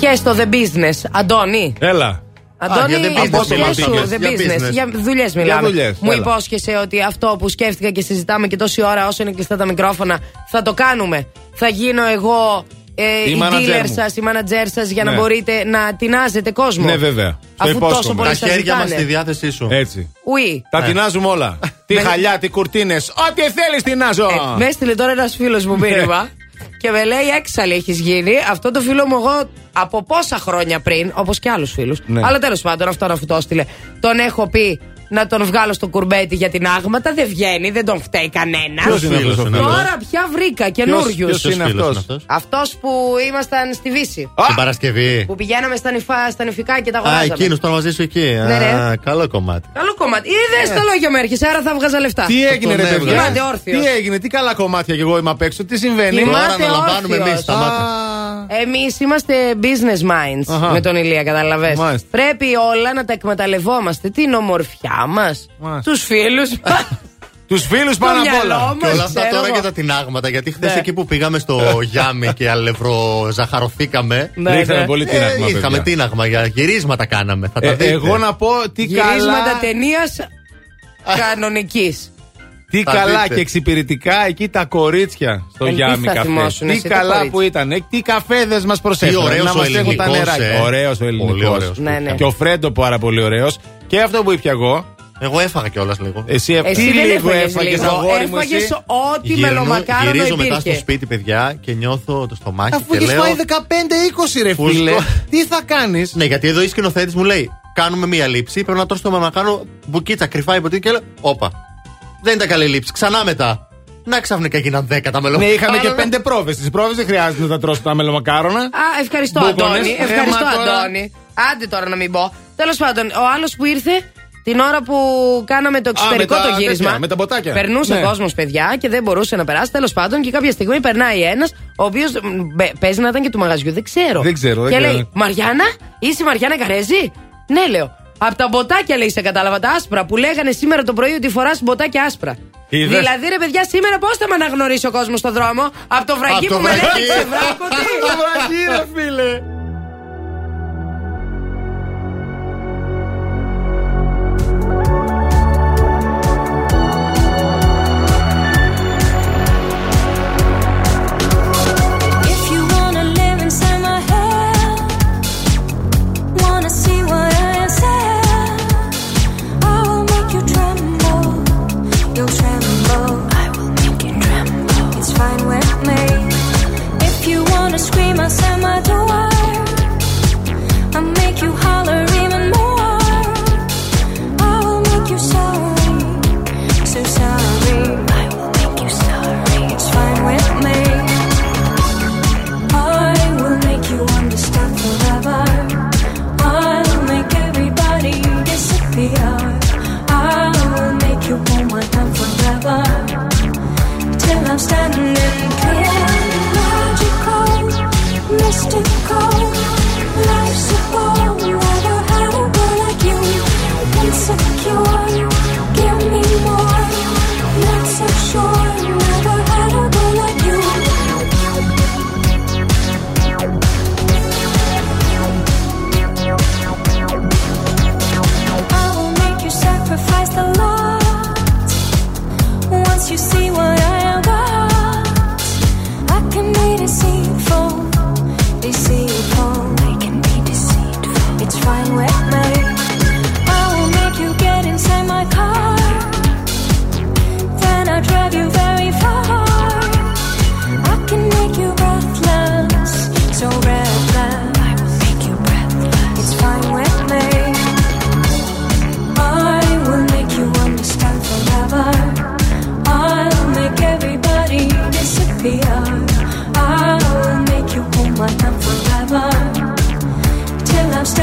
Πιέστο the business, Αντώνη. Έλα. Αντώνη, για the business υπόσχεσου, μιλάμε. The Για Business. business. Για δουλειές μιλάμε. δουλειές, Μου έλα. υπόσχεσαι ότι αυτό που σκέφτηκα και συζητάμε και τόση ώρα όσο είναι κλειστά τα μικρόφωνα θα το κάνουμε. Θα γίνω εγώ ε, Η η manager dealer μου. σας, η manager σας για να Ναι. μπορείτε να τεινάζετε κόσμο. Ναι, βέβαια. Το Αφού υπόσχομαι. τόσο πολύ Τα σας χέρια μας ζητάνε. στη διάθεσή σου. Έτσι. Oui. Τα Ναι. τεινάζουμε όλα. τι χαλιά, τι κουρτίνες. Ό,τι θέλεις τεινάζω. Ε, με έστειλε τώρα ένας φίλος μου μήνυμα και με λέει έξαλλη έχεις γίνει. Αυτό το φίλο μου εγώ από πόσα χρόνια πριν, όπως και άλλους φίλους. Ναι. Αλλά τέλος πάντων αυτόν αφού το έστειλε. Τον έχω πει να τον βγάλω στο κουρμπέτι για την άγματα. Δεν βγαίνει, δεν τον φταίει κανένα. Ποιος είναι αυτός ο φίλος; Τώρα πια βρήκα καινούριους. ποιος είναι φίλος αυτός; είναι Αυτός που ήμασταν στη Βύση. Την Παρασκευή. Που πηγαίναμε στα, νυφά, στα νυφικά και τα Α, αγοράζαμε. εκείνος τώρα μαζί σου εκεί. Ναι, ρε. Α, καλό κομμάτι. Καλό κομμάτι. Είδε τα λόγια μου έρχεσαι, άρα θα βγάζα λεφτά. Τι έγινε, ρε τον παιδιά; έβγαλε. Κοιμάται όρθιος. Τι έγινε, τι καλά κομμάτια κι εγώ είμαι απ' έξω, τι συμβαίνει; Κοιμάται Τώρα αναλαμβάνουμε όρθιος. εμείς τα μάτια. Εμείς είμαστε business minds Αχα. με τον Ηλία, καταλαβες. Μάλιστα. Πρέπει όλα να τα εκμεταλλευόμαστε. Την ομορφιά μας, Μάλιστα. τους φίλους μας. Τους φίλους πάνω απ' όλα. Και όλα αυτά τώρα για τα τινάγματα. Γιατί χθες Ναι. εκεί που πήγαμε στο Γιάμι και αλευροζαχαρωθήκαμε. Ναι, Ρίξαμε ναι. πολύ τίναγμα, Ε, είχαμε παιδιά. τίναγμα για γυρίσματα κάναμε. Θα τα Ε, δείτε. εγώ να πω τι Γυρίσματα καλά. ταινία κανονικής. Τι Θα καλά δείτε. και εξυπηρετικά εκεί τα κορίτσια στο Ε, τι Γιάμι θα καφέ. θυμώσουν Τι εσύ, το καλά κορίτσι. που ήταν. ε, Τι καφέδες μας προσέφεραν. ωραίος να ο μας έχουν τα ελληνικός, νεράκια. ε. Ωραίος ο Πολύ ελληνικός. ωραίος. Ναι, ναι. Και ο Φρέντο πάρα πολύ ωραίος. Και αυτό που είπα εγώ. Εγώ έφαγα κιόλας λίγο. Εσύ, ε, Εσύ τι δεν λίγο έφαγες έφαγες λίγο. αγόρι μου Έφαγες εσύ. ό,τι Γυρνώ- μελομακάρονο Γυρίζω μετά υπήρχε. στο σπίτι, παιδιά, και νιώθω το στομάχι Αφού και έχεις λέω. φάει 15-20 ρε Φούσκω. φίλε. Τι θα κάνεις; Ναι, γιατί εδώ η σκηνοθέτη μου λέει: Κάνουμε μία λήψη. Πρέπει να τρώσω το μελομακάρο μπουκίτσα κρυφά υποτίθεται και λέω: Όπα. Δεν ήταν καλή λήψη. Ξανά μετά. Να ξαφνικά γίναν 10 τα Ναι, μελομακάρονα. είχαμε και πέντε πρόβες. Τις πρόβες δεν χρειάζεται να τα τρώσω τα μελομακάρονα. Α, ευχαριστώ Μπούκονες. Αντώνη. Ε, Ευχαριστώ μα τώρα- Αντώνη. Άντε τώρα να μην πω. Τέλος πάντων, ο άλλος που ήρθε την ώρα που κάναμε το εξωτερικό με τα το γύρισμα. τέτοια, με τα ποτάκια. Περνούσε Ναι. κόσμος, παιδιά, και δεν μπορούσε να περάσει. Τέλος πάντων, και κάποια στιγμή περνάει ένας, ο οποίος παίζει να ήταν και του μαγαζιού. Δεν ξέρω. Δεν ξέρω, δεν Και ξέρω. λέει, Μαριάννα, είσαι η Μαριάννα Καρέζη; Ναι, λέω. Από τα μποτάκια λέει σε κατάλαβα τα άσπρα που λέγανε σήμερα το πρωί ότι φοράς μποτάκια άσπρα. Είδες. Δηλαδή, ρε παιδιά, σήμερα πώς θα με αναγνωρίσει ο κόσμος στον δρόμο, από το βραγί Απ' το που με βραγί. λέγανε βράκο, τι. Το βραχί, ρε φίλε. nasema tu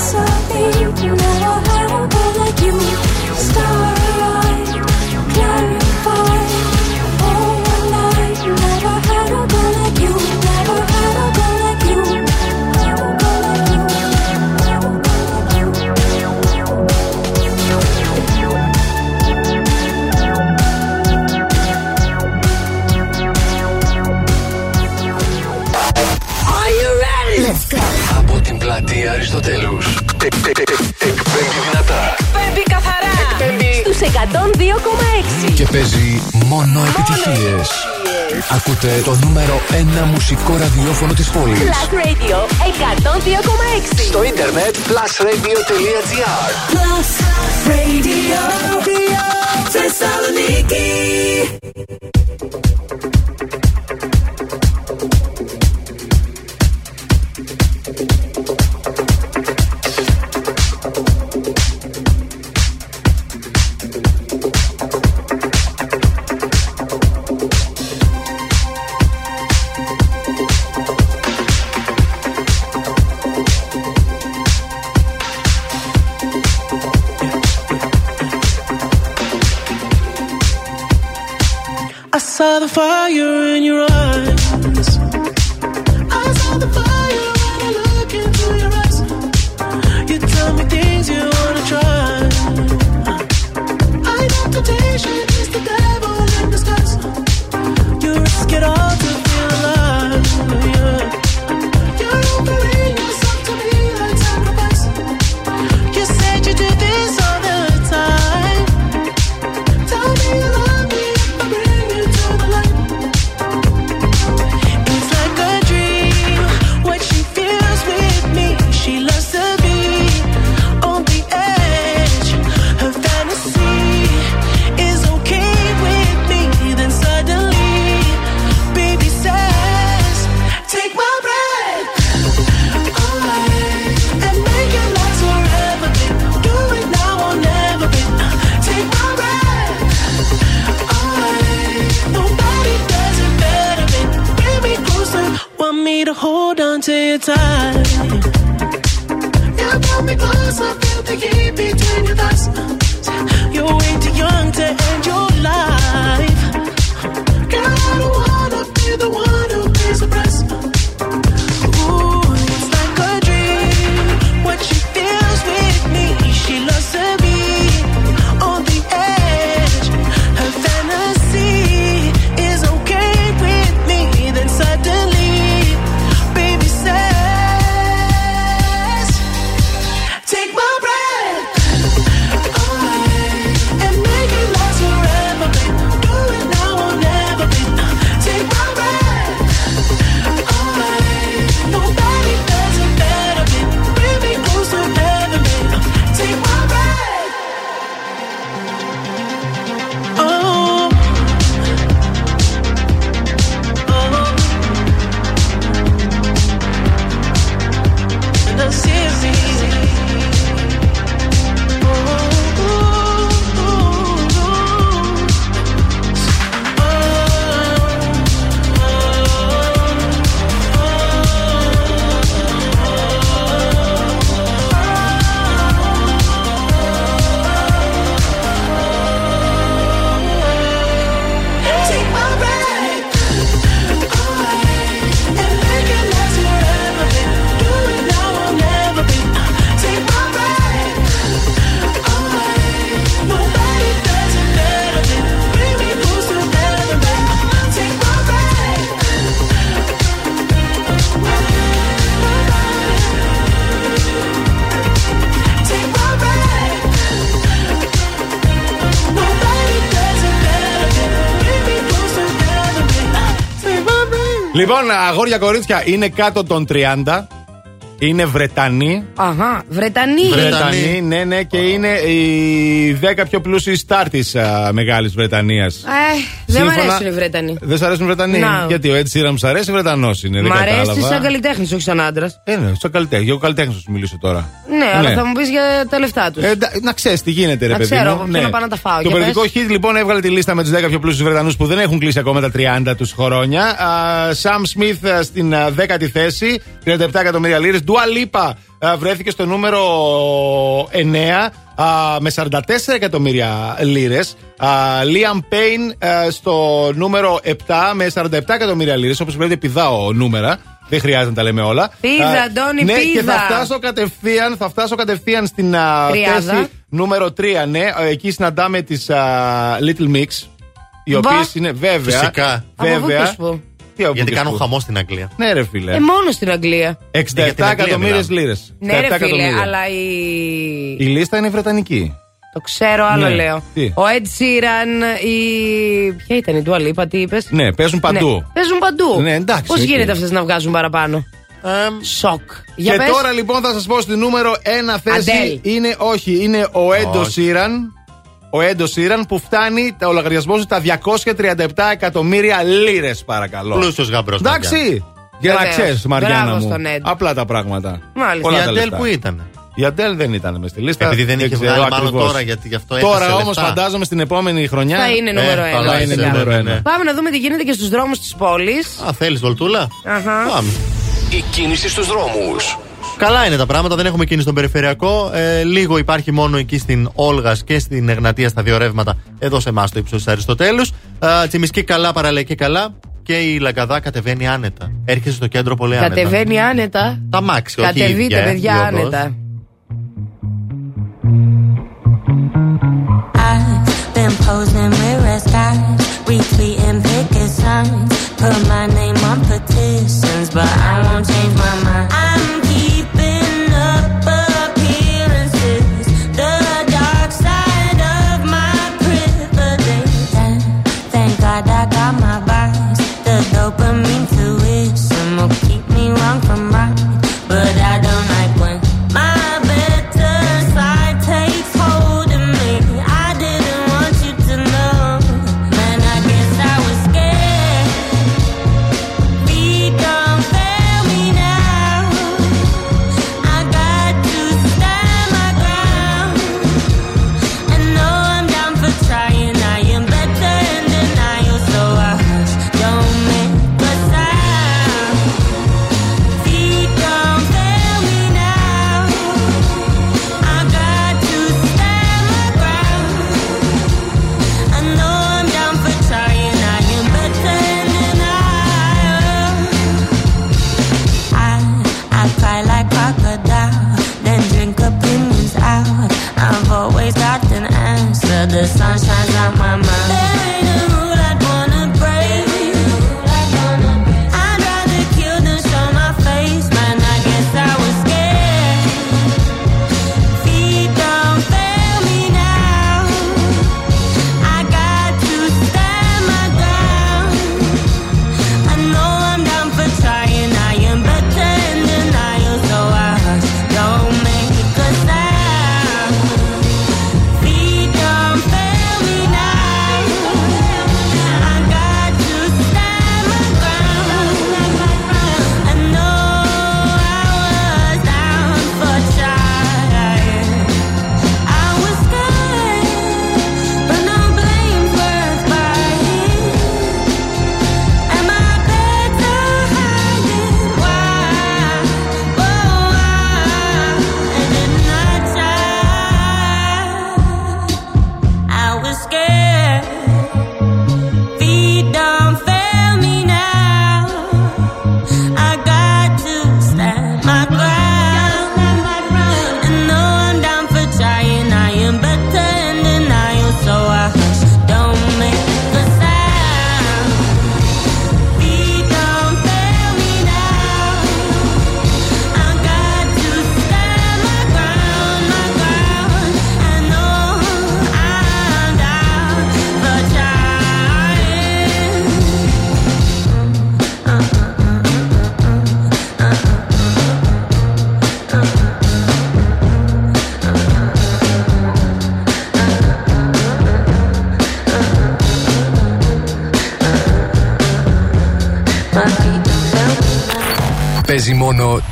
something you never have a girl like you. και παίζει μόνο επιτυχίες. Ακούτε το νούμερο 1 μουσικό ραδιόφωνο της πόλης. Plus Radio 102,6. Στο ίντερνετ plusradio.gr Plus Radio, Radio Θεσσαλονίκη. Λοιπόν, αγόρια κορίτσια είναι κάτω των 30. Είναι Βρετανοί. Αχα, Βρετανοί. Βρετανοί, ναι, ναι, και είναι οι 10 πιο πλούσιοι στάρ της Μεγάλης Βρετανίας. Ε, δεν μου Σύμφωνα- αρέσουν οι Βρετανοί. Δεν σ' αρέσουν οι Βρετανοί; Να. Γιατί ο Ed Sheeran μου αρέσει, Βρετανός είναι. Μ' δεν αρέσει κατάλαβα. σαν καλλιτέχνης, όχι σαν άντρας. Ε, ναι, σαν καλλιτέχνη. Για καλλιτέχνης θα σου μιλήσω τώρα. Ναι, αλλά Ναι. θα μου πεις για τα λεφτά τους. Ε, ντα- να ξέρεις τι γίνεται, ρε Να παιδί. ξέρω, μου. από ποιο να πάω να τα φάω. Το Για περιοδικό πες. Hit λοιπόν έβγαλε τη λίστα με τους 10 πιο πλούσιους Βρετανούς που δεν έχουν κλείσει ακόμα τα 30 τους χρόνια. Σαμ Σμιθ στην α, 10η θέση, 37 εκατομμύρια λίρες. Ντουα Λίπα βρέθηκε στο νούμερο 9 α, με 44 εκατομμύρια λίρες. Λίαμ Πέιν στο νούμερο 7 με 47 εκατομμύρια λίρες. Όπως βλέπετε, πηδάω νούμερα. Δεν χρειάζεται να τα λέμε όλα. Πήδα, Α, Αντώνη, ναι, και πήδα. θα φτάσω κατευθείαν, θα φτάσω κατευθείαν στην α, Τριάδα. θέση νούμερο 3, ναι. Ε, Εκεί συναντάμε τις Little Mix. Οι Μπα. οποίες είναι βέβαια. Φυσικά. Από πού Βέβαια. και σπου. Τι από Γιατί πού κάνουν και σπου. χαμό στην Αγγλία. Ναι, ρε φίλε. Ε, μόνο στην Αγγλία. 67 για την Αγγλία εκατομμύρια μιλάμε. λίρες. Ναι, ρε φίλε, αλλά η. Η λίστα είναι βρετανική. Το ξέρω, άλλο Ναι. λέω. Τι; Ο Ed Sheeran, η. Ποια ήταν η Dua Lipa, τι είπες; Ναι, παίζουν παντού. Παίζουν παντού. Ναι, εντάξει, Πώς οκ. γίνεται αυτές να βγάζουν παραπάνω; Σοκ. Για και πες. τώρα λοιπόν θα σας πω στη νούμερο 1 θέση. Αντέλ. Είναι, όχι, είναι ο Ed Όχι. Sheeran. Ο Έντο Σίραν που φτάνει ο λογαριασμό του τα 237 εκατομμύρια λίρες, παρακαλώ. Πλούσιος γαμπρός. Εντάξει. Για να Βεβαίως. ξέρεις, Μαριάννα Μπράβο μου. στον Ed. Απλά τα πράγματα. Μάλιστα. Πολλά Η τα Αντέλ λεφτά. που ήταν. Η Αντέλ δεν ήταν μες στη λίστα. Επειδή δεν είχε ξέρω βγάλει μάλλον ακριβώς. τώρα, γιατί γι' αυτό έχασε Τώρα όμως λεφτά. φαντάζομαι στην επόμενη χρονιά. Θα είναι νούμερο Ε, ένα. καλά, είναι φυσικά. νούμερο ένα. Ναι. Πάμε να δούμε τι γίνεται και στους δρόμους της πόλης. Α, θέλεις βολτούλα; Αχα. Πάμε. Η κίνηση στους δρόμους. Καλά είναι τα πράγματα, δεν έχουμε κίνηση στον περιφερειακό. Ε, λίγο υπάρχει μόνο εκεί στην Όλγας και στην Εγνατία στα δύο ρεύματα, εδώ σε εμάς το ύψος της Αριστοτέλους. Ε, Τσιμισκή καλά, παραλαϊκή καλά. Και η Λαγκαδά κατεβαίνει άνετα. Έρχεσαι στο κέντρο πολύ άνετα. Κατεβαίνει άνετα. Τα μάξι, όχι η Κατεβείτε, ίδια, ε, παιδιά, η οδός. άνετα. I've been posing with red skies, retweeting picket signs, put my name on petitions, but I won't change my mind.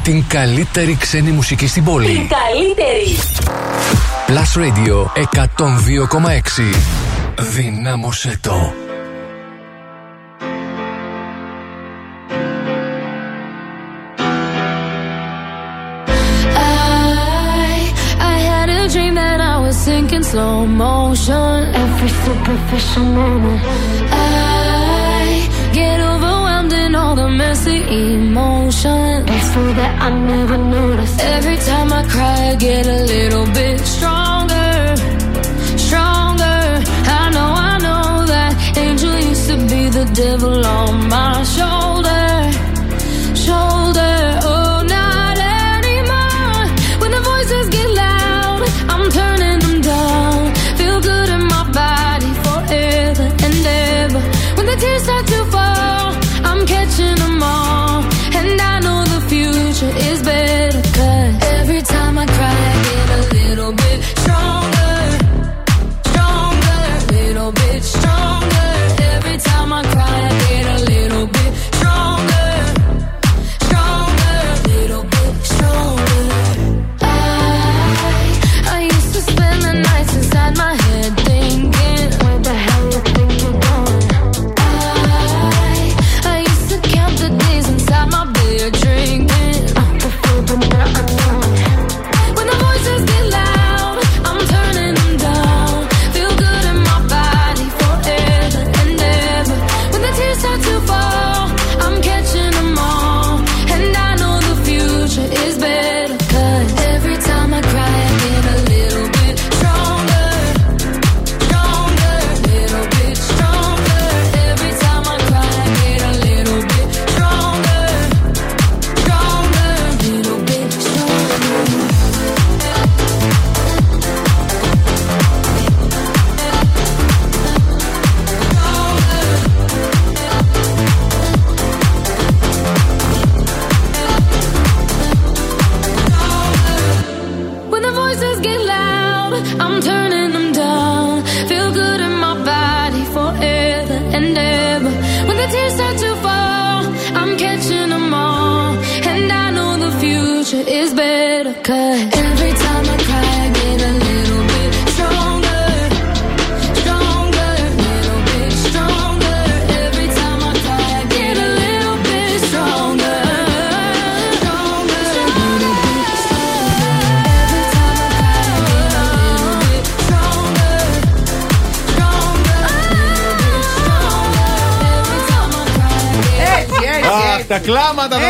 την καλύτερη ξένη μουσική στην πόλη. Την καλύτερη. Plus Radio 102,6 δεν το. All the messy emotions. It's that I never noticed Every time I cry, I get a little bit stronger. Stronger. I know, I know that angel used to be the devil on my. Shoulder.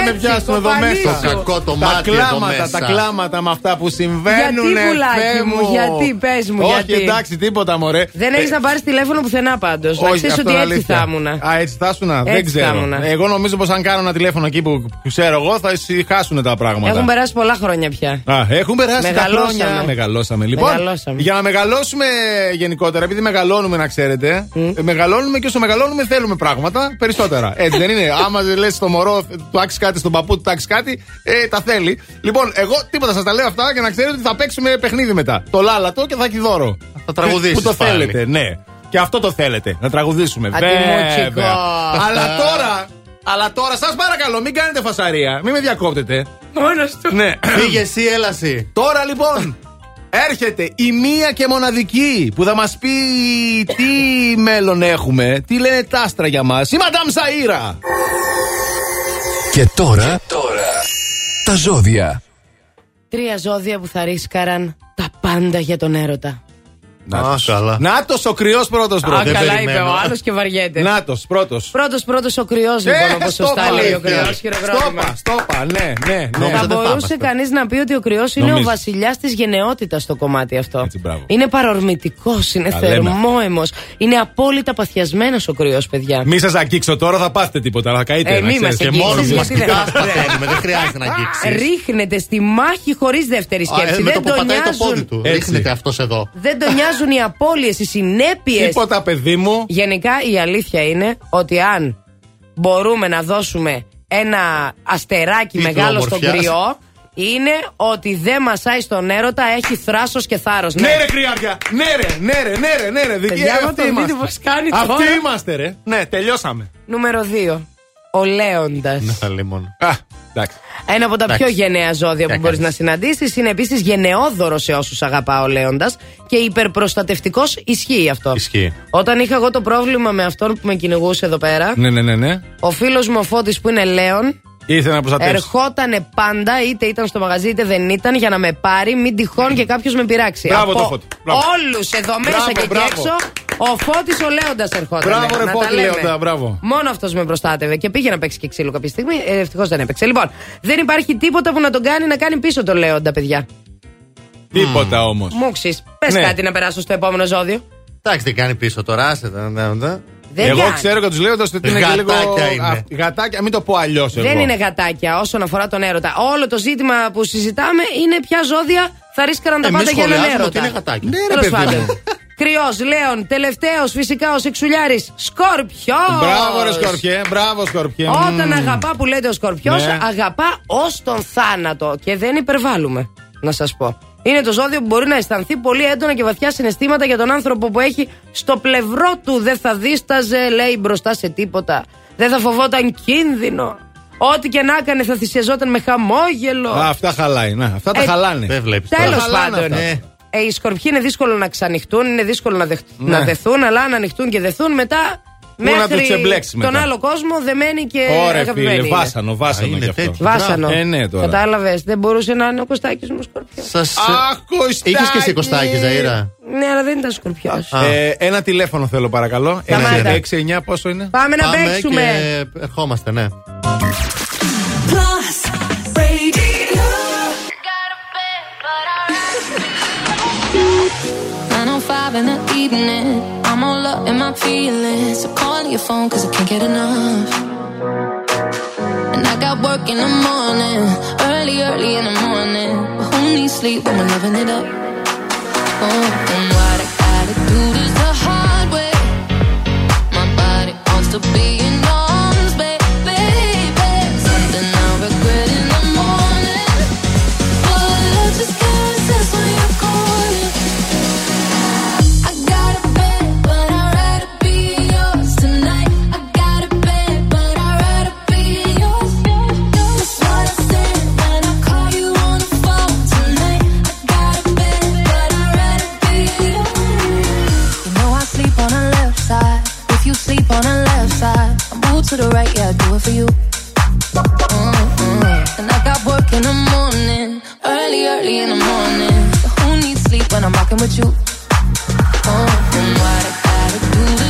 Με Έτσι, πιάσουν εδώ κοπανίσου. μέσα. Το κακό το τα μάτι εδώ κλάματα, μέσα. τα κλάματα με αυτά που συμβαίνουν. Γιατί, πουλάκι Θεέ μου, γιατί, πες μου, Όχι, γιατί. εντάξει, τίποτα, μωρέ. Δεν έχεις να πάρεις τηλέφωνο πουθενά πάντως. Να Όχι, ξέρεις αυτό ότι είναι έτσι αλήθεια. θα ήμουν. Α, έτσι θα ήσουν. Δεν Έτσι θα ξέρω. ήμουνα. Εγώ νομίζω πως αν κάνω ένα τηλέφωνο εκεί που που ξέρω εγώ θα ησυχάσουν τα πράγματα. Έχουν περάσει πολλά χρόνια πια. Α, έχουν περάσει τα Μεγαλώσαμε. χρόνια. Μεγαλώσαμε. Λοιπόν, Μεγαλώσαμε. για να μεγαλώσουμε γενικότερα, επειδή μεγαλώνουμε να ξέρετε, ε, μεγαλώνουμε και όσο μεγαλώνουμε θέλουμε πράγματα περισσότερα. Έτσι δεν είναι; Άμα λες στο μωρό, του άξεις κάτι, στον παππού του τάξει κάτι, ε, τα θέλει. Λοιπόν, εγώ τίποτα σας τα λέω αυτά για να ξέρετε ότι θα παίξουμε παιχνίδι μετά. Το λάλατο και θα έχει δώρο. Θα τραγουδήσεις Που το πάλι. θέλετε, ναι. Και αυτό το θέλετε, να τραγουδήσουμε. Αντιμούτσικο. Βέβαια. Αλλά τώρα, αλλά τώρα, σας παρακαλώ, μην κάνετε φασαρία. Μην με διακόπτετε. Μόνος του. Ναι. Φύγε εσύ, έλα εσύ. Τώρα λοιπόν έρχεται η μία και μοναδική που θα μας πει τι μέλλον έχουμε, τι λένε τα άστρα για μας. Η Μαντάμ Σαΐρα. Και τώρα, τα ζώδια. Τρία ζώδια που θα ρίσκαραν τα πάντα για τον έρωτα. Α, καλά. Νάτος ο κρυός πρώτος Α, πρώτος. καλά είπε περιμένω. ο άλλος και βαριέται. Νάτος πρώτος. Πρώτος πρώτος ο κρυός, λοιπόν, όπως σωστά λέει ο κρυός. Χειροκρότημα. Στόπα, στόπα, ναι, ναι, ναι. Νόμιζα Θα δεν μπορούσε είμαστε. κανείς να πει ότι ο κρυός είναι ο Νομίζω. βασιλιάς της γενναιότητας στο κομμάτι αυτό. Έτσι, μπράβο. είναι παρορμητικός, είναι Τα λέμε. θερμόαιμος, είναι απόλυτα παθιασμένος ο κρυός, παιδιά. Μη σας αγγίξω τώρα, θα πάθετε τίποτα, θα καείτε. Ε, να μη ξέρεις. μας Και αγγίξεις, μόνος γιατί μας. δεν Μουσικά μας- παθαίνουμε, δεν χρειάζεται να αγγίξεις. Ρίχνεται στη μάχη χωρίς δεύτερη σκέψη. Ε, Με το δεν, που τον πατάει το πόδι νοιάζουν, του. Έτσι. Ρίχνεται αυτός εδώ. δεν τον νοιάζουν οι απώλειες, οι συνέπειες. Τίποτα, παιδί μου. Γενικά η αλήθεια είναι ότι αν μπορούμε να δώσουμε ένα αστεράκι Τίτλο μεγάλο στον ομορφιάς. κρυό, είναι ότι δεν μασάει στον έρωτα, έχει θράσος και θάρρος. Ναι, ρε κρυάρια! Ναι, ρε, ναι, ρε, ναι, ρε, ναι, ρε. Δικοί- Παιδιά, άμα αυτοί το είμαστε. δείτε πώς κάνει Αυτοί τώρα. είμαστε, ρε. Ναι, τελειώσαμε. Νούμερο 2. Ο Λέοντας. Να λέει μόνο. Α, Ένα από τα Εντάξει. πιο γενναία ζώδια που Τι μπορείς έκανες. να συναντήσεις είναι επίσης γενναιόδωρος σε όσους αγαπά ο Λέοντας και υπερπροστατευτικός ισχύει αυτό. Ισχύει. Όταν είχα εγώ το πρόβλημα με αυτόν που με κυνηγούσε εδώ πέρα, Ναι, ναι, ναι, ναι. ο φίλος μου ο Φώτης που είναι Λέον Ήθελα να προστατεύσει. ερχότανε πάντα, είτε ήταν στο μαγαζί είτε δεν ήταν, για να με πάρει, μην τυχόν και κάποιος με πειράξει. Μπράβο Από το Φώτη. Μπράβο. Όλους εδώ μέσα Μπράβο, και εκεί μπράβο. έξω, ο Φώτης ο Λέοντας ερχόταν. Μπράβο, ρε Φώτη, Λέοντα, μπράβο. Μόνο αυτός με προστάτευε και πήγε να παίξει και ξύλο κάποια στιγμή. Ε, Ευτυχώς δεν έπαιξε. Λοιπόν, δεν υπάρχει τίποτα που να τον κάνει να κάνει πίσω το Λέοντα, παιδιά. Τίποτα όμως. Μούξη, πες Ναι. κάτι να περάσω στο επόμενο ζώδιο. Εντάξει, τι κάνει πίσω τώρα, άσε τα. ναι, ναι. Δεν Εγώ κάνει. ξέρω και τους λέω ότι είναι και λίγο. Γατάκια είναι. Α, Γατάκια, μην το πω αλλιώς. Δεν είναι γατάκια όσον αφορά τον έρωτα. Όλο το ζήτημα που συζητάμε είναι ποια ζώδια θα ρίσκαραν τα Εμείς πάντα για έναν σχολιάζουμε έρωτα. ότι είναι γατάκια. Ναι, ρε Τέλος παιδί πάντων. μου. Κρυός, Λέων, τελευταίος φυσικά ο Σεξουλιάρη, Σκορπιός. Μπράβο, ρε Σκορπιέ. Μπράβο, Σκορπιέ. Όταν Μμμ. αγαπά που λέτε ο Σκορπιός, Ναι. αγαπά ως τον θάνατο. Και δεν υπερβάλλουμε, να σας πω. Είναι το ζώδιο που μπορεί να αισθανθεί πολύ έντονα και βαθιά συναισθήματα για τον άνθρωπο που έχει στο πλευρό του. Δεν θα δίσταζε, λέει, μπροστά σε τίποτα. Δεν θα φοβόταν κίνδυνο. Ό,τι και να έκανε θα θυσιαζόταν με χαμόγελο. Α, αυτά χαλάει. Να, αυτά τα Ε, χαλάνε. Δεν βλέπεις. Τέλος χαλάνε πάντων. αυτά. Ε, ε, οι σκορπιοί είναι δύσκολο να ξανοιχτούν, είναι δύσκολο να, δεχ- Ναι. να δεθούν, αλλά αν ανοιχτούν και δεθούν μετά. Πού να μέχρι τους τσεμπλέξεις τον μετά. άλλο κόσμο δεμένει και Ωραία, αγαπημένοι φίλε. είναι. Βάσανο, βάσανο Α, είναι κι αυτό. τέτοιο. Βάσανο. Ε, ναι, τώρα. Κατάλαβες. Δεν μπορούσε να είναι ο Κωστάκης μου σκορπιός. Σας... Αχ, Κωστάκη. Είχες και εσύ κοστάκι, Ζαήρα. Ναι, αλλά δεν ήταν σκορπιός. Ε, ένα τηλέφωνο θέλω παρακαλώ. Σταμάτα. 6-9 πόσο είναι; Πάμε να Πάμε παίξουμε. και ερχόμαστε, ναι. Plus Radio. 905 in the evening. I'm in my feelings. So call your phone cause I can't get enough. And I got work in the morning. Early, early in the morning. But who needs sleep when we're loving it up? Oh, and what Sleep on the left side, I move to the right, yeah, I do it for you. Mm-mm. And I got work in the morning, early, early in the morning. But who needs sleep when I'm rocking with you? Oh, and what I gotta do this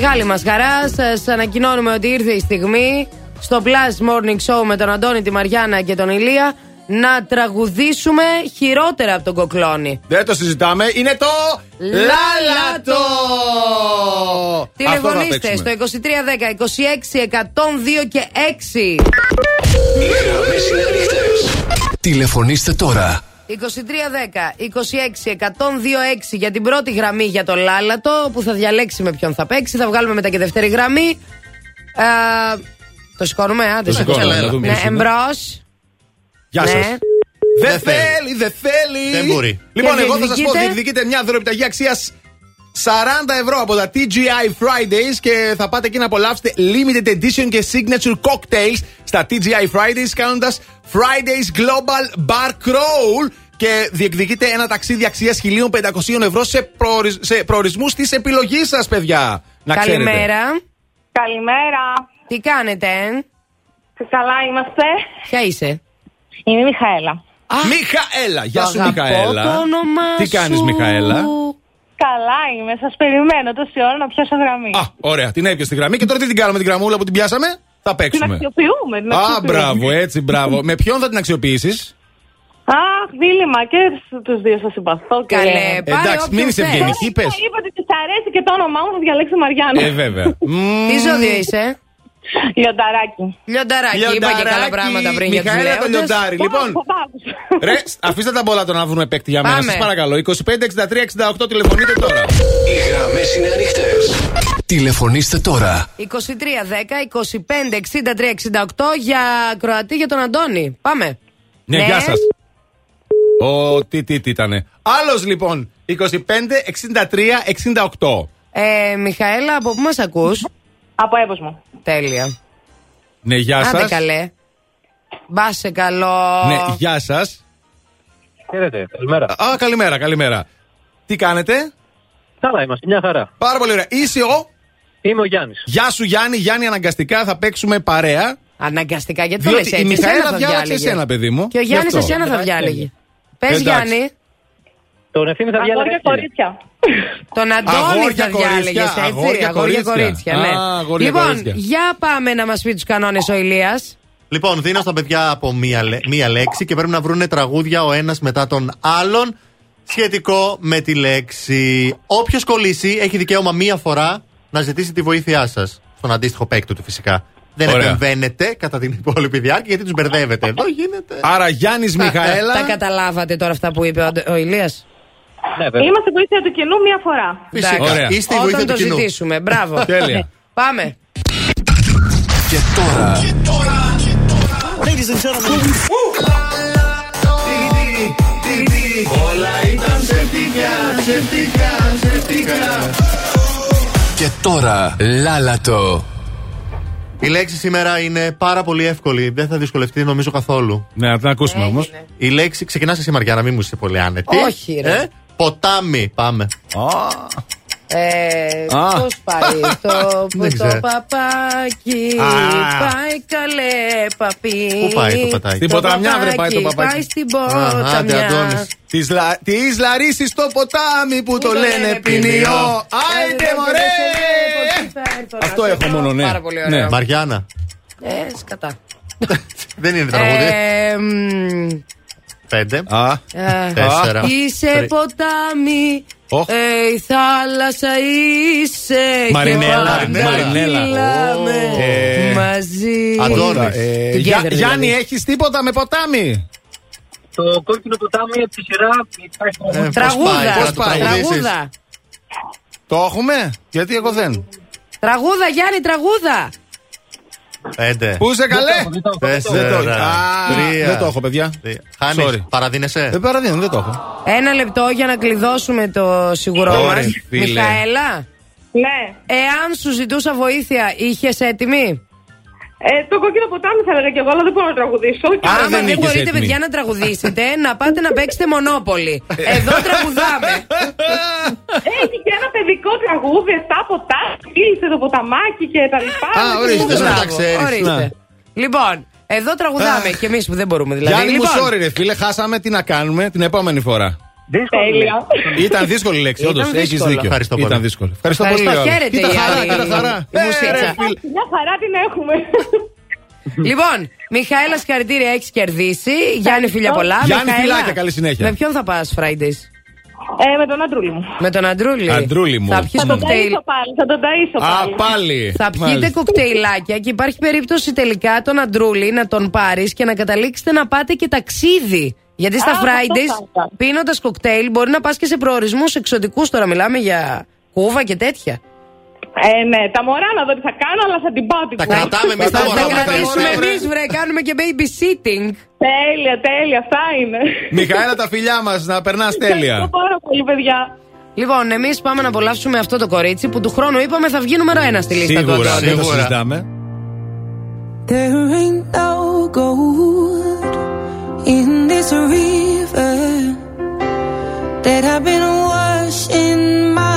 μεγάλη μας χαρά σας ανακοινώνουμε ότι ήρθε η στιγμή στο Plus Morning Show με τον Αντώνη, τη Μαριάννα και τον Ηλία να τραγουδήσουμε χειρότερα από τον Κοκλώνη. Δεν το συζητάμε. Είναι το. Λάλατο! Αυτό θα Τηλεφωνήστε παίξουμε. στο 2310 26 102 και 6. Τηλεφωνήστε τώρα. 2310 26 102 6 για την πρώτη γραμμή για το Λάλατο που θα διαλέξει με ποιον θα παίξει. Θα βγάλουμε μετά και δεύτερη γραμμή. Ε, το σηκώνουμε, α, Το σηκώνουμε, να δούμε Ναι, ποιος είναι. εμπρός. Γεια Ναι. σας. Δεν Δεν θέλει. θέλει, δεν θέλει. Δεν μπορεί. Λοιπόν, Και εγώ θα σας πω, διεκδικείτε; διεκδικείτε μια δωρεοπιταγή αξίας 40 ευρώ από τα TGI Fridays και θα πάτε εκεί να απολαύσετε limited edition και signature cocktails στα TGI Fridays κάνοντας Fridays Global Bar Crawl και διεκδικείτε ένα ταξίδι αξίας 1500 ευρώ σε, προορι... σε προορισμούς της επιλογής σας, παιδιά. Να ξέρετε. Καλημέρα. Καλημέρα. Τι κάνετε, ε; Καλά είμαστε; Ποια είσαι; Είμαι η Μιχαέλα. Μιχαέλα, γεια Το σου αγαπώ Μιχαέλα. το όνομά Τι κάνεις σου. Μιχαέλα; Καλά είμαι. Σας περιμένω τόση ώρα να πιάσω γραμμή. Α, ωραία, την έπιασε τη γραμμή και τώρα τι την κάνουμε την γραμμούλα που την πιάσαμε; Θα την παίξουμε. αξιοποιούμε. Την Α, αξιοποιούμε. μπράβο, έτσι, μπράβο. Με ποιον θα την αξιοποιήσεις; Αχ, δίλημα και τους δύο σας συμπαθώ. Και... Καλέ, πάρε Εντάξει, όποιον μην είσαι θες. ευγενική, πες. Είπατε ότι τη αρέσει και το όνομά μου, θα διαλέξω Μαριάννα. Ε, βέβαια. Τι ζώδιο είσαι; Λιονταράκι. Λιονταράκι. Είπα και καλά πράγματα πριν για τους Μιχαέλα το λέοντες. λιοντάρι. Λοιπόν, ρε, αφήστε τα πολλά το να βρούμε παίκτη για μένα. Πάμε. Σα παρακαλώ. 25, 63, 68 τηλεφωνείτε τώρα. Οι γραμμές είναι ανοιχτές. Τηλεφωνήστε τώρα. 23 10 25 63 68 για Κροατή για τον Αντώνη. Πάμε. Ναι, γεια σας. Ο τι τι τι ήτανε. Άλλος λοιπόν. 25, 63, 68. Ε, Μιχαέλα, από πού μας ακούς; Από έβοσμο. Τέλεια. Ναι, γεια Άντε σας. καλέ. Μπα σε καλό. Ναι, γεια σας. Χαίρετε, καλημέρα. Α, καλημέρα, καλημέρα. Τι κάνετε; Καλά είμαστε, μια χαρά. Πάρα πολύ ωραία. Είσαι ο; Είμαι ο Γιάννης. Γεια σου Γιάννη, Γιάννη, αναγκαστικά θα παίξουμε παρέα. Αναγκαστικά, γιατί το Διότι λες η έτσι. Μιχαέλα εσένα θα διάλεξε διάλεγε. εσένα, παιδί μου. Και ο Γι' Γιάννη αυτό. εσένα θα διάλεγε. Πες Εντάξει. Γιάννη. Τον ευθύνη θα διάλεγα. Αγόρια κορίτσια. Τον Αντώνη Αγόρια, θα διάλεγες, κορίτσια, έτσι. αγόρια, Αγόρια κορίτσια. κορίτσια, ναι. Α, αγόρια, λοιπόν, κορίτσια. για πάμε να μας πει τους κανόνες ο Ηλίας. Λοιπόν, δίνω στα παιδιά από μία, λέ- μία λέξη και πρέπει να βρουν τραγούδια ο ένας μετά τον άλλον σχετικό με τη λέξη. Όποιος κολλήσει έχει δικαίωμα μία φορά να ζητήσει τη βοήθειά σας. Στον αντίστοιχο παίκτη του φυσικά. Δεν Ωραία. επεμβαίνετε κατά την υπόλοιπη διάρκεια γιατί τους μπερδεύετε. Εδώ γίνεται. Άρα Γιάννης Τα Μιχαέλα. καταλάβατε τώρα αυτά που είπε ο, Αντε- ο Ηλίας; Ναι, βέβαια. Είμαστε βοήθεια του κοινού μία φορά. Φυσικά. Εντάξει. Ωραία. Είστε η βοήθεια Όταν του το κοινού. ζητήσουμε. Μπράβο. Τέλεια. Πάμε. Και τώρα Ladies and gentlemen. Όλα ήταν ψευτικά, ψευτικά, ψευτικά. Και τώρα Λάλατο Η λέξη σήμερα είναι πάρα πολύ εύκολη. Δεν θα δυσκολευτείς νομίζω καθόλου. Ναι, να την ακούσουμε όμως. Η λέξη ξεκινάς εσύ Μαριάννα, μην μου είσαι πολύ άνετη. Όχι, ρε. Ε; Ποτάμι, πάμε. Ε, Α. Πώς πάει το, Δεν το ξέρω. παπάκι, Α. πάει καλέ παπί. Πού πάει το πετάκι; Στην ποταμιά, βρε, πάει το παπάκι. Πάει στην Α, άντε, ποταμιά. Αντώνης. Της λα... της Λαρίσης στο ποτάμι που το το λένε λένε ποινιό. ποινιό. Άιντε Ε, μωρέ! δεν θα έρθω να Αυτό σε έχω βρω. μόνο, ναι. Πάρα πολύ Ναι. ωραίο. Μαριάννα. Ε, σκατά. Δεν είναι τραγούδι. Ε, μ, Πέντε. Α, ε, Τέσσερα. Είσαι Τρία. ποτάμι, Οχ. ε, η θάλασσα είσαι Μαρινέλα, και πάντα Μαρινέλα. μιλάμε Ε, μαζί. Αντώνης. ε, Together, Γιά- δηλαδή. Γιάννη, έχεις τίποτα με ποτάμι; Το κόκκινο ποτάμι από τη σειρά υπάρχει Ε, πώς Τραγούδα, πάει, θα το τραγουδήσεις. τραγούδα. Το έχουμε, γιατί εγώ δεν. Τραγούδα, Γιάννη, τραγούδα. Πέντε. Πού είσαι καλέ; Δεν το έχω, δεν το Δεν το, Τέσσερα. Α, Τρία. δεν το έχω, παιδιά. Χάνεις. Sorry. Παραδίνεσαι. Δεν παραδίνω, δεν το έχω. Ένα λεπτό για να κλειδώσουμε το σίγουρό Ωραία, μας. φίλε. Μιχαέλα, Ναι. εάν σου ζητούσα βοήθεια, είχες έτοιμη; Ε, το κόκκινο ποτάμι θα έλεγα κι εγώ, αλλά δεν μπορώ να τραγουδήσω. Και Άρα Άμα δεν δεν είχες μπορείτε, έτοιμη. παιδιά, να τραγουδήσετε, να πάτε να παίξετε μονόπολη. Εδώ τραγουδάμε. Έχει και ένα παιδικό τραγούδι, 7 ποτά, κλείσε το ποταμάκι και τα λοιπά. Α, ορίστε, Και- δεν τα Μπράβο, ξέρεις. ορίστε. Να. Λοιπόν, εδώ τραγουδάμε κι εμείς που δεν μπορούμε δηλαδή. Γιάννη μου, λοιπόν, sorry, ρε φίλε, χάσαμε. Τι να κάνουμε την επόμενη φορά. Τέλεια. Ήταν δύσκολη λέξη, Ήταν όντως. Έχεις δύσκολο. δίκιο. Ευχαριστώ πολύ. Ήταν δύσκολο. Ευχαριστώ, Ευχαριστώ. πολύ. Ιωάννη. Χαίρετε, Κοίτα η χαρά, άλλη- κοίτα χαρά. η μουσίτσα. Ε, φίλε. Μια χαρά την έχουμε. Λοιπόν, Μιχαέλα, συγχαρητήρια, έχεις κερδίσει. Γιάννη, φιλιά πολλά. Γιάννη, Μιχαέλα, φιλάκια, καλή συνέχεια. Με ποιον θα πας, Fridays. Ε, με τον αντρούλη μου. Με τον Αντρούλη. Αντρούλη μου. Θα πιεις Θα τον κοκτέιλ. ταΐσω πάλι, θα τον ταΐσω Α, πάλι. πάλι. Θα πιείτε Μάλιστα. κοκτέιλάκια και υπάρχει περίπτωση τελικά τον Αντρούλη να τον πάρεις και να καταλήξετε να πάτε και ταξίδι. Γιατί στα Fridays, πίνοντας κοκτέιλ, μπορεί να πας και σε προορισμούς εξωτικούς. Τώρα μιλάμε για κούβα και τέτοια. Ε, ναι, τα μωρά να δω τι θα κάνω, αλλά θα την πάω την Τα κρατάμε εμείς τα μωρά. Τα κρατήσουμε εμείς, βρε. Κάνουμε και babysitting. Τέλεια, τέλεια, αυτά είναι. Μιχαέλα, τα φιλιά μας, να περνάς τέλεια. Ευχαριστώ πάρα πολύ, παιδιά. Λοιπόν, εμείς πάμε να απολαύσουμε αυτό το κορίτσι που του χρόνου είπαμε θα βγει νούμερο ένα στη λίστα του. Σίγουρα, σίγουρα. There ain't no gold in this river that I've been washing my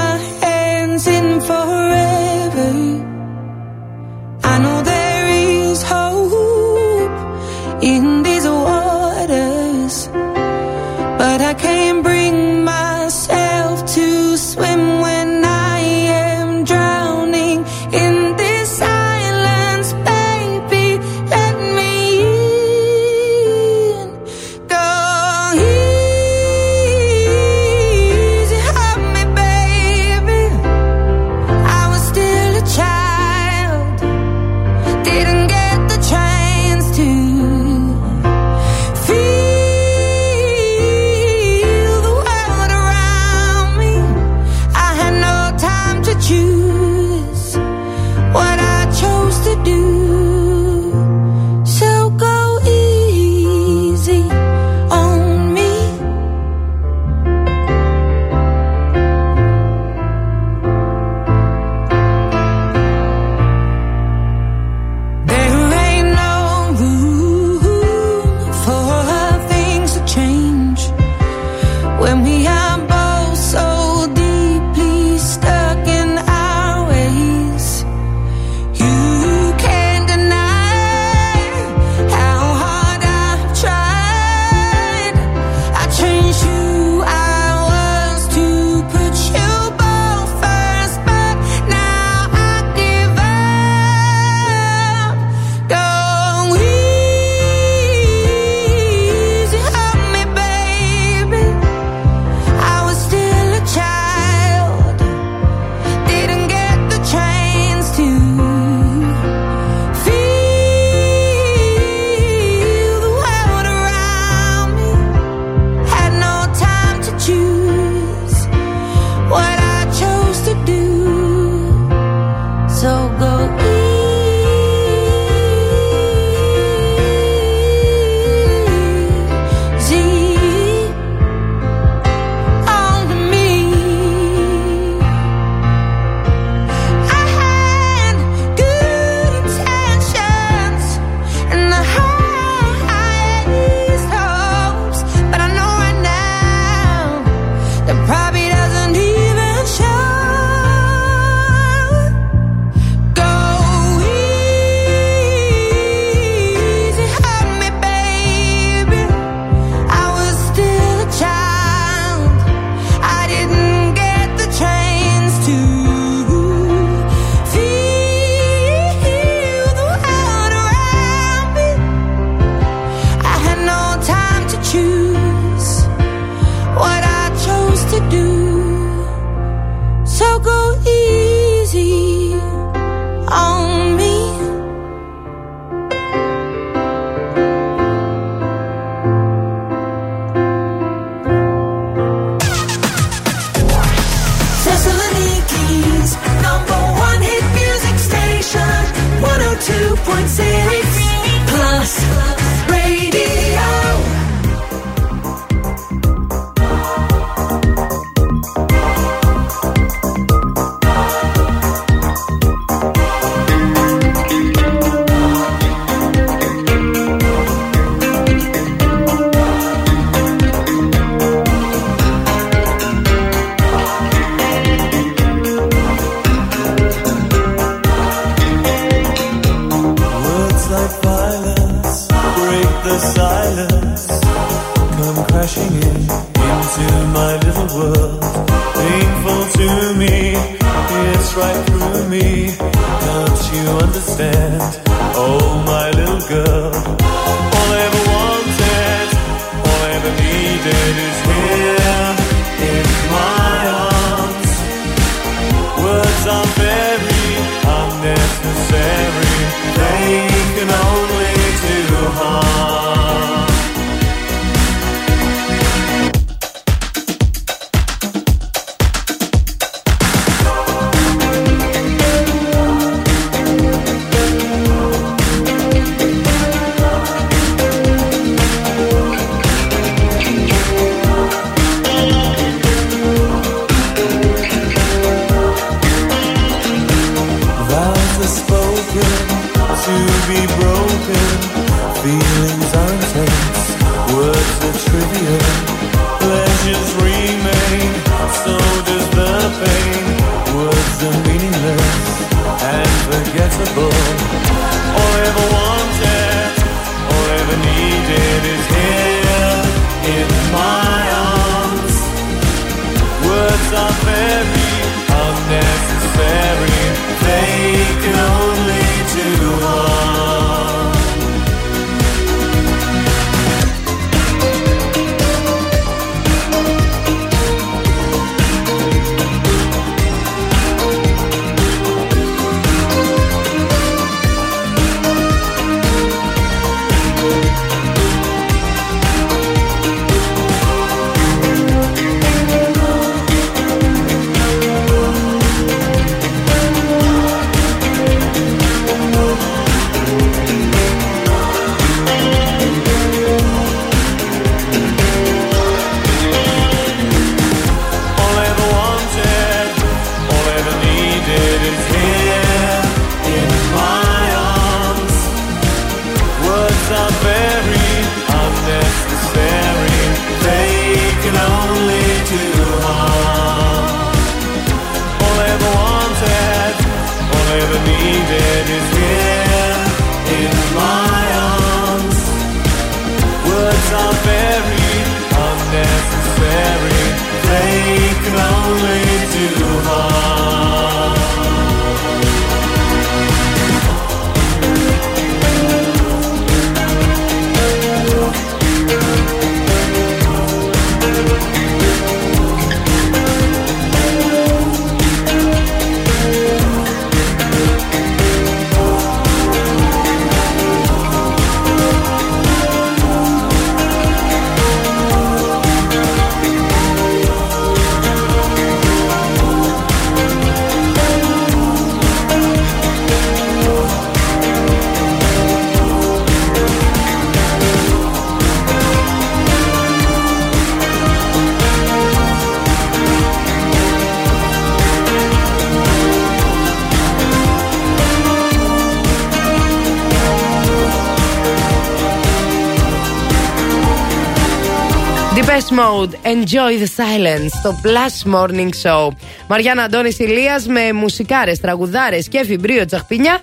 Mode, Enjoy the Silence, το Plus Morning Show. Μαριάννα Αντώνης Ηλίας με μουσικάρες, τραγουδάρες και φιμπρίο τσαχπινιά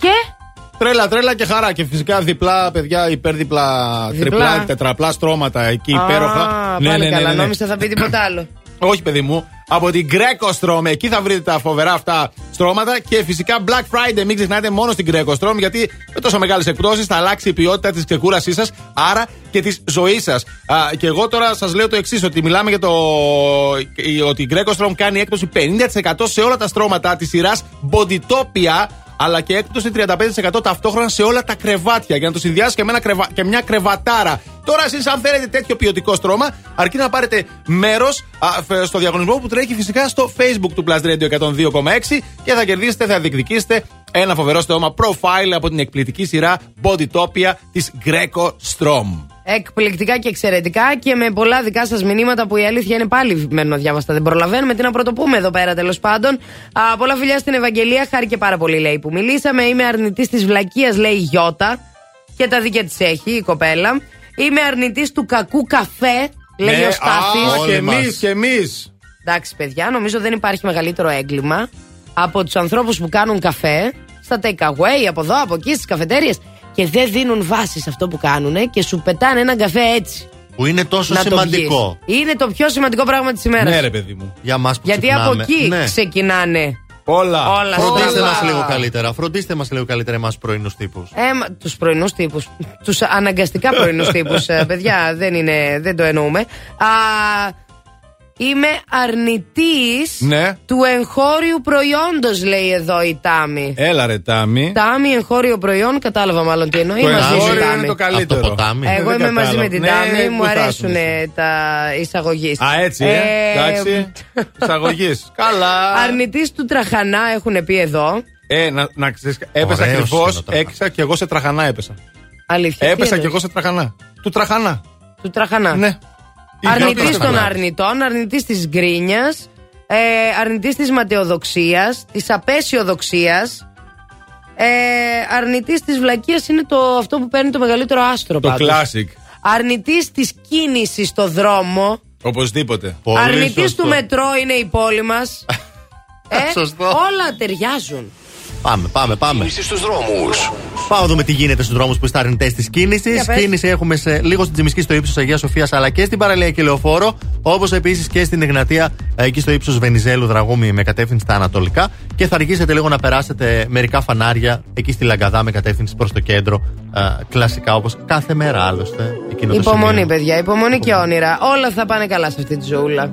και Τρέλα, τρέλα και χαρά. Και φυσικά διπλά, παιδιά, υπέρδιπλα, Διπλά. τριπλά, τετραπλά στρώματα εκεί Α, υπέροχα. Ναι, πάλι καλά, νόμιζα θα πει τίποτα άλλο. Όχι, παιδί μου. Από την Greco Strom. Εκεί θα βρείτε τα φοβερά αυτά στρώματα. Και φυσικά Black Friday. Μην ξεχνάτε μόνο στην Greco Strom. Γιατί με τόσο μεγάλες εκπτώσεις θα αλλάξει η ποιότητα της ξεκούρασής σας. Άρα και της ζωής σας. Και εγώ τώρα σας λέω το εξής: Ότι μιλάμε για το. Ότι η Greco Strom κάνει έκπτωση 50% σε όλα τα στρώματα της σειράς Bodytopia. Αλλά και έκπτωση 35% ταυτόχρονα σε όλα τα κρεβάτια. Για να το συνδυάσει και, με ένα κρεβα... και μια κρεβατάρα. Τώρα, εσείς, αν θέλετε τέτοιο ποιοτικό στρώμα, αρκεί να πάρετε μέρος στο διαγωνισμό που τρέχει φυσικά στο Facebook του Plus Radio 102,6 και θα κερδίσετε, θα διεκδικήσετε ένα φοβερό στρώμα profile από την εκπληκτική σειρά Bodytopia της Greco Strom. Εκπληκτικά και εξαιρετικά και με πολλά δικά σας μηνύματα που η αλήθεια είναι πάλι μένω αδιάβαστα. Δεν προλαβαίνουμε τι να πρωτοπούμε εδώ πέρα τέλος πάντων. Α, πολλά φιλιά στην Ευαγγελία. Χάρηκε πάρα πολύ, λέει, που μιλήσαμε. Είμαι αρνητής της βλακεία, λέει η Γιώτα. Και τα δίκαια της έχει η κοπέλα. Είμαι αρνητής του κακού καφέ, λέει Ναι, ο Στάθης. α, και εμείς, και εμείς. Εντάξει, παιδιά, νομίζω δεν υπάρχει μεγαλύτερο έγκλημα από τους ανθρώπους που κάνουν καφέ στα take away, από εδώ, από εκεί, στις καφετέρειε και δεν δίνουν βάση σε αυτό που κάνουν και σου πετάνε έναν καφέ έτσι. Που είναι τόσο να το σημαντικό. βγεις. Είναι το πιο σημαντικό πράγμα της ημέρας. Ναι, ρε παιδί μου. Για μας που Γιατί ξυπνάμε. από εκεί Ναι. ξεκινάνε Όλα. όλα Φροντίστε στραβά. μας λίγο καλύτερα. Φροντίστε μας λίγο καλύτερα εμάς πρωινούς τύπους. Ε, τους πρωινούς τύπους. Τους αναγκαστικά πρωινούς τύπους. παιδιά, δεν, είναι, δεν το εννοούμε. Α, είμαι αρνητής Ναι. του εγχώριου προϊόντος, λέει εδώ η Τάμι. Έλα ρε Τάμι. Τάμι, εγχώριο προϊόν, κατάλαβα μάλλον τι εννοεί. Το μαζί με εγχώριο την είναι το Τάμι. καλύτερο. Από το ποτάμι. Εγώ Δεν είμαι μαζί κατάλαβα. με την Ναι, Τάμι, μου πού θα αρέσουν ήσουν τα εισαγωγής. Α, έτσι, ε. Εντάξει. Εισαγωγής. Καλά. Αρνητής του τραχανά έχουν πει εδώ. Ε, να, να ξέρεις, έπεσα Ωραίος ακριβώς. είναι ο τραχανάς. Έκυσα και εγώ σε τραχανά έπεσα. Αλήθεια. τι Έπεσα και εννοείς; εγώ σε τραχανά. Του τραχανά. Του τραχανά. Ναι. Αρνητής Είχε των απίστευτα. αρνητών, αρνητής της γκρίνιας, ε, αρνητής της ματαιοδοξίας, της απέσιοδοξίας. Ε, αρνητής της βλακείας είναι το, αυτό που παίρνει το μεγαλύτερο άστρο Το πάντως. classic. Αρνητής της κίνησης στο δρόμο. Οπωσδήποτε. Αρνητής του μετρό είναι η πόλη μας. ε, Σωστό. όλα ταιριάζουν. Πάμε, πάμε, πάμε. Κίνηση στους δρόμους. Πάμε δούμε τι γίνεται στους δρόμους που στάρνετε της κίνησης. Κίνηση έχουμε σε, λίγο στην Τζιμισκή στο ύψος Αγίας Σοφίας αλλά και στην παραλία και λεωφόρο. Όπως επίσης και στην Εγνατία εκεί στο ύψος Βενιζέλου Δραγούμη με κατεύθυνση στα Ανατολικά. Και θα αργήσετε λίγο να περάσετε μερικά φανάρια εκεί στη Λαγκαδά με κατεύθυνση προς το κέντρο. Α, κλασικά όπως κάθε μέρα άλλωστε. Υπομονή, παιδιά, υπομονή, υπομονή και όνειρα. Όλα θα πάνε καλά σε αυτή τη ζωούλα.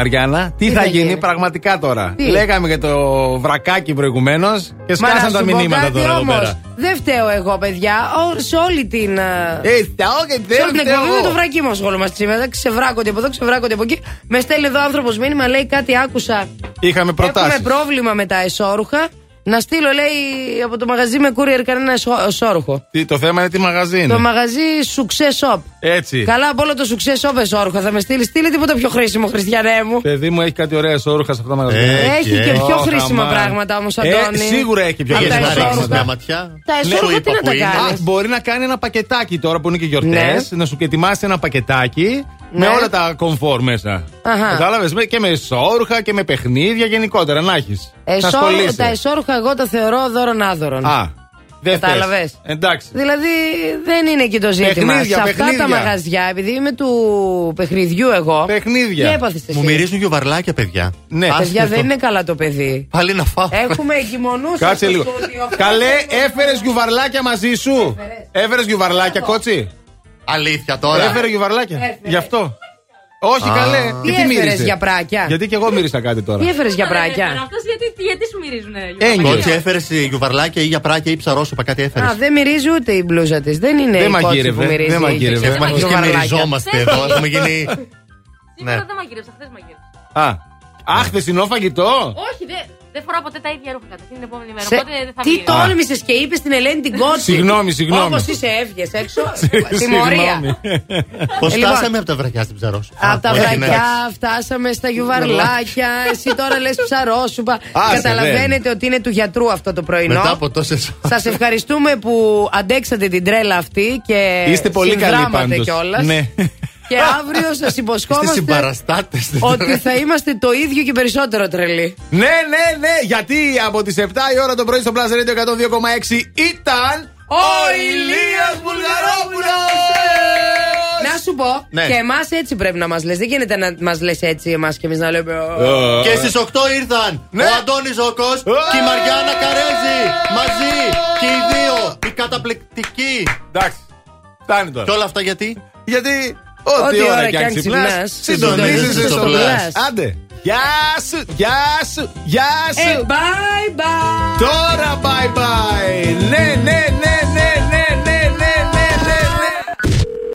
Μαριάννα, τι, θα, θα γίνει, γίνει; πραγματικά τώρα; Τι; Λέγαμε για το βρακάκι προηγουμένως και Μα να σκάσαν σου τα πω μηνύματα κάτι τώρα εδώ όμως. πέρα. Δεν φταίω εγώ, παιδιά. Ο- σε όλη την. ε, Ε, φταίω και δεν σε όλη την φταίω εκπομπή εγώ. με το βρακί μου ασχολούμαστε σήμερα. Ξεβράκονται από εδώ, ξεβράκονται από εκεί. Με στέλνει εδώ άνθρωπος μήνυμα, λέει κάτι άκουσα. Είχαμε προτάσεις. Έχουμε πρόβλημα με τα εσώρουχα. Να στείλω, λέει, από το μαγαζί με courier κανένα εσώ- εσώρουχο. Το θέμα είναι τι μαγαζί είναι. Το μαγαζί Success Shop. Έτσι. Καλά από όλο το Success Shop εσώρουχα θα με στείλει. Στείλε τίποτα πιο χρήσιμο, Χριστιανέ μου. Παιδί μου έχει κάτι ωραία εσώρουχα σε αυτά τα μαγαζιά. Έχει και πιο Ωχ, χρήσιμα αμάν. πράγματα όμως, Ε, Αντώνη. σίγουρα έχει πιο Από τα χρήσιμα εσώρουχα. πράγματα. ματιά. Τα Ναι, εσώρουχα σου τι είπα να που τα είναι. κάνεις; Α, μπορεί να κάνει ένα πακετάκι τώρα που είναι και γιορτές. Ναι. Να σου και ετοιμάσει ένα πακετάκι με Ναι. όλα τα κομφόρ μέσα. Αχα. Κατάλαβες και με εσώρουχα και με παιχνίδια γενικότερα να έχεις. Εσώρουχα- τα εσώρουχα εγώ τα θεωρώ δώρον άδωρον. Α, δεν Κατάλαβες. θες. Εντάξει. Δηλαδή δεν είναι εκεί το ζήτημα. Παιχνίδια, Σε αυτά παιχνίδια. τα μαγαζιά, επειδή είμαι του παιχνιδιού εγώ. Παιχνίδια. Τι έπαθες εσύ. Μου μυρίζουν γιοβαρλάκια, παιδιά. Ναι. Παιδιά Άσχετο. δεν είναι καλά το παιδί. Πάλι να φάω. Έχουμε εγκυμονούς Κάτσε στο λίγο. στούντιο. Καλέ, έφερες γιουβαρλάκια μαζί σου. Έφερες γιουβαρλάκια, κότσι. Αλήθεια τώρα. Έφερε γιουβαρλάκια. Γι' αυτό. Όχι, Α. καλέ. Τι Και έφερες μύρισε; για πράκια; Γιατί και εγώ μύρισα κάτι τώρα. Τι έφερες για πράκια. Αυτός γιατί, γιατί σου μυρίζουν Ένιωσε. Όχι, έφερες γιουβαρλάκια ή για πράκια ή ψαρόσουπα, κάτι έφερες. Α, δεν μυρίζει ούτε η μπλούζα της. Δεν είναι Δεν η κότσι μαγείρευε, που μυρίζει. δεν μαγείρευε. Έχει Έχουμε αρχίσει και γιουβαρλάκια. μυριζόμαστε εδώ. Έχουμε γίνει. Ναι. Σήμερα δεν μαγείρεψα, χθες μαγείρεψα. Α, αχ, χθεσινό φαγητό. Όχι, δεν δεν φοράω ποτέ τα ίδια ρούχα καταρχήν την επόμενη μέρα. Σε- Οπότε δεν θα Τι μυρίσω. τόλμησες και είπες στην Ελένη την κότσι. Συγγνώμη, συγγνώμη. Όπως είσαι, έβγες έξω. Τιμωρία. Πώ Ε, λοιπόν. φτάσαμε από τα βρακιά στην ψαρόσουπα. Από τα Όχι, ναι. βρακιά φτάσαμε στα γιουβαρλάκια. Εσύ τώρα λες ψαρόσουπα. Άσε, Καταλαβαίνετε ότι είναι του γιατρού αυτό το πρωινό. Μετά από τόσες. Σας ευχαριστούμε που αντέξατε την τρέλα αυτή και Είστε πολύ καλοί συνδράματε πάντως. κιόλας. Ναι. Και αύριο σας Είστε υποσχόμαστε συμπαραστάτε. ότι θα είμαστε το ίδιο και περισσότερο τρελοί. Ναι, ναι, ναι, γιατί από τις 7 η ώρα το πρωί στο Plus Radio 102,6 ήταν ο Ηλίας Βουλγαρόπουλος! Να σου πω, Ναι. και εμάς έτσι πρέπει να μας λες. Δεν γίνεται να μας λες έτσι εμάς και εμείς να λέμε. Ε. Και στις 8 ήρθαν Ναι. ο Αντώνης Ζώκο και η Μαριάννα Καρέζη. Μαζί και οι δύο. Η καταπληκτική. Εντάξει, φτάνει τώρα. Και όλα αυτά γιατί; Γιατί Ό,τι ώρα κι αν ξυπνάς, συντονίζεσαι στο πλάσ. Άντε. Γεια σου, γεια σου, γεια ε, σου. Hey, bye bye. Τώρα bye bye. Ναι, ναι, ναι, ναι.